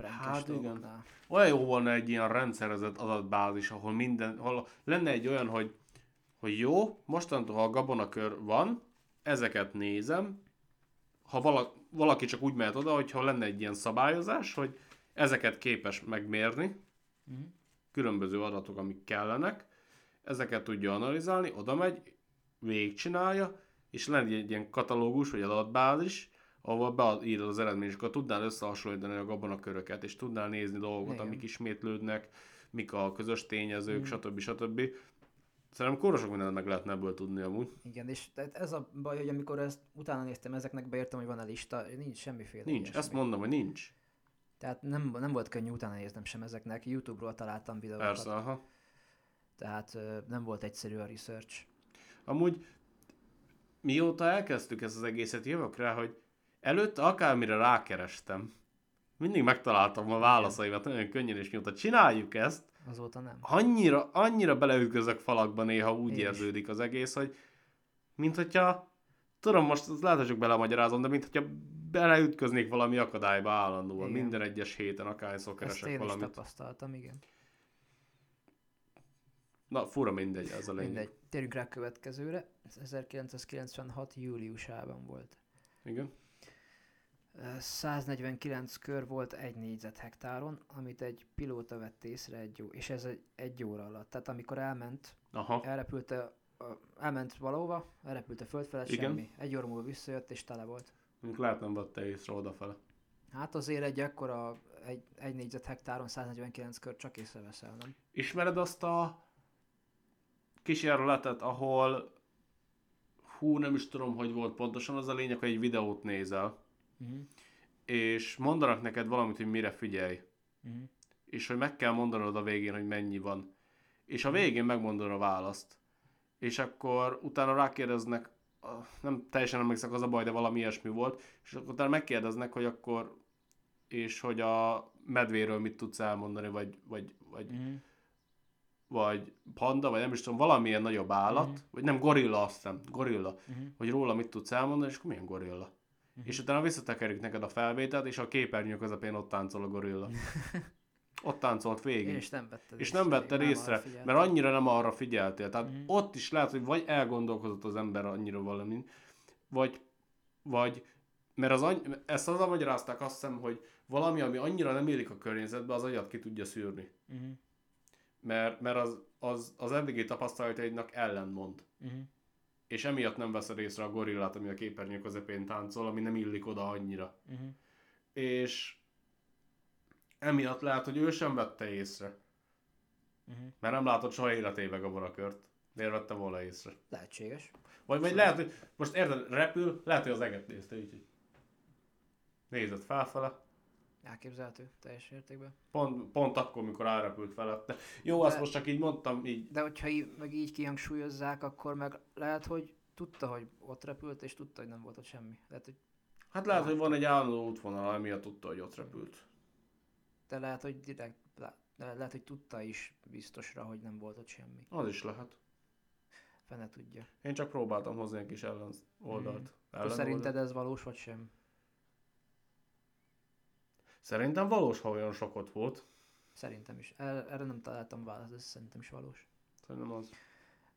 Hát igen. dolgoknál. Olyan jó volna egy ilyen rendszerezett adatbázis, ahol minden, ahol lenne egy olyan, hogy, hogy jó, mostantól, ha a gabonakör van, ezeket nézem, ha vala, valaki csak úgy mehet oda, hogyha lenne egy ilyen szabályozás, hogy ezeket képes megmérni, Mhm. különböző adatok, amik kellenek, ezeket tudja analizálni, oda megy, végigcsinálja, és lenne egy ilyen katalógus, vagy adatbázis, ahol beírod az eredményt, és akkor tudnál összehasonlítani a gabonaköröket, és tudnál nézni dolgokat, Igen. amik ismétlődnek, mik a közös tényezők, Mm. stb. stb. Szerintem kóra sok mindent meg lehetne ebből tudni amúgy. Igen, és tehát ez a baj, hogy amikor ezt utána néztem ezeknek, beírtam, hogy van a lista, nincs semmiféle Nincs, ilyesmi. ezt mondom, hogy nincs. Tehát nem, nem volt könnyű utána néznem sem ezeknek, YouTube-ról találtam videókat. Persze, aha. Tehát nem volt egyszerű a research. Amúgy mióta elkezdtük ezt az egészet, jövök rá, hogy előtte akármire rákerestem, mindig megtaláltam a válaszaimat nagyon könnyen, és mióta csináljuk ezt, Azóta nem. annyira, annyira beleütközök falakba néha úgy Én érződik az egész, hogy mint hogyha, tudom most az lehet, hogy csak belemagyarázom, de mint hogyha beleütköznék valami akadályba állandóan, Igen. minden egyes héten, akárhányszor Ezt keresek én is valamit. tapasztaltam, igen. Na, fura mindegy, ez a lényeg. Mindegy. Térjünk rá a következőre. Ez 1996. júliusában volt. Igen. Ö, 149 kör volt egy négyzethektáron, amit egy pilóta vett észre egy ó- és ez egy, egy óra alatt. Tehát amikor elment, Aha. elrepült, a, a, elment valahova, elrepült a föld felett, Igen. semmi. Egy óra múlva visszajött és tele volt. Mondjuk lehet nem vette észre odafele. Hát azért egy ekkora, egy, egy négyzethektáron 149 kör csak észreveszel, nem? Ismered azt a kísérletet, ahol hú, nem is tudom, hogy volt pontosan, az a lényeg, hogy egy videót nézel, Uh-huh. és mondanak neked valamit, hogy mire figyelj, Uh-huh. és hogy meg kell mondanod a végén, hogy mennyi van. És a végén megmondod a választ. És akkor utána rákérdeznek, nem teljesen emlékszek az a baj, de valami ilyesmi volt, és akkor utána megkérdeznek, hogy akkor, és hogy a medvéről mit tudsz elmondani, vagy, vagy, vagy Uh-huh. vagy panda, vagy nem is tudom, valamilyen nagyobb állat, Mhm. vagy nem, gorilla azt hiszem, gorilla, Uh-huh. hogy róla mit tudsz elmondani, és akkor milyen gorilla. Mhm. És utána visszatekerik neked a felvételt, és a képernyő közepén ott táncol a gorilla. ott táncolt végig. Én is nem vetted és nem vetted észre, mert annyira nem arra figyeltél. Tehát Mhm. ott is lehet, hogy vagy elgondolkozott az ember annyira valamin, vagy, vagy mert az any- ezt azzal magyarázták azt hiszem, hogy valami, ami annyira nem élik a környezetbe, az agyat ki tudja szűrni Uh-huh. mert, mert az, az, az eddigi tapasztalataidnak ellenmond. Uh-huh. És emiatt nem veszed észre a gorillát, ami a képernyő közepén táncol, ami nem illik oda annyira. Uh-huh. És emiatt lehet, hogy ő sem vette észre. Uh-huh. Mert nem látott soha életében a vonakört. Miért vette volna észre? Lehetséges. Vagy, vagy lehet, hogy most érted, repül, lehet, hogy az eget nézte így. Nézett felfele. Elképzelhető teljes értékben. Pont, pont akkor, mikor elrepült felette. Jó, De- azt most csak így mondtam, így. De hogyha így, meg így kihangsúlyozzák, akkor meg lehet, hogy tudta, hogy ott repült, és tudta, hogy nem volt ott semmi. Lehet, hogy, Hát lehet, hogy van egy állandó útvonal, emiatt tudta, hogy ott repült. de lehet, hogy direkt De lehet, hogy tudta is biztosra, hogy nem volt ott semmi. Az is lehet. Fene tudja. Én csak próbáltam hozni egy kis ellen oldalt. Mhm. Mm. Akkor szerinted ez valós vagy sem? Szerintem valós, ha olyan sokat volt. Szerintem is. Er- Erre nem találtam választ, ez szerintem is valós. Szerintem az.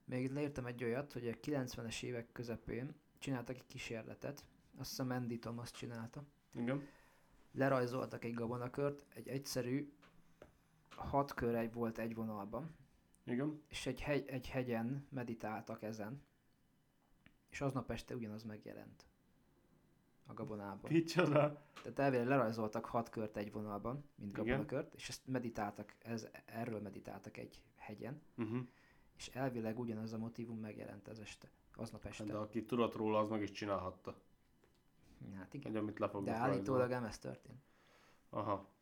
Még leírtam egy olyat, hogy a 90-es évek közepén csináltak egy kísérletet, azt hiszem Andy Thomas csinálta. Igen. Lerajzoltak egy gabonakört, egy egyszerű hat kör egy volt egy vonalban, Igen. és egy, hegy, egy hegyen meditáltak ezen, és aznap este ugyanaz megjelent a gabonában. Micsoda? Tehát elvileg lerajzoltak hat kört egy vonalban, mint gabonakört, és ezt meditáltak, ez, erről meditáltak egy hegyen, Uh-huh. és elvileg ugyanaz a motivum megjelent ez este, aznap este. De aki tudott róla, az meg is csinálhatta. Hát igen. Hogy amit le De állítólag nem ez történt. Aha.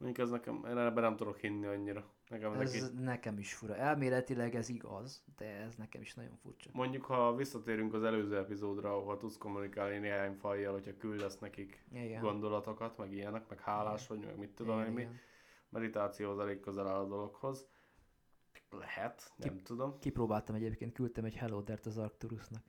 Mondjuk ez nekem, ebben nem tudok hinni annyira. Nekem ez neki... nekem is fura. Elméletileg ez igaz, de ez nekem is nagyon furcsa. Mondjuk, ha visszatérünk az előző epizódra, ahol tudsz kommunikálni néhány fajjal, hogyha küldesz nekik Igen. gondolatokat, meg ilyenek, meg hálás vagy, meg mit tudom én igen, mi. igen. Meditáció az elég közel áll a dologhoz. Lehet, nem tudom. Kipróbáltam egyébként, küldtem egy Hello Dert az Arcturusnak.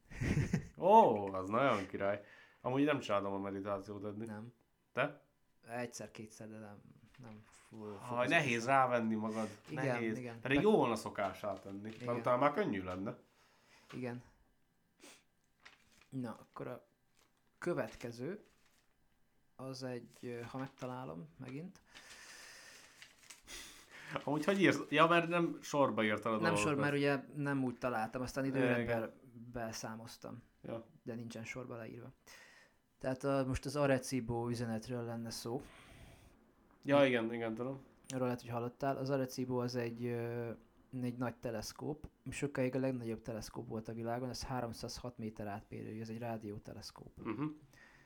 Ó, az nagyon király. Amúgy nem csináltam a meditációt eddig. Nem. Te? Egyszer-kétszer, de nem. Nem full, Ha, nehéz rávenni magad. Igen, nehéz. igen. Pedig jó van a szokás átenni. Igen. Mert utána már könnyű lenne. Igen. Na, akkor a következő az egy, ha megtalálom megint, Amúgy hogy írsz? Ja, mert nem sorba írtad a nem sor, mert ugye nem úgy találtam, aztán időrendben beszámoztam, Ja. de nincsen sorba leírva. Tehát a, most az Arecibo üzenetről lenne szó, ja, igen, igen, tudom. arról lehet, hogy hallottál. Az Arecibo az egy, egy nagy teleszkóp, sokáig a legnagyobb teleszkóp volt a világon, ez 306 méter átmérőjű, ez egy rádióteleszkóp. Uh-huh.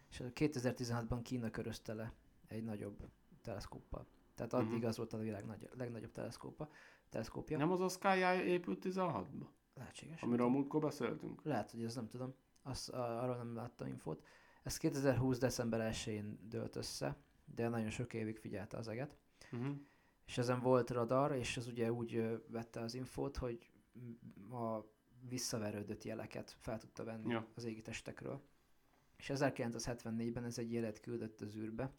És 2016-ban Kína körözte le egy nagyobb teleszkóppal. Tehát addig Mhm. az volt a világ nagy, legnagyobb teleszkópa, teleszkópja. Nem az a Sky épült 16-ba? Lehetséges. Amiről múltkor beszéltünk. Lehet, hogy ez nem tudom. Azt, a- arról nem láttam infót. Ez 2020. december 1-én dőlt össze, de nagyon sok évig figyelte az eget. Uh-huh. És ezen volt radar, és ez ugye úgy vette az infót, hogy a visszaverődött jeleket fel tudta venni Ja. az égi testekről. És 1974-ben ez egy jelet küldött az űrbe,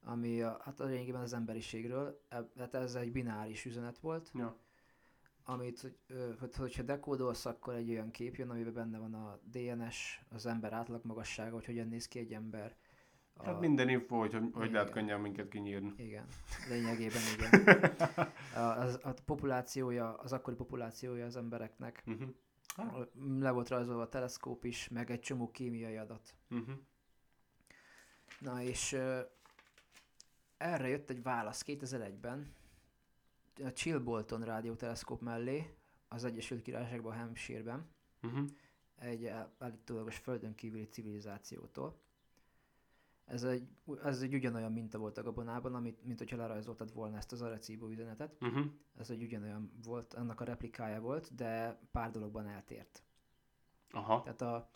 ami a, hát lényegében az emberiségről, e- hát ez egy bináris üzenet volt, Ja. amit, hogy, hogy, hogyha dekódolsz, akkor egy olyan kép jön, amiben benne van a DNS, az ember átlagmagassága, hogy hogyan néz ki egy ember. A, Hát minden info, hogy, hogy Igen. lehet könnyen minket kinyírni. Igen, lényegében igen. A, az, a populációja, az akkori populációja az embereknek Uh-huh. le volt rajzolva a teleszkóp is, meg egy csomó kémiai adat. Uh-huh. Na és ö, erre jött egy válasz 2001-ben a Chilbolton rádióteleszkóp mellé az Egyesült Királyságban, Hampshire-ben, Uh-huh. egy állítólagos földön kívüli civilizációtól. Ez egy, ez egy ugyanolyan minta volt a gabonában, amit, mint hogyha lerajzoltad volna ezt az Arecibo üzenetet. Uh-huh. Ez egy ugyanolyan volt, annak a replikája volt, de pár dologban eltért. Aha. Tehát a,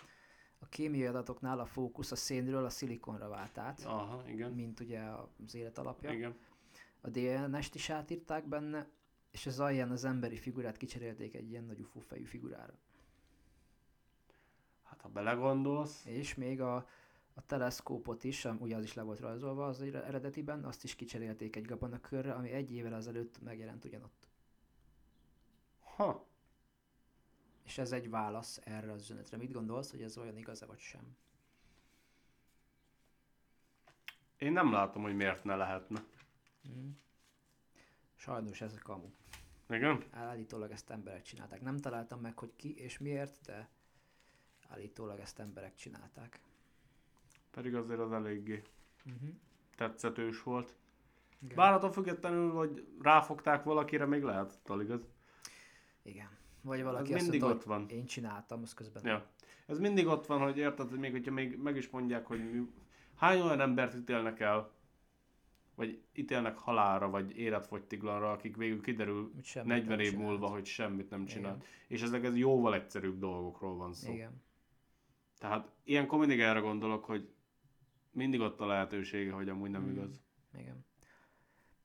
a kémiai adatoknál a fókusz a szénről a szilikonra vált át, Aha, igen. mint ugye az élet alapja. Igen. A DNS-t is átírták benne, és az alján az emberi figurát kicserélték egy ilyen nagy UFO fejű figurára. Hát ha belegondolsz, És még a, a teleszkópot is, am- ugye az is le volt rajzolva az eredetiben, azt is kicserélték egy gabonakörre, ami egy évvel ezelőtt megjelent ugyanott. ha, És ez egy válasz erre az üzenetre. Mit gondolsz, hogy ez olyan igaz-e vagy sem? én nem látom, hogy miért ne lehetne. Mm. Sajnos ez a kamu. Igen? Állítólag ezt emberek csinálták. Nem találtam meg, hogy ki és miért, de állítólag ezt emberek csinálták. Pedig azért az eléggé Uh-huh. tetszetős volt. Igen. Bár attól függetlenül, hogy ráfogták valakire, még lehet, tal igaz? Igen. Vagy valaki Ez mindig mondta, ott van. én csináltam, az közben Ja. Ez mindig ott van, hogy érted, hogy még hogyha még meg is mondják, hogy mi, hány olyan embert ítélnek el, vagy ítélnek halálra, vagy életfogytiglanra, akik végül kiderül Hogy semmit 40 nem év csinált. múlva, hogy semmit nem csinált. Igen. És ezek ez jóval egyszerűbb dolgokról van szó. Igen. Tehát ilyenkor mindig erre gondolok, hogy mindig ott a lehetősége, hogy amúgy nem Mm. igaz. Igen.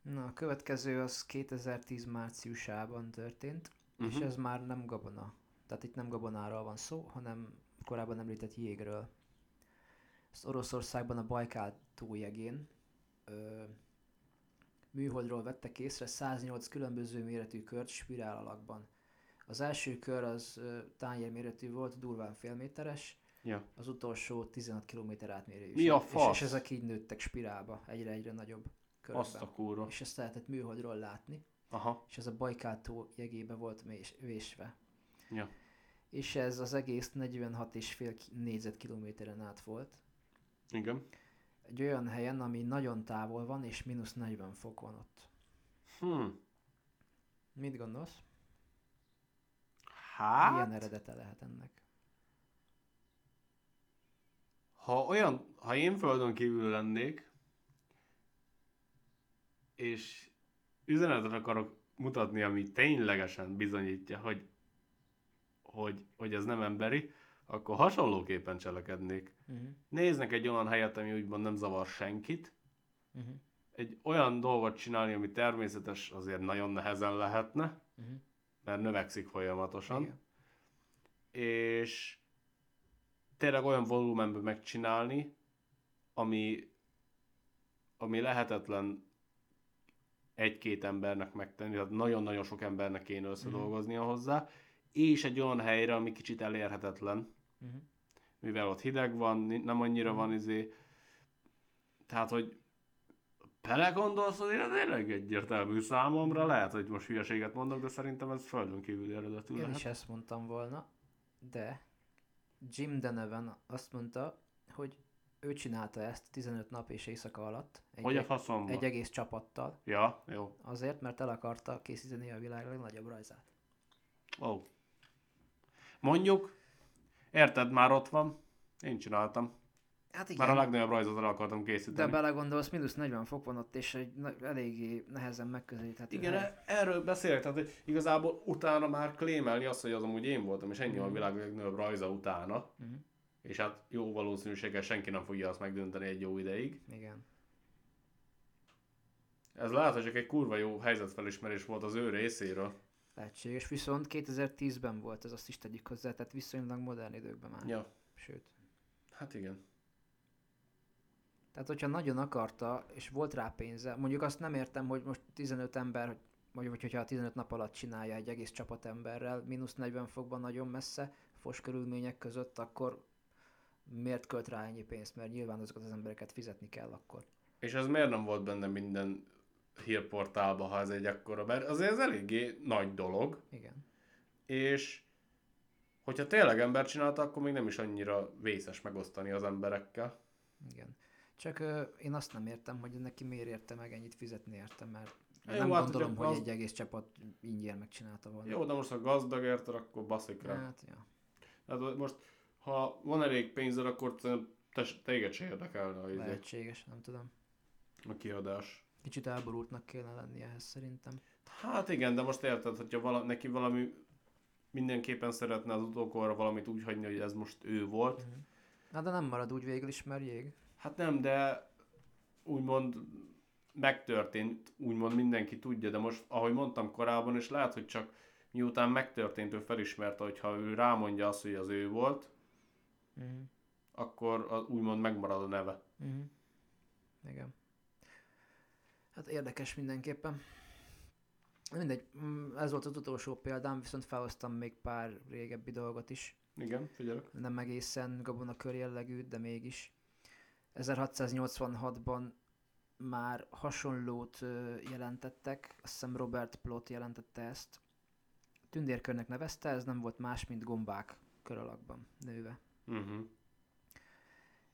Na, a következő az 2010 márciusában történt, uh-huh. és Mhm. ez már nem gabona. Tehát itt nem gabonáról van szó, hanem korábban említett jégről. Ezt Oroszországban a Bajkál tójegén ö, műholdról vettek észre 108 különböző méretű kört spirál alakban. Az első kör az ö, tányérméretű volt, durván félméteres, Ja. az utolsó 16 km átmérőjű. Mi a És, fasz? és ezek így nőttek spirálba, egyre-egyre nagyobb körben. Azt a kurva. És ezt lehetett műholdról látni, Aha. és ez a Bajkál tó jegébe volt més- vésve. Ja. És ez az egész 46,5 ki- négyzetkilométeren át volt. Igen. Egy olyan helyen, ami nagyon távol van, és mínusz 40 fok van ott. Hm. Mit gondolsz? Hát, Milyen eredete lehet ennek? Ha olyan, ha én földön kívül lennék, és üzenetet akarok mutatni, ami ténylegesen bizonyítja, hogy, hogy, hogy ez nem emberi, akkor hasonlóképpen cselekednék. Uh-huh. Néznek egy olyan helyet, ami úgymond nem zavar senkit, Uh-huh. egy olyan dolgot csinálni, ami természetes, azért nagyon nehezen lehetne, Uh-huh. mert növekszik folyamatosan. Igen. és tényleg olyan volumenben megcsinálni, ami, ami lehetetlen egy-két embernek megtenni, tehát nagyon-nagyon sok embernek kéne összedolgoznia hozzá, és egy olyan helyre, ami kicsit elérhetetlen, Uh-huh. mivel ott hideg van, nem annyira van izé, tehát, hogy belegondolsz, hogy ez tényleg egyértelmű számomra, lehet, hogy most hülyeséget mondok, de szerintem ez földön kívüli eredetű Én lehet. is ezt mondtam volna, de Jim Donovan azt mondta, hogy ő csinálta ezt 15 nap és éjszaka alatt egy, Hogy a faszomba? egy egész csapattal, Ja, jó. azért, mert el akarta készíteni a világ legnagyobb rajzát. Ó. Oh. Mondjuk, érted, már ott van. Én csináltam. Hát Igen. Már a legnagyobb rajzot el akartam de készíteni. belegondolsz, mínusz 40 fok van ott, és egy eléggé nehezen megközelíthető Igen, hely. e- erről beszélek, tehát hogy igazából utána már klémelni azt, hogy az amúgy én voltam, és ennyi van a világ legnagyobb rajza utána. Mhm. És hát jó valószínűséggel senki nem fogja azt megdönteni egy jó ideig. Igen. Ez lehet, hogy csak egy kurva jó helyzetfelismerés volt az ő részéről. Lehetséges, viszont 2010-ben volt ez, azt is tegyük hozzá, tehát viszonylag modern időkben már. Ja, Sőt. hát igen. Tehát, hogyha nagyon akarta, és volt rá pénze, mondjuk azt nem értem, hogy most 15 ember, vagy vagy hogyha 15 nap alatt csinálja egy egész csapat emberrel, mínusz 40 fokban nagyon messze, fos körülmények között, akkor miért költ rá ennyi pénzt? Mert nyilván azokat az embereket fizetni kell akkor. És ez miért nem volt benne minden hírportálban, ha ez egy akkora, mert azért ez eléggé nagy dolog. Igen. és hogyha tényleg ember csinálta, akkor még nem is annyira vészes megosztani az emberekkel. Igen. Csak ö, én azt nem értem, hogy neki miért érte meg ennyit fizetni érte, mert Jó, nem hát, gondolom, hogy az- egy egész csapat ingyen megcsinálta volna. Jó, de most ha gazdag érted, akkor baszik rá. Hát, ja. Hát most, ha van elég pénzed, akkor te, téged se érdekelne a, Lehetséges, nem tudom. a kiadás. Kicsit elborultnak kéne lenni ehhez szerintem. Hát igen, de most érted, hogyha vala, neki valami mindenképpen szeretne az utókorra valamit úgy hagyni, hogy ez most ő volt. Na de nem marad úgy végül is, mert jég. Hát nem, de úgymond megtörtént, úgymond mindenki tudja, de most, ahogy mondtam korábban, és lehet, hogy csak miután megtörtént, ő felismerte, hogy ha ő rámondja azt, hogy az ő volt, Uh-huh. akkor az, úgymond megmarad a neve. Uh-huh. Igen. Hát érdekes mindenképpen. Mindegy, mm, ez volt az utolsó példám, viszont felhoztam még pár régebbi dolgot is. Igen, figyelek. Nem egészen gabonakör jellegű, de mégis. 1686-ban már hasonlót jelentettek, azt hiszem Robert Plot jelentette ezt. Tündérkörnek nevezte, ez nem volt más, mint gombák kör alakban nőve. Uh-huh.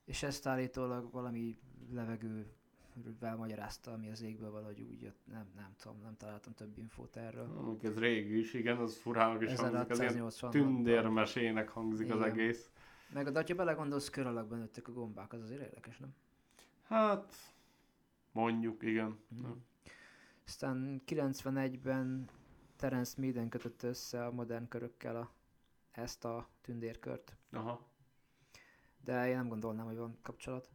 És ezt állítólag valami levegővel magyarázta, ami az égből valahogy úgy jött. Nem, nem tudom, nem találtam több infót erről. Amik ez régi is, igen, az furának is hangzik, az ilyen 1686-ban. tündérmesének hangzik az Igen. egész. Meg de ha belegondolsz, kör alakban nőttek a gombák, az azért érdekes, nem? Hát, mondjuk, igen. Mhm. Aztán 91-ben Terence Meaden kötötte össze a modern körökkel a, ezt a tündérkört. Aha, De én nem gondolnám, hogy van kapcsolat.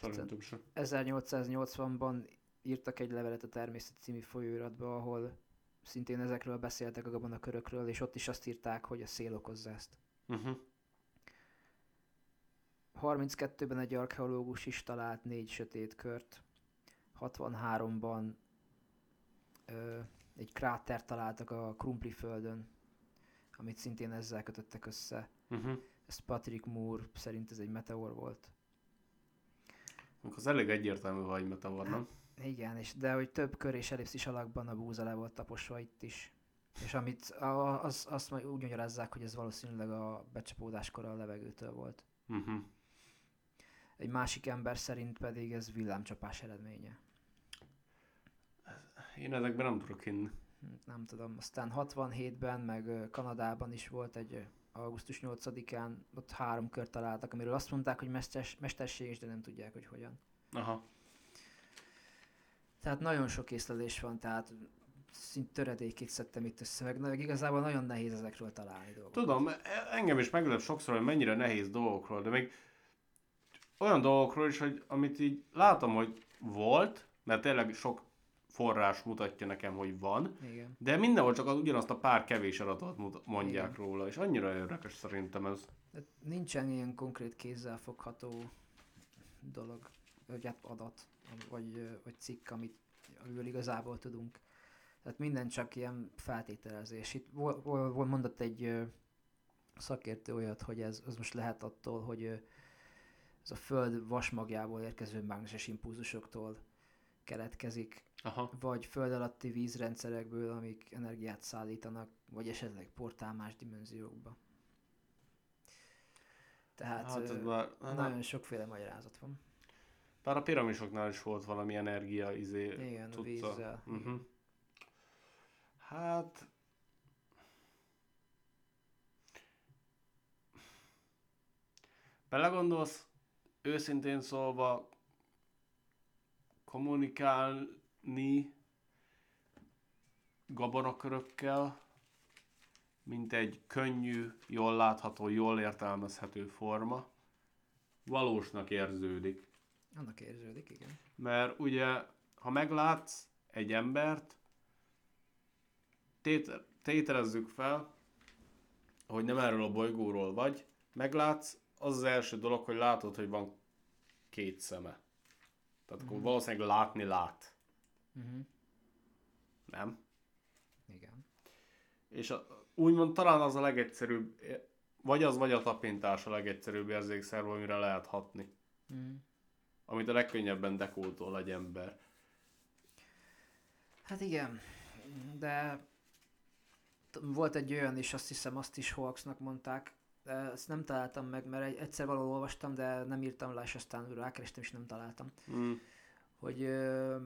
szerintem sem. 1880-ban írtak egy levelet a Természet című folyóiratba, ahol szintén ezekről beszéltek a gabonakörökről, és ott is azt írták, hogy a szél okozza ezt. Uh-huh. 32-ben egy archeológus is talált négy sötét kört. 63-ban ö, egy kráter találtak a Krumpli földön, amit szintén ezzel kötöttek össze. Uh-huh. Ez Patrick Moore szerint ez egy meteor volt. Az elég egyértelmű, hogy meteor, nem? Igen, és de hogy több kör és ellipszis alakban a búza le volt taposva itt is. És amit a, az, azt majd úgy magyarázzák, hogy ez valószínűleg a becsapódáskor a levegőtől volt. Uh-huh. Egy másik ember szerint pedig ez villámcsapás eredménye. Én ezekben nem tudok hinni. Hm, Nem tudom. Aztán 67-ben, meg Kanadában is volt egy augusztus 8-án, ott három kört találtak, amiről azt mondták, hogy mesters, mesterséges, de nem tudják, hogy hogyan. Aha. Tehát nagyon sok észlelés van, tehát szint töredékét szedtem itt össze, meg na- igazából nagyon nehéz ezekről találni dolgokat. Tudom, e- engem is meglep sokszor, hogy mennyire nehéz dolgokról, de még olyan dolgokról is, hogy amit így látom, hogy volt, mert tényleg sok forrás mutatja nekem, hogy van, Igen. de mindenhol csak az, ugyanazt a pár kevés adatot mondják Igen. róla, és annyira érdekes szerintem ez. De nincsen ilyen konkrét kézzel fogható dolog, vagy hát adat, vagy, vagy cikk, amit, amiről igazából tudunk. Tehát minden csak ilyen feltételezés. Itt mondott egy szakértő olyat, hogy ez az most lehet attól, hogy ez a Föld vasmagjából érkező mágneses impulzusoktól keletkezik, Aha. vagy föld alatti vízrendszerekből, amik energiát szállítanak, vagy esetleg portál más dimenziókba. Tehát Hát ö, már, hát nagyon sokféle magyarázat van. Bár a piramisoknál is volt valami energia izé. Igen, a cucca. vízzel. Uh-huh. Hát... Belegondolsz, őszintén szólva kommunikálni gabonakörökkel, mint egy könnyű, jól látható, jól értelmezhető forma, valósnak érződik. Annak érződik, igen. Mert ugye, ha meglátsz egy embert, téte- tételezzük fel, hogy nem erről a bolygóról vagy, meglátsz, az az első dolog, hogy látod, hogy van két szeme. Tehát akkor valószínűleg látni lát, Uh-huh. nem? Igen. És a, úgymond talán az a legegyszerűbb, vagy az, vagy a tapintás a legegyszerűbb érzékszerv, amire lehet hatni. Uh-huh. Amit a legkönnyebben dekódol egy ember. Hát igen, de volt egy olyan is, azt hiszem azt is hoaxnak mondták, ezt nem találtam meg, mert egy, egyszer valahol olvastam, de nem írtam le, és aztán rákerestem, és nem találtam. Mm. hogy ö,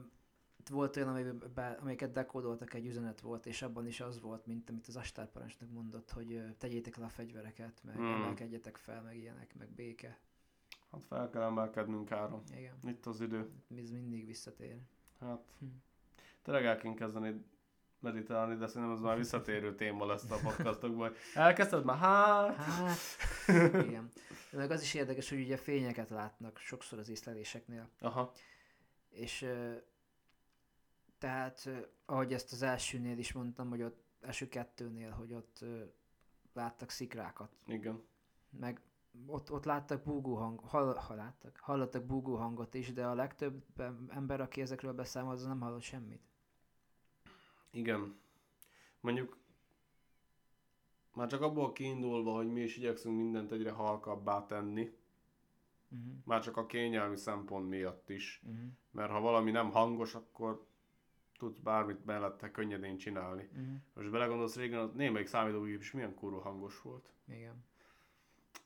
volt olyan, amiben, amelyiket dekódoltak, egy üzenet volt, és abban is az volt, mint amit az astárparancsnok mondott, hogy ö, tegyétek le a fegyvereket, meg Hmm. emelkedjetek fel, meg ilyenek, meg béke. Hát fel kell emelkednünk áron. Igen, Itt az idő. ez mindig visszatér. Hát, Hm. tényleg el kéne kezdeni meditálni, de szerintem ez már visszatérő téma lesz a podcastokban. Elkezdted már? Hát... Hát, igen. De meg az is érdekes, hogy ugye fényeket látnak sokszor az észleléseknél. Aha. És tehát, ahogy ezt az elsőnél is mondtam, hogy ott első kettőnél, hogy ott láttak szikrákat. Igen. meg ott, ott láttak búgó hang, hall, ha láttak, hallottak búgó hangot is, de a legtöbb em- ember, aki ezekről beszámol, az nem hallott semmit. Igen. Mondjuk már csak abból kiindulva, hogy mi is igyekszünk mindent egyre halkabbá tenni, Uh-huh. már csak a kényelmi szempont miatt is. Uh-huh. Mert ha valami nem hangos, akkor tudsz bármit mellette könnyedén csinálni. Uh-huh. Most belegondolsz régen, a némelyik számítógép is milyen kurva hangos volt. Igen.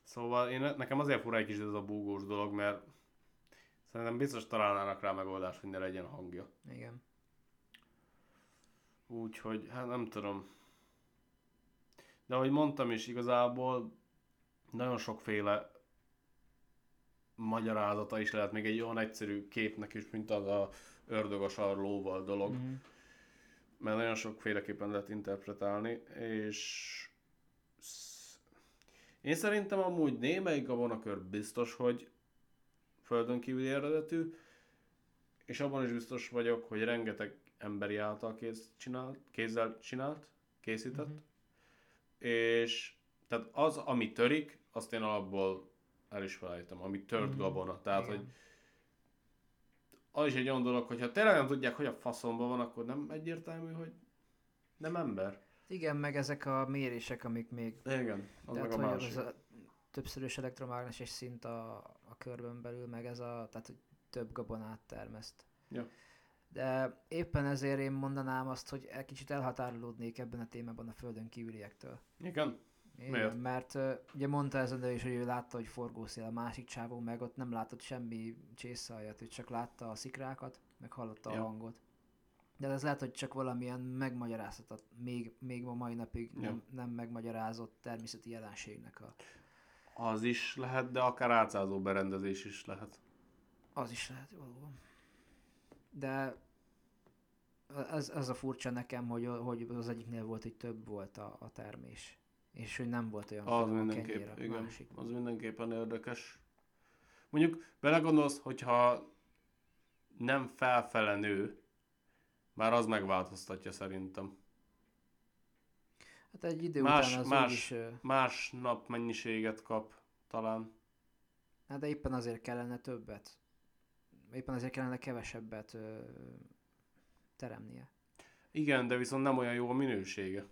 Szóval én, nekem azért fura egy kicsit ez a búgós dolog, mert szerintem biztos találnának rá megoldást, hogy ne legyen hangja. Igen. Úgyhogy, hát nem tudom. De ahogy mondtam is, igazából nagyon sokféle magyarázata is lehet még egy olyan egyszerű képnek is, mint az a ördög a sarlóval dolog. Uh-huh. mert nagyon sokféleképpen lehet interpretálni, és én szerintem amúgy némelyik gabonakör biztos, hogy földön kívüli eredetű, és abban is biztos vagyok, hogy rengeteg emberi által kéz csinált, kézzel csinált, készített, Mhm. és tehát az, ami törik, azt én alapból el is felejtem, ami tört Mhm. gabona. Tehát, Igen. hogy az is egy olyan dolog, hogy ha tényleg nem tudják, hogy a faszomban van, akkor nem egyértelmű, hogy nem ember. Igen, meg ezek a mérések, amik még Igen, az Tehát, meg a másik. az a többszörös elektromágneses szint a, a körben belül, meg ez a, tehát hogy több gabonát termeszt. Ja. De éppen ezért én mondanám azt, hogy egy kicsit elhatárolódnék ebben a témában a földön kívüliektől. Igen? Igen, Miért? Mert ugye mondta ez a nő is, hogy ő látta, hogy forgószél a másik csávó, meg ott nem látott semmi csészajat, ő csak látta a szikrákat, meg hallotta Ja. a hangot. De ez lehet, hogy csak valamilyen megmagyarázhatat, még, még ma mai napig Ja. nem, nem megmagyarázott természeti jelenségnek a, Az is lehet, de akár átszázó berendezés is lehet. Az is lehet, valóban. De ez, ez a furcsa nekem, hogy, hogy az egyiknél volt, hogy több volt a, a termés. És hogy nem volt olyan Az mindenképp, a igen, másikban. az mindenképpen érdekes. Mondjuk belegondolsz, hogyha nem felfele nő, már az megváltoztatja szerintem. Hát egy idő Más- után az más- úgyis, Más nap mennyiséget kap talán. hát de éppen azért kellene többet. Éppen azért kellene kevesebbet ö, teremnie. Igen, de viszont nem olyan jó a minősége.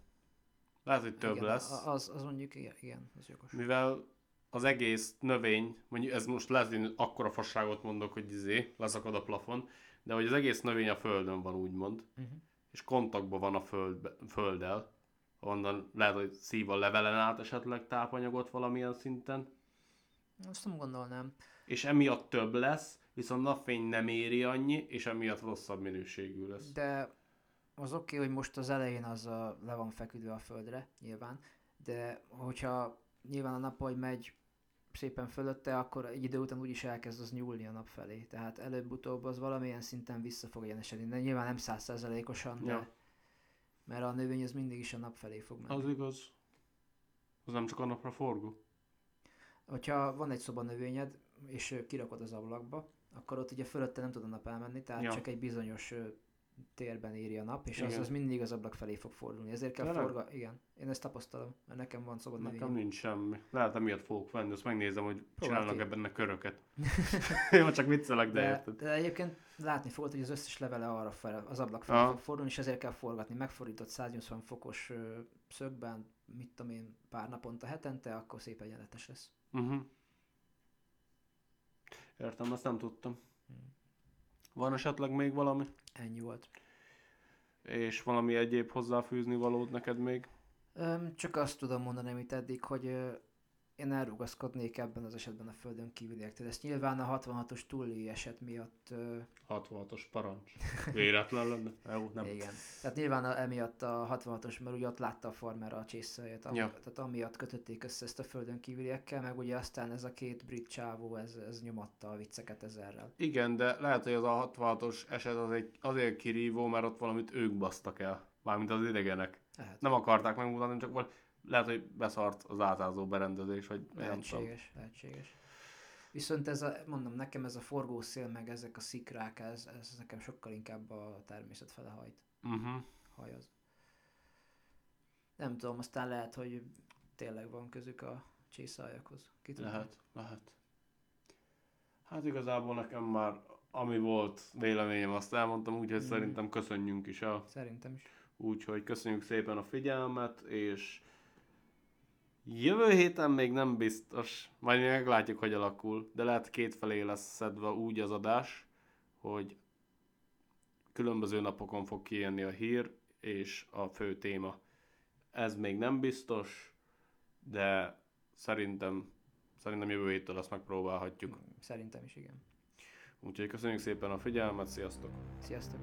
Lehet, hogy több igen, lesz. Az, az mondjuk, igen, igen az jogos. Mivel az egész növény, mondjuk ez most lehet, hogy akkora fasságot mondok, hogy izé, leszakad a plafon, de hogy az egész növény a földön van, úgymond, Uh-huh. és kontaktban van a föld, földdel, onnan lehet, hogy szív a levelen át esetleg tápanyagot valamilyen szinten, Azt nem gondolnám. és emiatt több lesz, viszont napfény nem éri annyi, és emiatt rosszabb minőségű lesz. De az oké, okay, hogy most az elején az a, le van feküdve a földre, nyilván, de hogyha nyilván a nap, hogy megy szépen fölötte, akkor egy idő után úgyis elkezd az nyúlni a nap felé. Tehát előbb-utóbb az valamilyen szinten vissza fog egyenesedni. De nyilván nem százszerzelékosan, de Ja. mert a növény az mindig is a nap felé fog menni. Az igaz. Az nem csak a napra forgó. Hogyha van egy szobanövényed, és kirakod az ablakba, akkor ott ugye fölötte nem tud a nap elmenni, tehát Ja. csak egy bizonyos térben éri a nap, és az, Igen. az mindig az ablak felé fog fordulni. Ezért kell Tényleg? forga... Igen, én ezt tapasztalom, mert nekem van szobanövényem. Nekem nincs semmi. Lehet emiatt fogok venni, azt megnézem, hogy csinálnak ebben a köröket. Jó, csak viccelek, de, De, érted. de egyébként látni fogod, hogy az összes levele arra fel, az ablak felé Aha. fog fordulni, és ezért kell forgatni. Megfordított 180 fokos szögben, mit tudom én, pár naponta, hetente, akkor szép egyenletes lesz. Uh-huh. Értem, ezt nem tudtam. Van esetleg még valami? Ennyi volt. És valami egyéb hozzáfűzni valód neked még? Csak azt tudom mondani, amit eddig, hogy én elrugaszkodnék ebben az esetben a földön kívüliektől. Ezt nyilván a 66-os túli eset miatt, ö, 66-os parancs. Véletlen lenne? Jó, nem. igen. Tehát nyilván a, emiatt a 66-os, mert ugye ott látta a farmer a csészőjét, Ja. tehát amiatt kötötték össze ezt a földön kívüliekkel, meg ugye aztán ez a két brit csávó, ez, ez nyomatta a vicceket ezerrel. Igen, de lehet, hogy az a 66-os eset az egy, azért kirívó, mert ott valamit ők basztak el. Mármint az idegenek. Lehet. Nem akarták megmutatni, csak val- lehet, hogy beszart az átázó berendezés, vagy nem tudom. Lehetséges, lehetséges. Viszont ez a, mondom, nekem ez a forgószél, meg ezek a szikrák, ez, ez nekem sokkal inkább a természet fele hajt, Uh-huh. hajaz. Nem tudom, aztán lehet, hogy tényleg van közük a csészáljakhoz. Ki tudja? Lehet, lehet. Hát igazából nekem már ami volt véleményem, azt elmondtam, úgyhogy Mm. szerintem köszönjünk is el. Szerintem is. Úgyhogy köszönjük szépen a figyelmet, és jövő héten még nem biztos, majd meglátjuk, hogy alakul, de lehet kétfelé lesz szedve úgy az adás, hogy különböző napokon fog kijönni a hír és a fő téma. Ez még nem biztos, de szerintem, szerintem jövő héttől azt megpróbálhatjuk. Szerintem is, igen. Úgyhogy köszönjük szépen a figyelmet, sziasztok! Sziasztok!